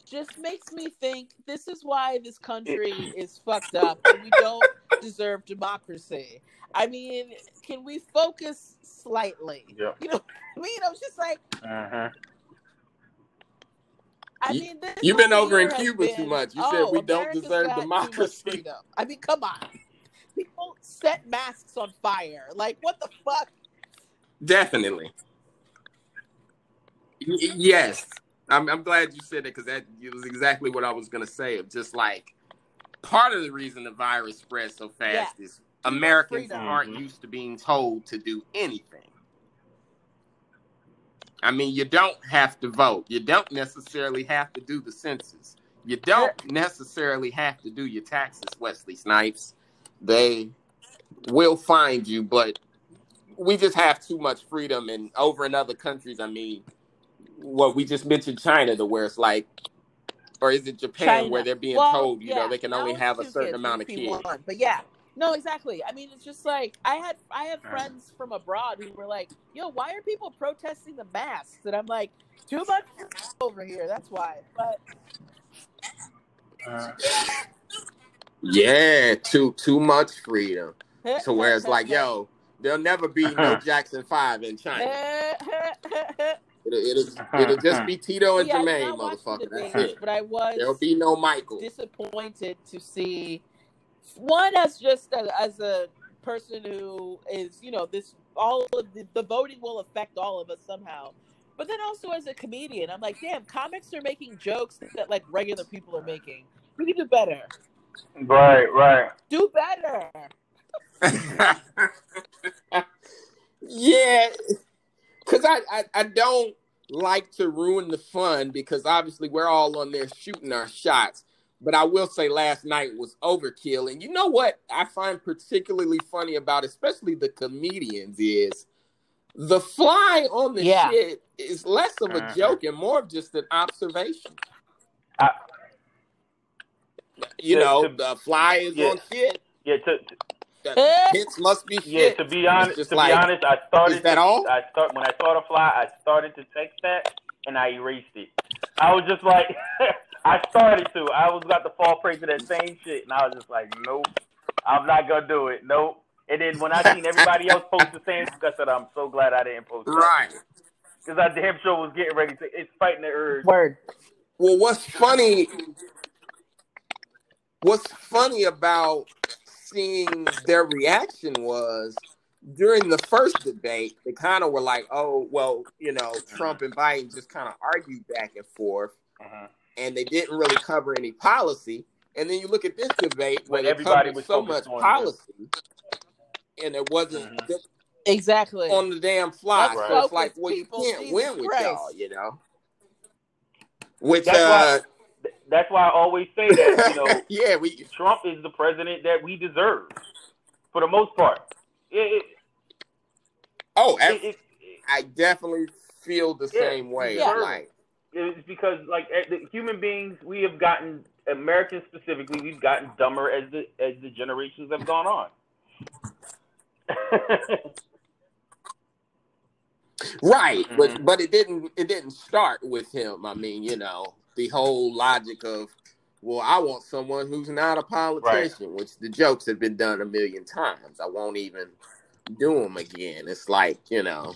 just makes me think this is why this country is fucked up we don't deserve democracy. I mean, can we focus slightly? Yep. You know, I mean, I was just like, uh-huh. I you, mean, this you've been over in year has Cuba too much. You oh, said we don't deserve got too much democracy. freedom. I mean, come on. People set masks on fire. Like, what the fuck? Definitely. Y- yes. I'm, I'm glad you said it because that was exactly what I was going to say. Of just like part of the reason the virus spread so fast is Americans freedom. aren't Mhm. used to being told to do anything. I mean, you don't have to vote. You don't necessarily have to do the census. You don't necessarily have to do your taxes, Wesley Snipes. They will find you, but we just have too much freedom. And over in other countries, I mean, what we just mentioned China, to where it's like, or is it Japan, China. where they're being Well, told, you yeah, know, they can only have a certain kids, amount of used to be kids. one. But yeah, no, exactly. I mean, it's just like I had I have friends from abroad who were like, "Yo, why are people protesting the masks?" And I'm like, "Too much over here. That's why." But Uh, Yeah, too too much freedom. so where it's like, yo, there'll never be no Jackson Five in China. It'll, it'll, uh-huh, it'll just uh-huh. be Tito and Yeah, I did Jermaine, not watch the motherfucker. That's it. But I was There'll be no Michael. disappointed to see one as just a, as a person who is you know this all of the, the voting will affect all of us somehow but then also as a comedian i'm like damn comics are making jokes that like regular people are making we can do better right, right. do better yeah, because I, I I don't like to ruin the fun because obviously we're all on there shooting our shots. But I will say last night was overkill. And you know what I find particularly funny about especially the comedians is the fly on the Yeah. shit is less of a Uh-huh. joke and more of just an observation. I- you Yeah, know, to- the fly is yeah. on shit. Yeah, to, to The hits must be yeah, shit. to be honest, to like, be honest, I started. is that to, all? I start when I saw the fly. I started to text that, and I erased it. I was just like, I started to. I was about to fall prey to that same shit, and I was just like, nope, I'm not gonna do it. Nope. And then when I seen everybody else post the same, I said, I'm so glad I didn't post that. Right. Because I damn sure was getting ready to. It's fighting the urge. word Well, what's funny? What's funny about seeing their reaction was during the first debate, they kind of were like, "Oh, well, you know, Trump and Biden just kind of argued back and forth, Uh-huh. and they didn't really cover any policy." And then you look at this debate where But they everybody was so much focused on policy, and it wasn't Mhm. just exactly on the damn fly. Let's So it's like, focus, well, you can't Jesus win with Christ. y'all, you know. Which, That's uh, why- Th- That's why I always say that. You know, yeah, we Trump is the president that we deserve, for the most part. It, it, Oh, it, I definitely feel the same way. yeah. Like, it's because, like, eh, the human beings, we have gotten Americans specifically, we've gotten dumber as the as the generations have gone on. right, Mhm. but but it didn't it didn't start with him. I mean, you know, the whole logic of, well, I want someone who's not a politician, which the jokes have been done a million times. I won't even do them again. It's like you know,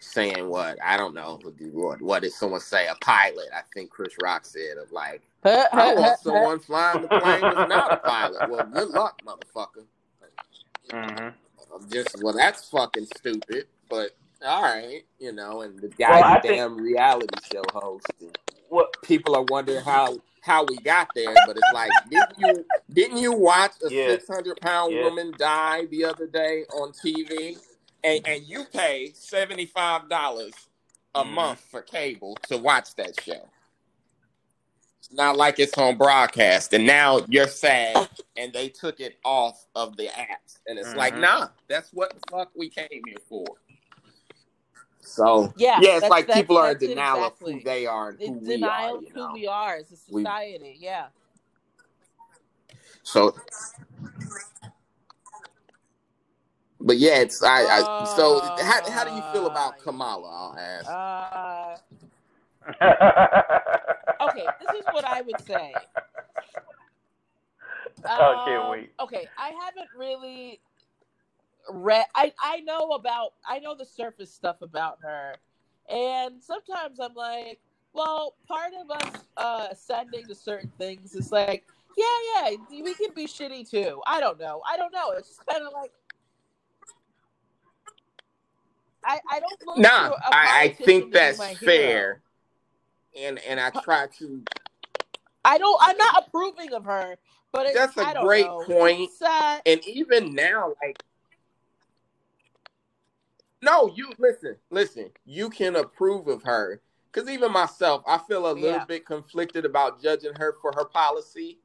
saying what I don't know. What what did someone say? A pilot? I think Chris Rock said of like, I want someone flying the plane who's not a pilot. Well, good luck, motherfucker. hmm I'm just well, that's fucking stupid. But all right, you know, and the Well, guy's think- reality show host. People are wondering how how we got there, but it's like, didn't you didn't you watch a Yeah. six hundred pound Yeah. woman die the other day on TV? And and you pay seventy five dollars a Mhm. month for cable to watch that show. It's not like it's on broadcast, and now you're sad, and they took it off of the apps, and it's like, Mhm. nah, that's what the fuck we came here for. So Yeah, yeah, it's like people are in denial exactly. of who they are and who It's we denial are. of You who know? we are as a We- society. Yeah. So, but yeah, it's I. I so how how do you feel about Uh, Kamala? I'll ask. Uh, okay, this is what I would say. I can't Um, wait. Okay, I haven't really read. I I know about. I know the surface stuff about her, and sometimes I'm like, well, part of us uh, ascending to certain things is like, yeah, yeah, we can be shitty too. I don't know. I don't know. It's just kind of like. I, I don't look Nah, I, I, think that's hero. fair, and and I try to. I don't. I'm not approving of her, but it's, That's a great know. point. Uh, And even now, like, no, you listen, listen. You can approve of her because even myself, I feel a little Yeah. bit conflicted about judging her for her policy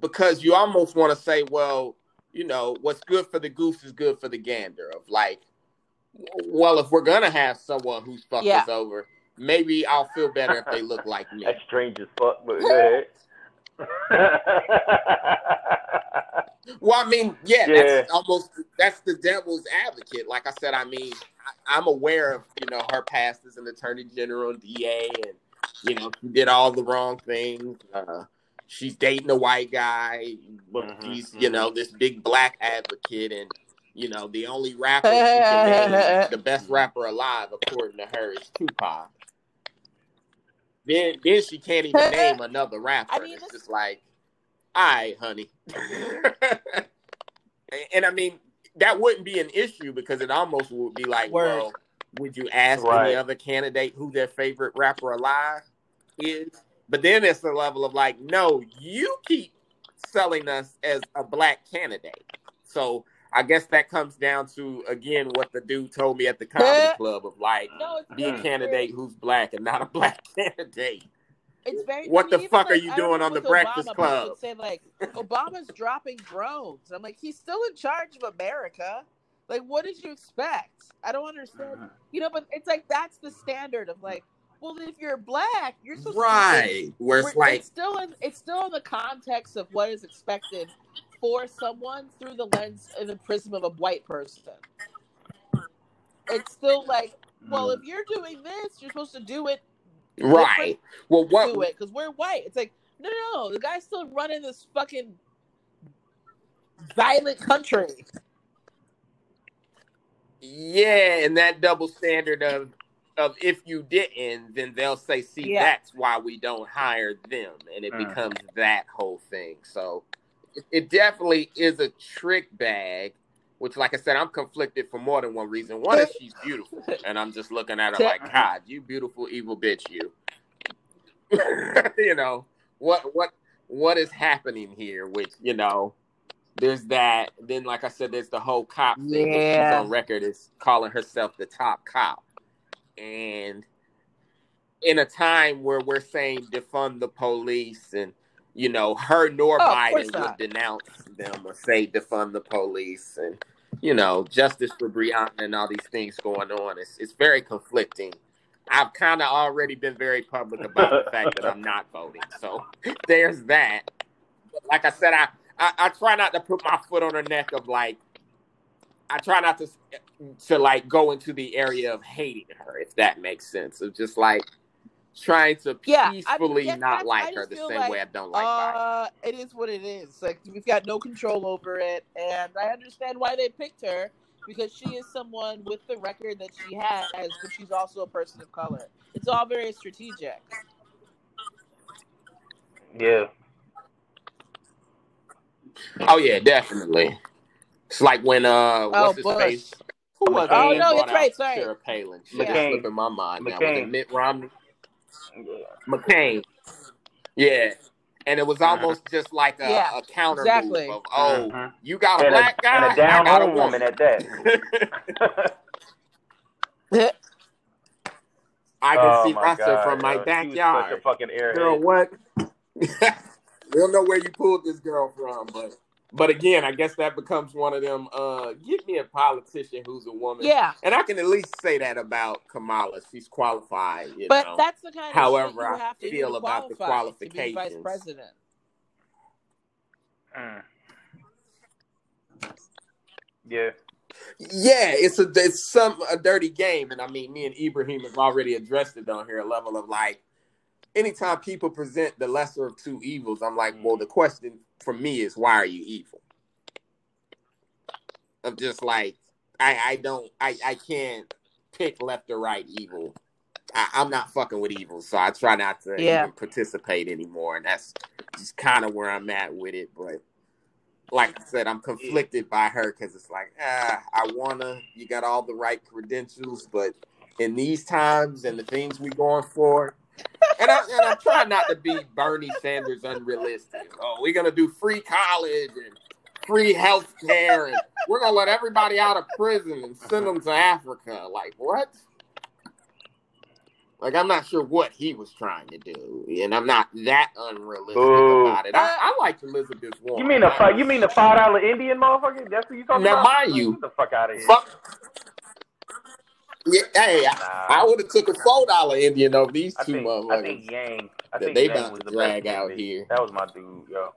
because you almost want to say, well, you know, what's good for the goose is good for the gander. Of like, well, if we're gonna have someone who's fucked Yeah. us over, maybe I'll feel better if they look like me. That's strange as fuck, but go ahead. Well, I mean, yeah, Yeah. that's almost that's the devil's advocate. Like I said, I mean, I, I'm aware of you know her past as an attorney general, and DA, and you know she did all the wrong things. Uh, she's dating a white guy, but Mhm, she's you mhm. know this big black advocate, and you know the only rapper name, the best rapper alive, according to her, is Tupac. Then, then she can't even name another rapper. I mean, it's just like, all right, honey. and, and I mean, that wouldn't be an issue because it almost would be like, Word. well, would you ask Right. any other candidate who their favorite rapper alive is? But then it's the level of like, no, you keep selling us as a black candidate. So I guess that comes down to again what the dude told me at the comedy club of like, no, be a candidate who's black and not a black candidate. It's very. What I the mean, even, fuck are you I doing on the Breakfast Obama, people Club? would say like Obama's dropping drones. I'm like, he's still in charge of America. Like, what did you expect? I don't understand. Mm-hmm. You know, but it's like that's the standard of like, well, if you're black, you're supposed to. Right. Where it's We're- like, it's still in it's still in the context of what is expected for someone through the lens and the prism of a white person. It's still like, well, Mm. if you're doing this, you're supposed to do it right. Well, do what? it because we're white. It's like, no, no, no, the guy's still running this fucking violent country. Yeah, and that double standard of of if you didn't, then they'll say, see, Yeah. that's why we don't hire them, and it Mm. becomes that whole thing. So it, it definitely is a trick bag. Which, like I said, I'm conflicted for more than one reason. One is she's beautiful, and I'm just looking at her like, God, you beautiful evil bitch, you. you know what? What? What is happening here? Which you know, there's that. Then, like I said, there's the whole cop thing. Yeah. She's on record as calling herself the top cop, and in a time where we're saying defund the police, and you know, her nor Oh, Biden would denounce them or say defund the police, and you know, justice for Breonna and all these things going on. It's it's very conflicting. I've kind of already been very public about the fact that I'm not voting. So there's that. But like I said, I, I I try not to put my foot on her neck of like I try not to to like go into the area of hating her, if that makes sense. Of just like trying to Yeah, I- peacefully yeah, not I- like I her the same like, way I don't like Biden. Uh, it is what it is. Like we've got no control over it, and I understand why they picked her because she is someone with the record that she has, but she's also a person of color. It's all very strategic. Yeah. Oh yeah, definitely. It's like when uh what's Oh, his Bush. face? Who was it? Oh, no, brought that's right, out sorry. Sarah Palin. Shit Yeah. is slipping my mind now. Was it Mitt Romney? McCain. Yeah. And it was almost just like a, Yeah, a counter exactly. move of, oh, Mhm. you got a And black a, guy, and a down I got a woman woman. at that. I can oh see my Russia God, from my yo. She was such a backyard. fucking airhead. Girl, what? we don't know where you pulled this girl from, but but again, I guess that becomes one of them. Uh, give me a politician who's a woman. Yeah, And I can at least say that about Kamala. She's qualified. You but know. that's the kind of However, shit you I have to feel to about the qualify to be vice president. Mm. Yeah. Yeah, it's a it's some a dirty game, and I mean, me and Ibrahim have already addressed it on here. A level of like, anytime people present the lesser of two evils, I'm like, well, the question for me is, why are you evil? I'm just like, I I don't I I can't pick left or right evil. I, am not fucking with evil, so I try not to yeah. even participate anymore, and that's just kind of where I'm at with it. But like I said, I'm conflicted by her because it's like, ah, I wanna. You got all the right credentials, but in these times and the things we're going for, and I and I'm trying not to be Bernie Sanders unrealistic. Oh, we're gonna do free college and free health care, and we're gonna let everybody out of prison and send them to Africa. Like what? Like I'm not sure what he was trying to do, and I'm not that unrealistic Ooh. about it. I, uh, I like Elizabeth Warren. You mean the five? You mean the five dollar Indian motherfucker? That's what you talking now, about? Now, mind you, Get the fuck out of here. Fuck. Yeah, hey, nah. I, I would have took a four dollar Indian over these two think, motherfuckers. I think Yang. I think they Yang about was to the drag best out here. That was my dude, yo.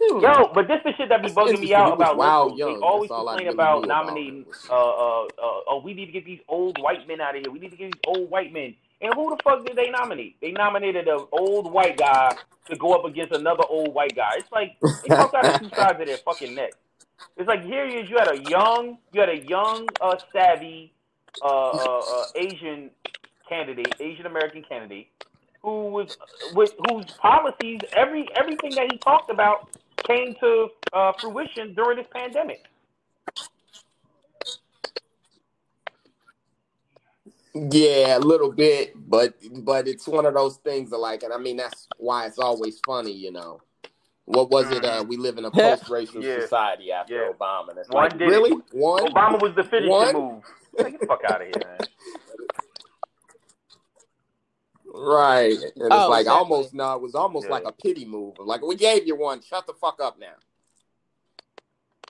Yo, but this the shit that be bugging me out about wild young. They always complain about nominating. Uh, uh, uh, oh, we need to get these old white men out of here. We need to get these old white men. And who the fuck did they nominate? They nominated an old white guy to go up against another old white guy. It's like they fuck out of two sides of their fucking neck. It's like here you you had a young, you had a young, uh, savvy, uh, uh, uh Asian candidate, Asian American candidate, who was with whose policies, every everything that he talked about came to uh, fruition during this pandemic. Yeah, a little bit, but but it's one of those things that like, and I mean that's why it's always funny, you know. What was it? Uh, we live in a post-racial yeah. society after yeah. Obama. That's one like, really it. one. Obama was the finishing one? move. Get the fuck out of here, man. Right. And it's oh, like exactly. almost no, it was almost yeah. like a pity move. Like we gave you one, shut the fuck up now.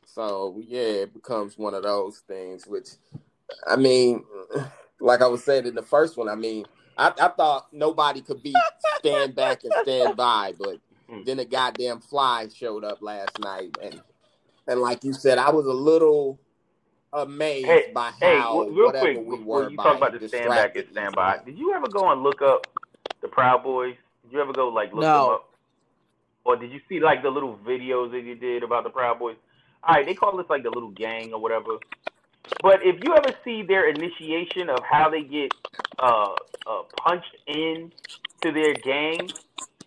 So yeah, it becomes one of those things, which I mean, like I was saying in the first one, I mean, I, I thought nobody could be stand back and stand by, but hmm. then a goddamn fly showed up last night and and like you said, I was a little amazed hey, by how hey, how real quick, we before you talk about the stand back and stand by, did you ever go and look up the Proud Boys? Did you ever go like look no. them up? Or did you see like the little videos that you did about the Proud Boys? All right, they call this like the little gang or whatever. But if you ever see their initiation of how they get uh, uh, punched in to their gang,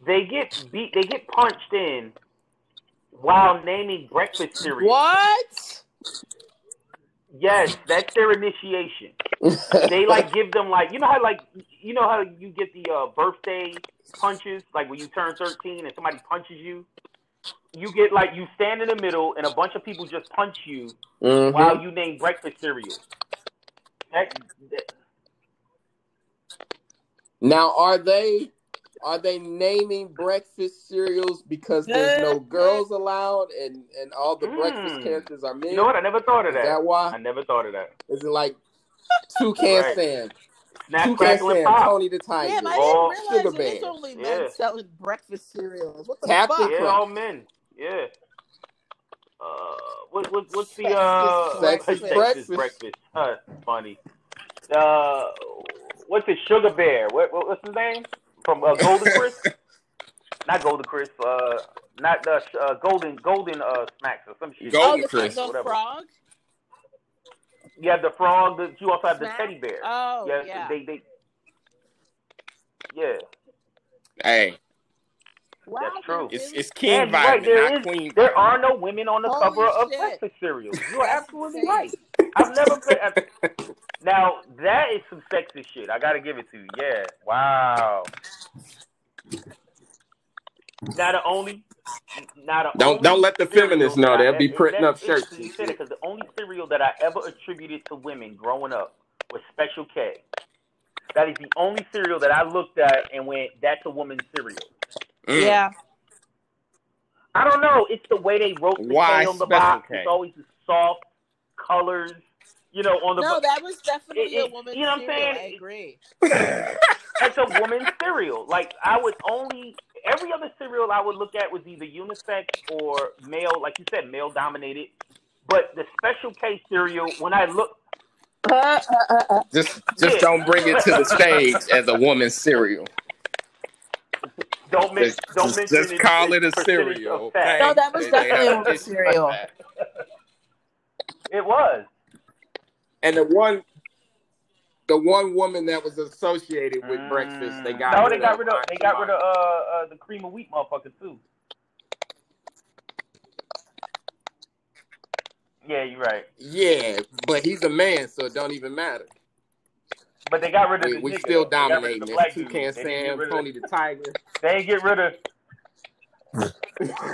they get beat. They get punched in while naming breakfast cereal. What? Yes, that's their initiation. they like give them like you know how like you know how you get the uh, birthday punches like when you turn thirteen and somebody punches you. You get like you stand in the middle and a bunch of people just punch you mm-hmm. while you name breakfast cereal. That, that, now, are they are they naming breakfast cereals because there's no girls allowed and and all the mm. breakfast characters are men? You know what? I never thought of that. Is that why? I never thought of that. Is it like two can right. stand? Snap, Toucan Sam, Tony the Tiger, Damn, I all didn't realize sugar it's only men yeah. selling breakfast cereals. What the Captain fuck? Yeah, all men. Yeah. Uh, what, what, what's the uh? Breakfast. breakfast. breakfast. Uh, funny. Uh, what's the Sugar Bear? What, what what's his name? From uh, Golden Crisp. not Golden Crisp. Uh, not uh, uh, Golden Golden uh, Smacks or some shit. Golden oh, Crisp. The whatever. frog. You have the frog. The, you also have Snack? the teddy bear. Oh, yeah. yeah. They, they, yeah. Hey. Wow, That's true. It's, it's king and, vitamin, right, there not is, queen. There are no women on the Holy cover of shit. breakfast cereals. You are absolutely right. I've never played. Now that is some sexy shit. I gotta give it to you. Yeah. Wow. Not the only. Not a don't don't let the feminists know. They'll be printing up shirts. You said it because the only cereal that I ever attributed to women growing up was Special K. That is the only cereal that I looked at and went, "That's a woman's cereal." Mm. Yeah. I don't know. It's the way they wrote the Why K on the box. K? It's always the soft colors you know, on the no, that was definitely it- a woman. you know what I'm saying? I agree. That's a woman's cereal. Like I would only every other cereal I would look at was either unisex or male, like you said, male dominated. But the special K cereal, when I look, Just just Yeah. don't bring it to the stage as a woman's cereal. don't miss, Just, don't just, mention just its- call it a cereal, okay? No, that was They- they definitely a have woman's issues like cereal. It was. And the one, the one woman that was associated with breakfast, they got no, rid they got of. rid of they got rid of uh, uh the cream of wheat motherfucker too. Yeah, you're right. Yeah, but he's a man, so it don't even matter. But they got rid of We, the we nigga, still though. They got dominating the this. Toucan dude. They didn't get Sam, Tony the Tiger. They ain't get rid of.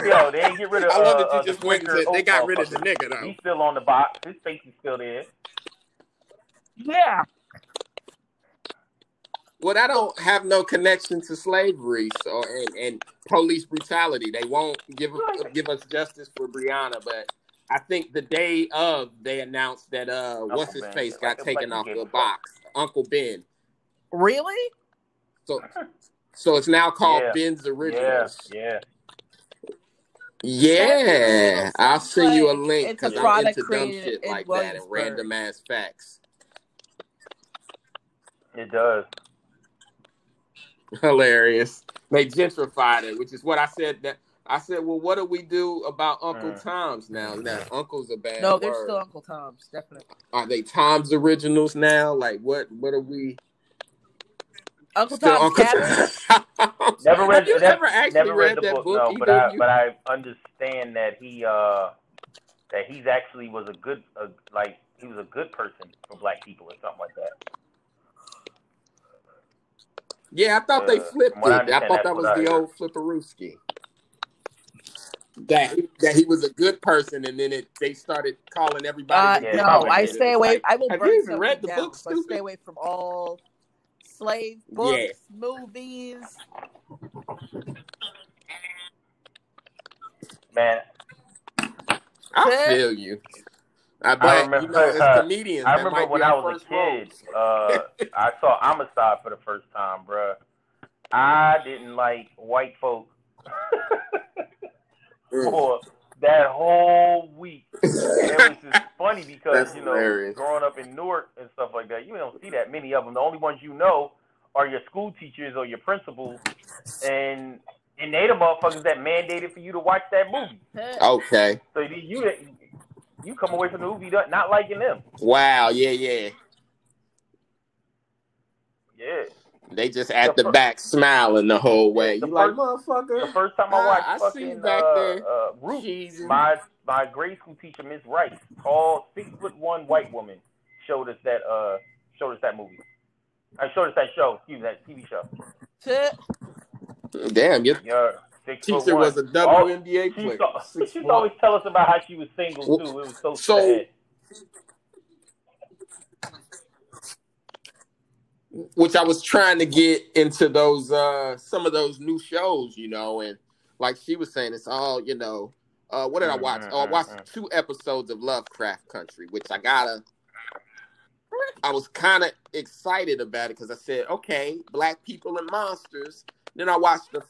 Yo, they ain't get rid of. I love uh, that you uh, just the went and said they got rid of the nigga though. He's still on the box. His face is still there. Yeah. Well, I don't have no connection to slavery, so and, and police brutality. They won't give give us justice for Breonna, but I think the day of they announced that uh what's his Ben. face got Like- taken off the box, Uncle Ben. Really? So so it's now called Yeah. Ben's Yeah, Originals. yeah. Yeah, I'll send you a link because I'm product into dumb shit like that and random ass facts. It does. Hilarious. They gentrified it, which is what I said. That I said, well, what do we do about Uncle Mm. Tom's now? Now, Uncle's a bad No, they're word. still Uncle Tom's, definitely. Are they Tom's originals now? Like, what? What are we? Uncle Still Tom's Uncle Cabin. Tom's? Never read. Have you never, actually never read, read, the that book, book? no. But I you? but I understand that he uh that he's actually was a good uh, like he was a good person for black people or something like that. Yeah, I thought they Uh, flipped from what I it. I thought that's that was the heard. old Flipperooski. That that he was a good person, and then it they started calling Uh, everybody. Yeah, no, I stay away. like, I will have burn you even read the down, book, stupid? stay away from all slave books, movies. Man, I feel you. I, I remember- you know, as comedians, I remember when I was a kid, uh, I saw Amistad for the first time, bruh. I didn't like white folk Mm. for that whole week. And it was just funny because That's you know, hilarious. growing up in Newark and stuff like that, you don't see that many of them. The only ones you know are your school teachers or your principals, and and they the motherfuckers that mandated for you to watch that movie. Okay. So you you, you come away from the movie not not liking them. Wow. Yeah. Yeah. Yeah. They just at The the fir- back smiling the whole way. The You like first- motherfucker? The first time I watched I see fucking you back uh, there. uh, Roots, Cheesing. my my grade school teacher, Miss Rice, tall, six foot one white woman, showed us that uh showed us that movie. I showed us that show, excuse me, that TV show. Damn, your Yeah, six teacher one. was a Oh, WNBA She player. used, to, she used to always tell us about how she was single too. It was so so- sad. which I was trying to get into those uh some of those new shows, you know, and like she was saying, it's all you know. Uh, what did I watch? Oh, I watched Mhm. two episodes of Lovecraft Country, which I gotta. I was kind of excited about it because I said, okay, black people and monsters. Then I watched the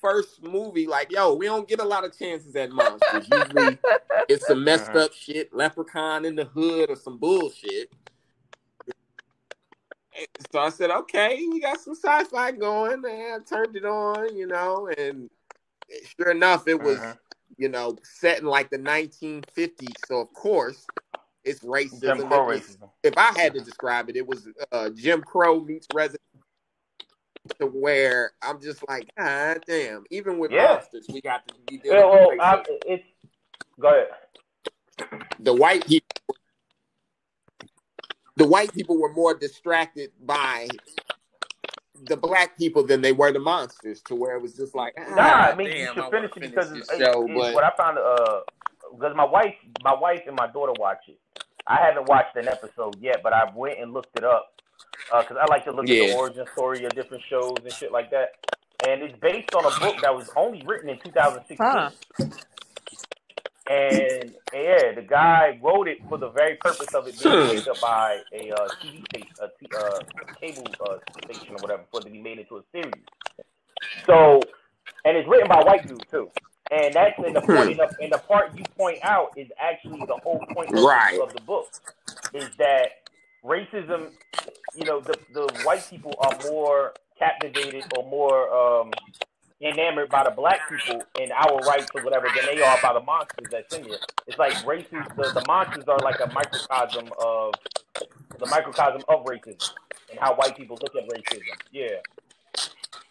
first movie, like, yo, we don't get a lot of chances at monsters. Usually, it's some messed Mhm. up shit, leprechaun in the hood or some bullshit. So I said, okay, we got some sci-fi going. And I turned it on, you know, and sure enough, it was, Mhm. you know, set in like the 1950s. So of course, it's racism. Jim It Crow was- racism. if I had to describe it, it was uh, Jim Crow meets Resident. To where I'm just like, God damn! Even with Yeah. monsters, we got to be Yeah, well, with I, it's go ahead. the white people the white people were more distracted by the black people than they were the monsters to where it was just like ah, Nah, I mean damn, you should finish it because it's, show, it's- but what I found uh because my wife my wife and my daughter watch it. I haven't watched an episode yet, but I went and looked it up because I like to look at the origin story of different shows and shit like that. And it's based on a book that was only written in 2016. Huh. And yeah, the guy wrote it for the very purpose of it being picked up by a uh, TV station, a t- uh, cable uh, station or whatever, for it to be made into a series. So, and it's written by white dudes too. And that's in the point, in the, the part you point out is actually the whole point of, Right. of the book is that racism, you know, the, the white people are more captivated or more um, enamored by the black people and our rights or whatever than they are by the monsters that's in here. It's like racism. the, the monsters are like a microcosm of the microcosm of racism and how white people look at racism. Yeah.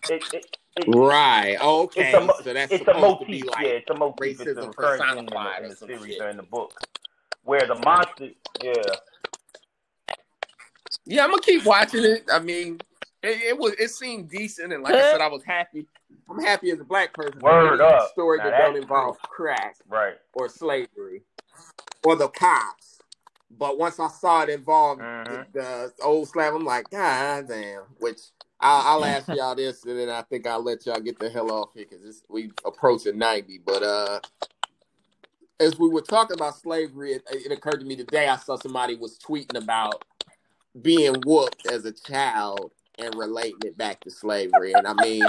It, it, it, Right. Okay. it's a, so that's it's a supposed motif. to be like yeah, it's a motif. It's a racism recurring in the, in the series or in the book. Where the monster, yeah. Yeah, I'm gonna keep watching it. I mean, it, it was it seemed decent, and like I said, I was happy. I'm happy as a black person. Word up. Story Now that don't involve crack Right. or slavery or the cops. But once I saw it involved Mhm. the, the old slave, I'm like, God damn. Which I'll, I'll ask y'all this, and then I think I'll let y'all get the hell off here because we approaching 90. But uh, as we were talking about slavery, it, it occurred to me today. I saw somebody was tweeting about being whooped as a child and relating it back to slavery. And I mean,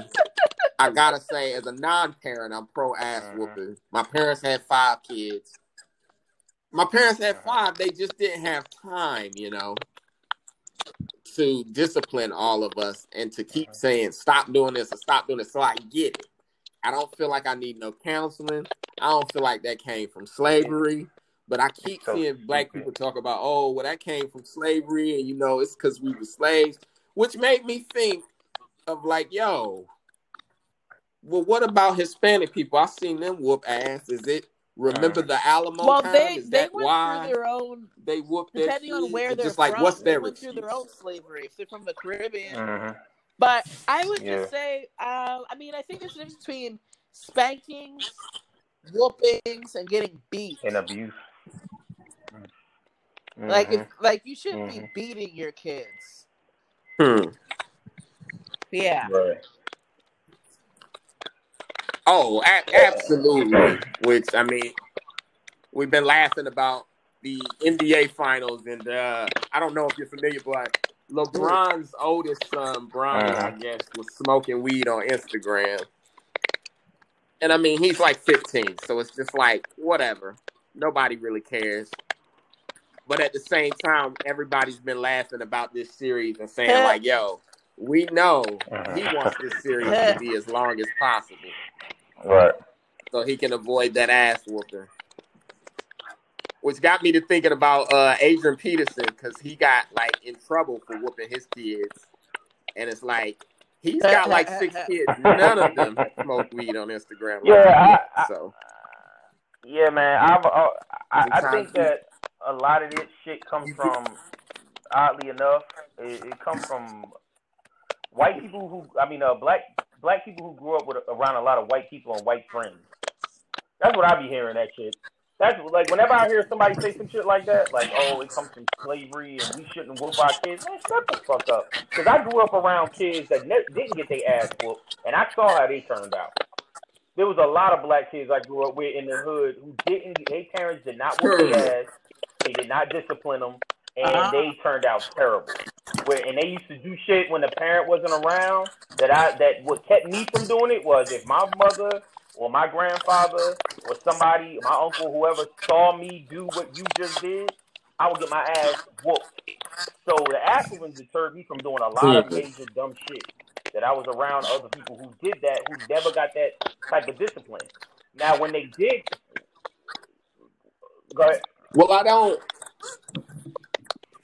I gotta say, as a non-parent, I'm pro ass Mhm. whooping. My parents had five kids. My parents had Mhm. five. They just didn't have time, you know, to discipline all of us and to keep saying stop doing this or stop doing this. So I get it. I don't feel like I need no counseling. I don't feel like that came from slavery. But I keep seeing black people talk about, oh, well, that came from slavery, and you know, it's because we were slaves, which made me think of like, yo, well, what about Hispanic people? I've seen them whoop ass. Is it remember the Alamo Well, time? they Is they that went why through their own they whooped their depending on where they're just like, from. what's they their went through their own slavery. If they're from the Caribbean, hmm but I would Yeah. just say, um, I mean, I think there's a difference between spankings, whoopings, and getting beat. And abuse. Like if Mhm. like you shouldn't Mhm. be beating your kids. Hmm. Yeah. Right. Oh, a- absolutely. Which I mean, we've been laughing about the NBA finals, and uh, I don't know if you're familiar, but LeBron's oldest son, Bronny, I Uh-huh. guess, was smoking weed on Instagram. And I mean, he's like 15, so it's just like whatever. Nobody really cares. But at the same time, everybody's been laughing about this series and saying like, "Yo, we know he wants this series to be as long as possible." Right. so he can avoid that ass whooping. Which got me to thinking about uh, Adrian Peterson because he got like in trouble for whooping his kids, and it's like he's got like six kids. None of them smoke weed on Instagram. Yeah, I- I- so Yeah, man. I've, uh, I, I think that a lot of this shit comes from, oddly enough, it, it comes from white people who, I mean, uh, black black people who grew up with around a lot of white people and white friends. That's what I be hearing. That shit. That's like whenever I hear somebody say some shit like that, like, oh, it comes from slavery and we shouldn't whoop our kids. Man, shut the fuck up. Because I grew up around kids that ne- didn't get their ass whooped, and I saw how they turned out. There was a lot of black kids I grew up with in the hood who didn't. Their parents did not whoop their ass. They did not discipline them, and Uh-huh. they turned out terrible. Where and they used to do shit when the parent wasn't around. That I that what kept me from doing it was if my mother or my grandfather or somebody, my uncle, whoever saw me do what you just did, I would get my ass whooped. So the acronym deterred me from doing a lot of major dumb shit. That I was around other people who did that, who never got that type of discipline. Now, when they did, go ahead. Well, I don't.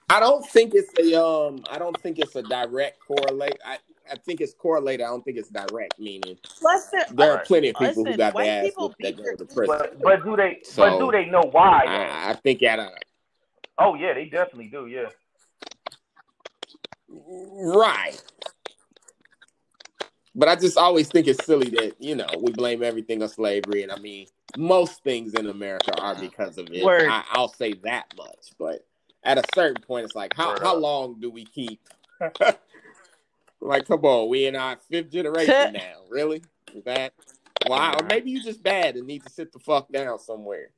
I don't think it's a um. I don't think it's a direct correlate. I I think it's correlated. I don't think it's direct. Meaning Listen, there are plenty of people Listen, who got white their ass whooped that beat go to prison. But but do they but do they know why? though? I, I think at a Oh yeah, they definitely do. Yeah. Right. But I just always think it's silly that, you know, we blame everything on slavery. And I mean, most things in America are because of it. Word. I, I'll say that much. But at a certain point, it's like, how, Word how up. long do we keep? like, come on, we in our fifth generation now. Really? Is that? Why? Or maybe you just bad and need to sit the fuck down somewhere.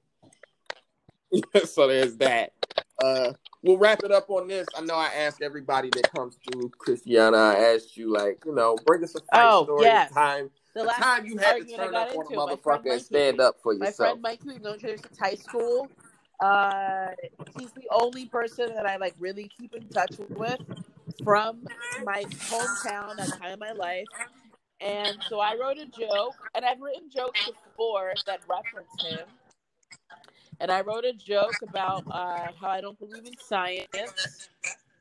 so there's that. Uh, we'll wrap it up on this. I know I ask everybody that comes through, Christiana. I asked you, like, you know, bring us a fight Oh, story. yes. Time, The the last time you had to turn up on a into, motherfucker and stand up for yourself. My friend Mike, we've known since high school. Uh, he's the only person that I like really keep in touch with from my hometown at the time of my life. And so I wrote a joke, and I've written jokes before that reference him. And I wrote a joke about uh, how I don't believe in science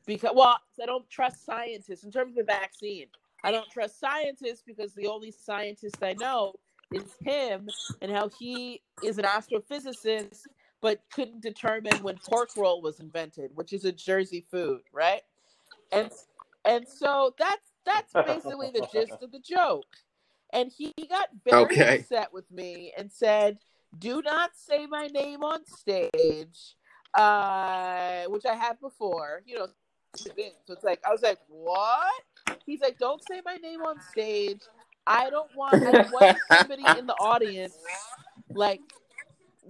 because, well, I don't trust scientists in terms of the vaccine. I don't trust scientists because the only scientist I know is him, and how he is an astrophysicist but couldn't determine when pork roll was invented, which is a Jersey food, right? And and so that's that's basically the gist of the joke. And he got very Okay. upset with me and said, "Do not say my name on stage," uh, which I have before. You know, so it's like I was like, "What?" He's like, "Don't say my name on stage. I don't want. I don't want somebody in the audience like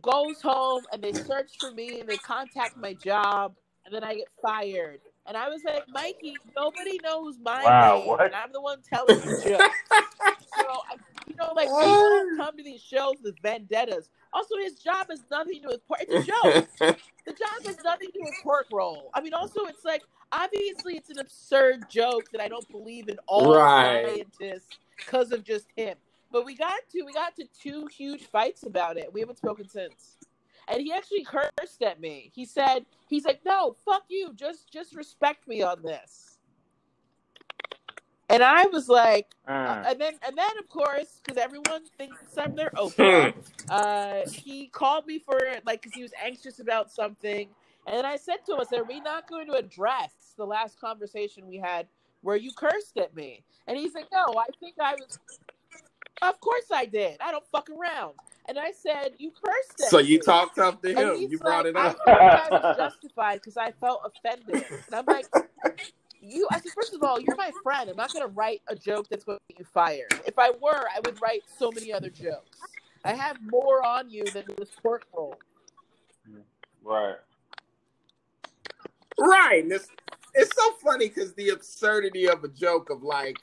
goes home and they search for me and they contact my job and then I get fired." And I was like, "Mikey, nobody knows my Wow, name, what? and I'm the one telling the joke." so I, you know, like people don't come to these shows with vendettas. Also, his job has nothing to do with pork. It's a joke. the job has nothing to do with pork roll. I mean, also, it's like obviously it's an absurd joke that I don't believe in all Right. scientists because of just him. But we got to we got to two huge fights about it. We haven't spoken since. And he actually cursed at me. He said, "He's like, no, fuck you. Just just respect me on this." And I was like, Mm. and then and then of course because everyone thinks I'm their Oprah. uh, he called me for like because he was anxious about something, and I said to him, "I said, are we not going to address the last conversation we had where you cursed at me?" And he's like, "No, I think I was." Of course I did. I don't fuck around. And I said, "You cursed at so me." you talked up to him. You brought like, it up. I I was justified because I felt offended. And I'm like, you. I said, first of all, you're my friend. I'm not going to write a joke that's going to get you fired. If I were, I would write so many other jokes. I have more on you than this pork roll. Right. Right. And It's, it's so funny because the absurdity of a joke of like,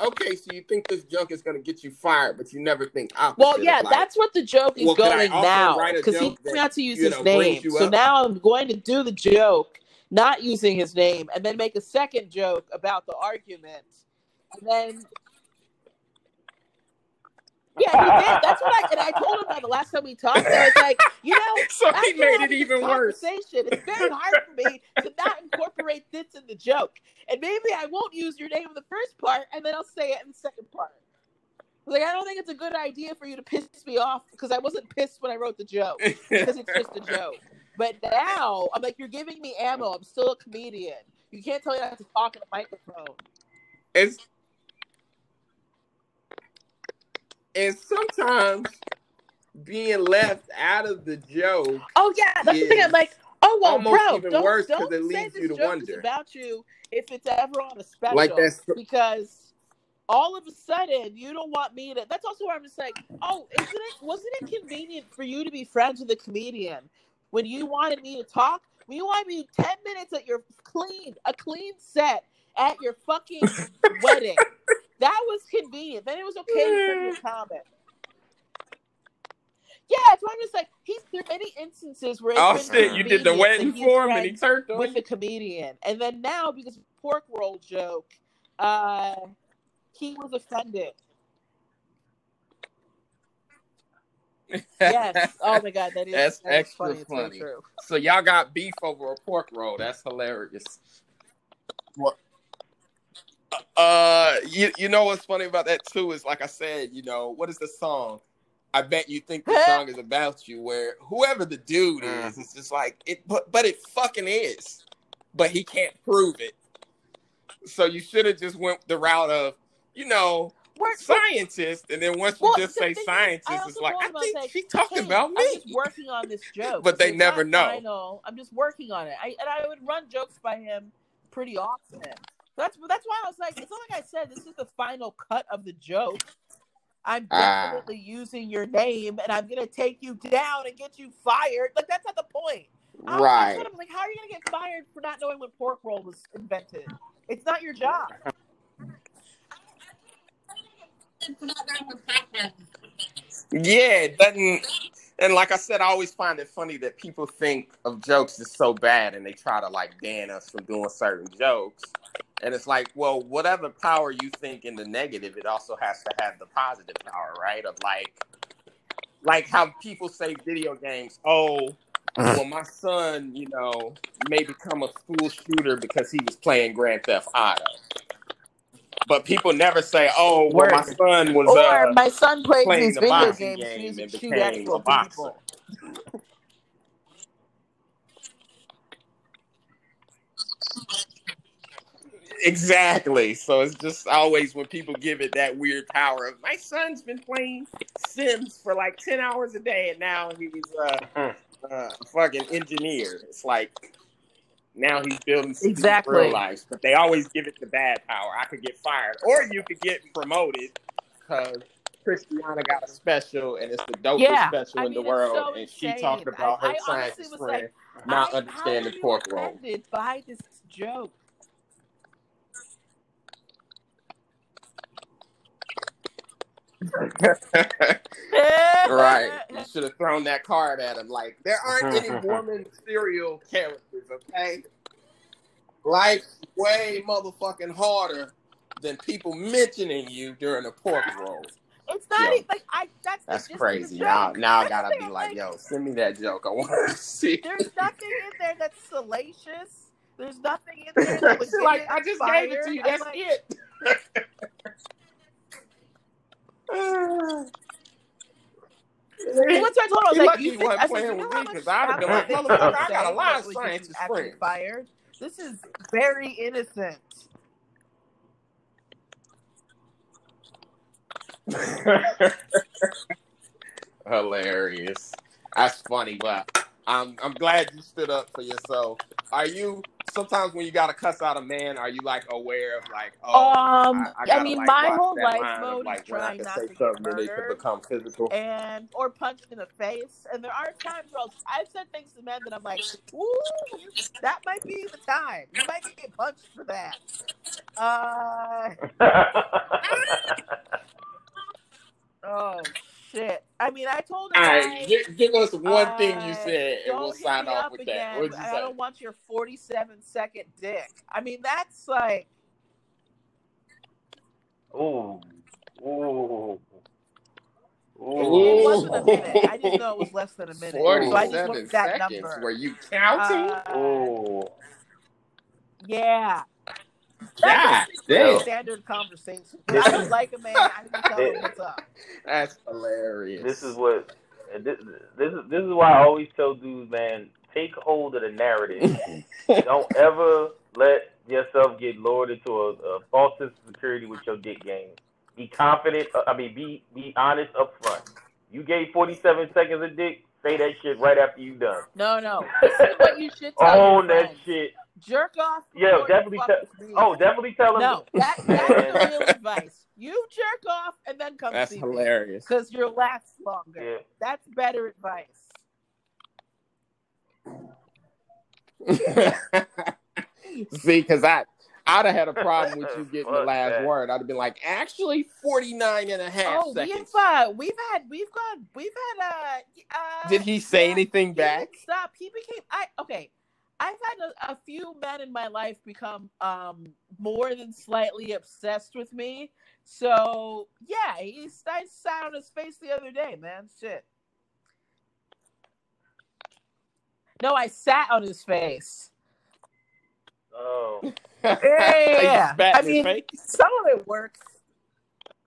okay, so you think this joke is going to get you fired, but you never think opposite. Well, yeah, like, that's what the joke is well, going now write because he joke told not to use you his know, brings name. So up? now I'm going to do the joke, not using his name, and then make a second joke about the argument, and then. Yeah, he did. That's what I and I told him that the last time we talked. I was like, you know, So he made it even worse. Conversation. It's very hard for me to not incorporate this in the joke, and maybe I won't use your name in the first part, and then I'll say it in the second part. Like, I don't think it's a good idea for you to piss me off because I wasn't pissed when I wrote the joke because it's just a joke. But now I'm like, you're giving me ammo. I'm still a comedian. You can't tell me not to talk in a microphone. It's, and sometimes being left out of the joke Oh yeah, that's the thing. I'm like, oh well, bro, even don't, worse don't it say leads this you to joke is wonder. about you if it's ever on a special. Like that's- because all of a sudden you don't want me to. That's also where I'm just like, oh, isn't it? Wasn't it convenient for you to be friends with a comedian when you wanted me to talk? When you wanted me ten minutes at your clean, a clean set at your fucking wedding. That was convenient. Then it was okay to send you a comment. Yeah, that's why I'm just like, he's there are many instances where it's been you did the wedding for him and he turned on with the comedian, and then now because pork roll joke, uh, he was offended. Yes. Oh my god, that is That's that is extra funny. So funny. true. So y'all got beef over a pork roll. That's hilarious. What? Uh, you you know what's funny about that too is like I said, you know what is the song? I bet you think the song is about you. Where whoever the dude Mm. is, it's just like it, but but it fucking is. But he can't prove it. So you should have just went the route of, you know, We're- scientist, and then once you Well, just say is, scientist, it's like I I think like, she's talking hey, about me. I'm just working on this joke, But they never know. Final. I'm just working on it. I, and I would run jokes by him pretty often. That's that's why I was like, it's not like I said this is the final cut of the joke. I'm Ah. definitely using your name and I'm gonna take you down and get you fired. Like that's not the point. I, I Right. told him like, how are you gonna get fired for not knowing when pork roll was invented? It's not your job. Yeah, it doesn't. And like I said, I always find it funny that people think of jokes as so bad and they try to like ban us from doing certain jokes. And it's like, well, whatever power you think in the negative, it also has to have the positive power, right? Of like, like how people say video games. Oh, mm-hmm. well, my son, you know, may become a school shooter because he was playing Grand Theft Auto. But people never say, "Oh, well, my son was." Or uh, my son playing these the video games game and shoot actual a boxer. people. Exactly. So it's just always when people give it that weird power of my son's been playing Sims for like ten hours a day, and now he's uh, uh, a fucking engineer. It's like now he's building Exactly. real life, but they always give it the bad power. I could get fired, or you could get promoted because Christiana got a special, and it's the dopest Yeah, special I in the world, so and she insane. talked about her I scientist friend like, not understanding how are you pork roll. by this joke? Right. You should have thrown that card at him. Like, there aren't any woman serial characters, okay? Life's way motherfucking harder than people mentioning you during a pork roll. It's not Yo. even like I. That's That's crazy. Now, now I gotta be like, yo, send me that joke. I want to see. There's nothing in there that's salacious. There's nothing in there that get like, I just gave it to you. That's like, it. Once I told I was like, you he think, I said, playing you with know me, how much 'cause I'd have how been much like, things motherfucker, you I got a lot of that would get you scientist actually friends. Fired. This is very innocent. Hilarious. That's funny, but I'm I'm glad you stood up for yourself. Are you sometimes when you gotta cuss out a man, are you like aware of like, oh, um, I, I I, gotta mean, like my whole life line of mode like is trying can not say to get something and it could murdered become physical. and or punched in the face. And there are times where I'll, I've said things to men that I'm like, ooh, that might be the time. You might get punched for that. Uh, oh shit. I mean, I told a All right, guy. right, give, give us one thing you Uh, said, and we'll don't hit sign me off up with again. that. You I say? don't want your 47 second dick. I mean, that's like, oh, Ooh. it, Ooh. it wasn't a minute. I didn't know it was less than a minute. So I just Forty-seven that seconds. number. Were you counting? Uh, Ooh. yeah. God That's a standard conversation. I don't like a man, I just tell him what's up. that's hilarious. This is what this, this is this is why I always tell dudes, man, take hold of the narrative. Don't ever let yourself get lured into a, a false sense of security with your dick game. Be confident. uh, I mean, be be honest up front. You gave 47 seconds of dick. Say that shit right after you done. No, no. This is what you should tell your Own that friends. shit. Jerk off. Yeah, definitely fuck tell. with. Oh, definitely tell him. No, that, that's the real advice. You jerk off and then come That's see hilarious. because you'll last longer. Yeah. That's better advice. See, because I, I'd have had a problem with you getting the last that. word. I'd have been like, actually, 49 and a half Oh, we've uh, we've had we've got, we've had uh, uh Did he say yeah, anything he back? Stop. He became I okay. I've had a, a few men in my life become um more than slightly obsessed with me. So yeah, he's I sat on his face the other day, man. Shit. No, I sat on his face. Oh. Yeah, yeah, yeah. I mean, face? some of it works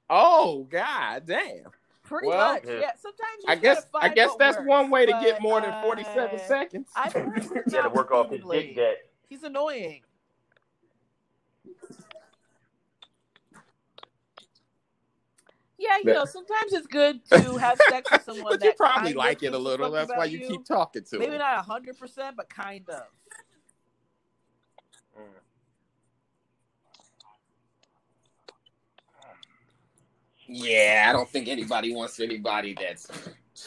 Oh, god damn. Pretty Well, much. yeah. Yeah, sometimes you I guess gotta I guess that's works, one way to get more than 47 uh, seconds. I've heard You got to work off his repeatedly. dick debt. He's annoying. Yeah, you know, sometimes it's good to have sex with someone but you that probably like it a little. That's why about you keep talking to Maybe him. not hundred percent, but kind of. Mm. Yeah, I don't think anybody wants anybody that's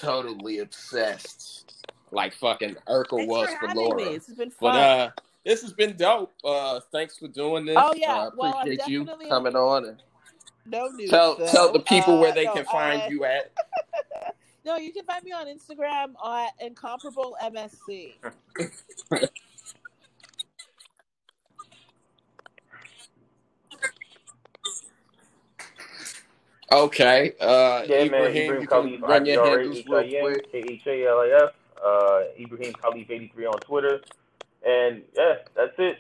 totally obsessed like fucking Urkel was for Laura. me. This has been But uh, this has been dope. Uh, thanks for doing this. Oh, yeah. uh, Well, appreciate you coming on and no news. tell though. tell the people where Uh, they no, can find uh, you at. No, you can find me on Instagram at incomparable MSC. Okay. Uh, Yeah, man. Ibrahim, Ibrahim Khalaf, can run your handles real I-B-R-A-H-I-M, quick. K-H-A-L-A-F, uh, Ibrahim Khalaf 83 on Twitter. And yeah, that's it.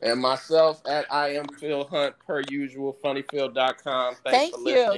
And myself at I am Phil Hunt per usual, funnyphil.com. Thanks Thank for you. listening.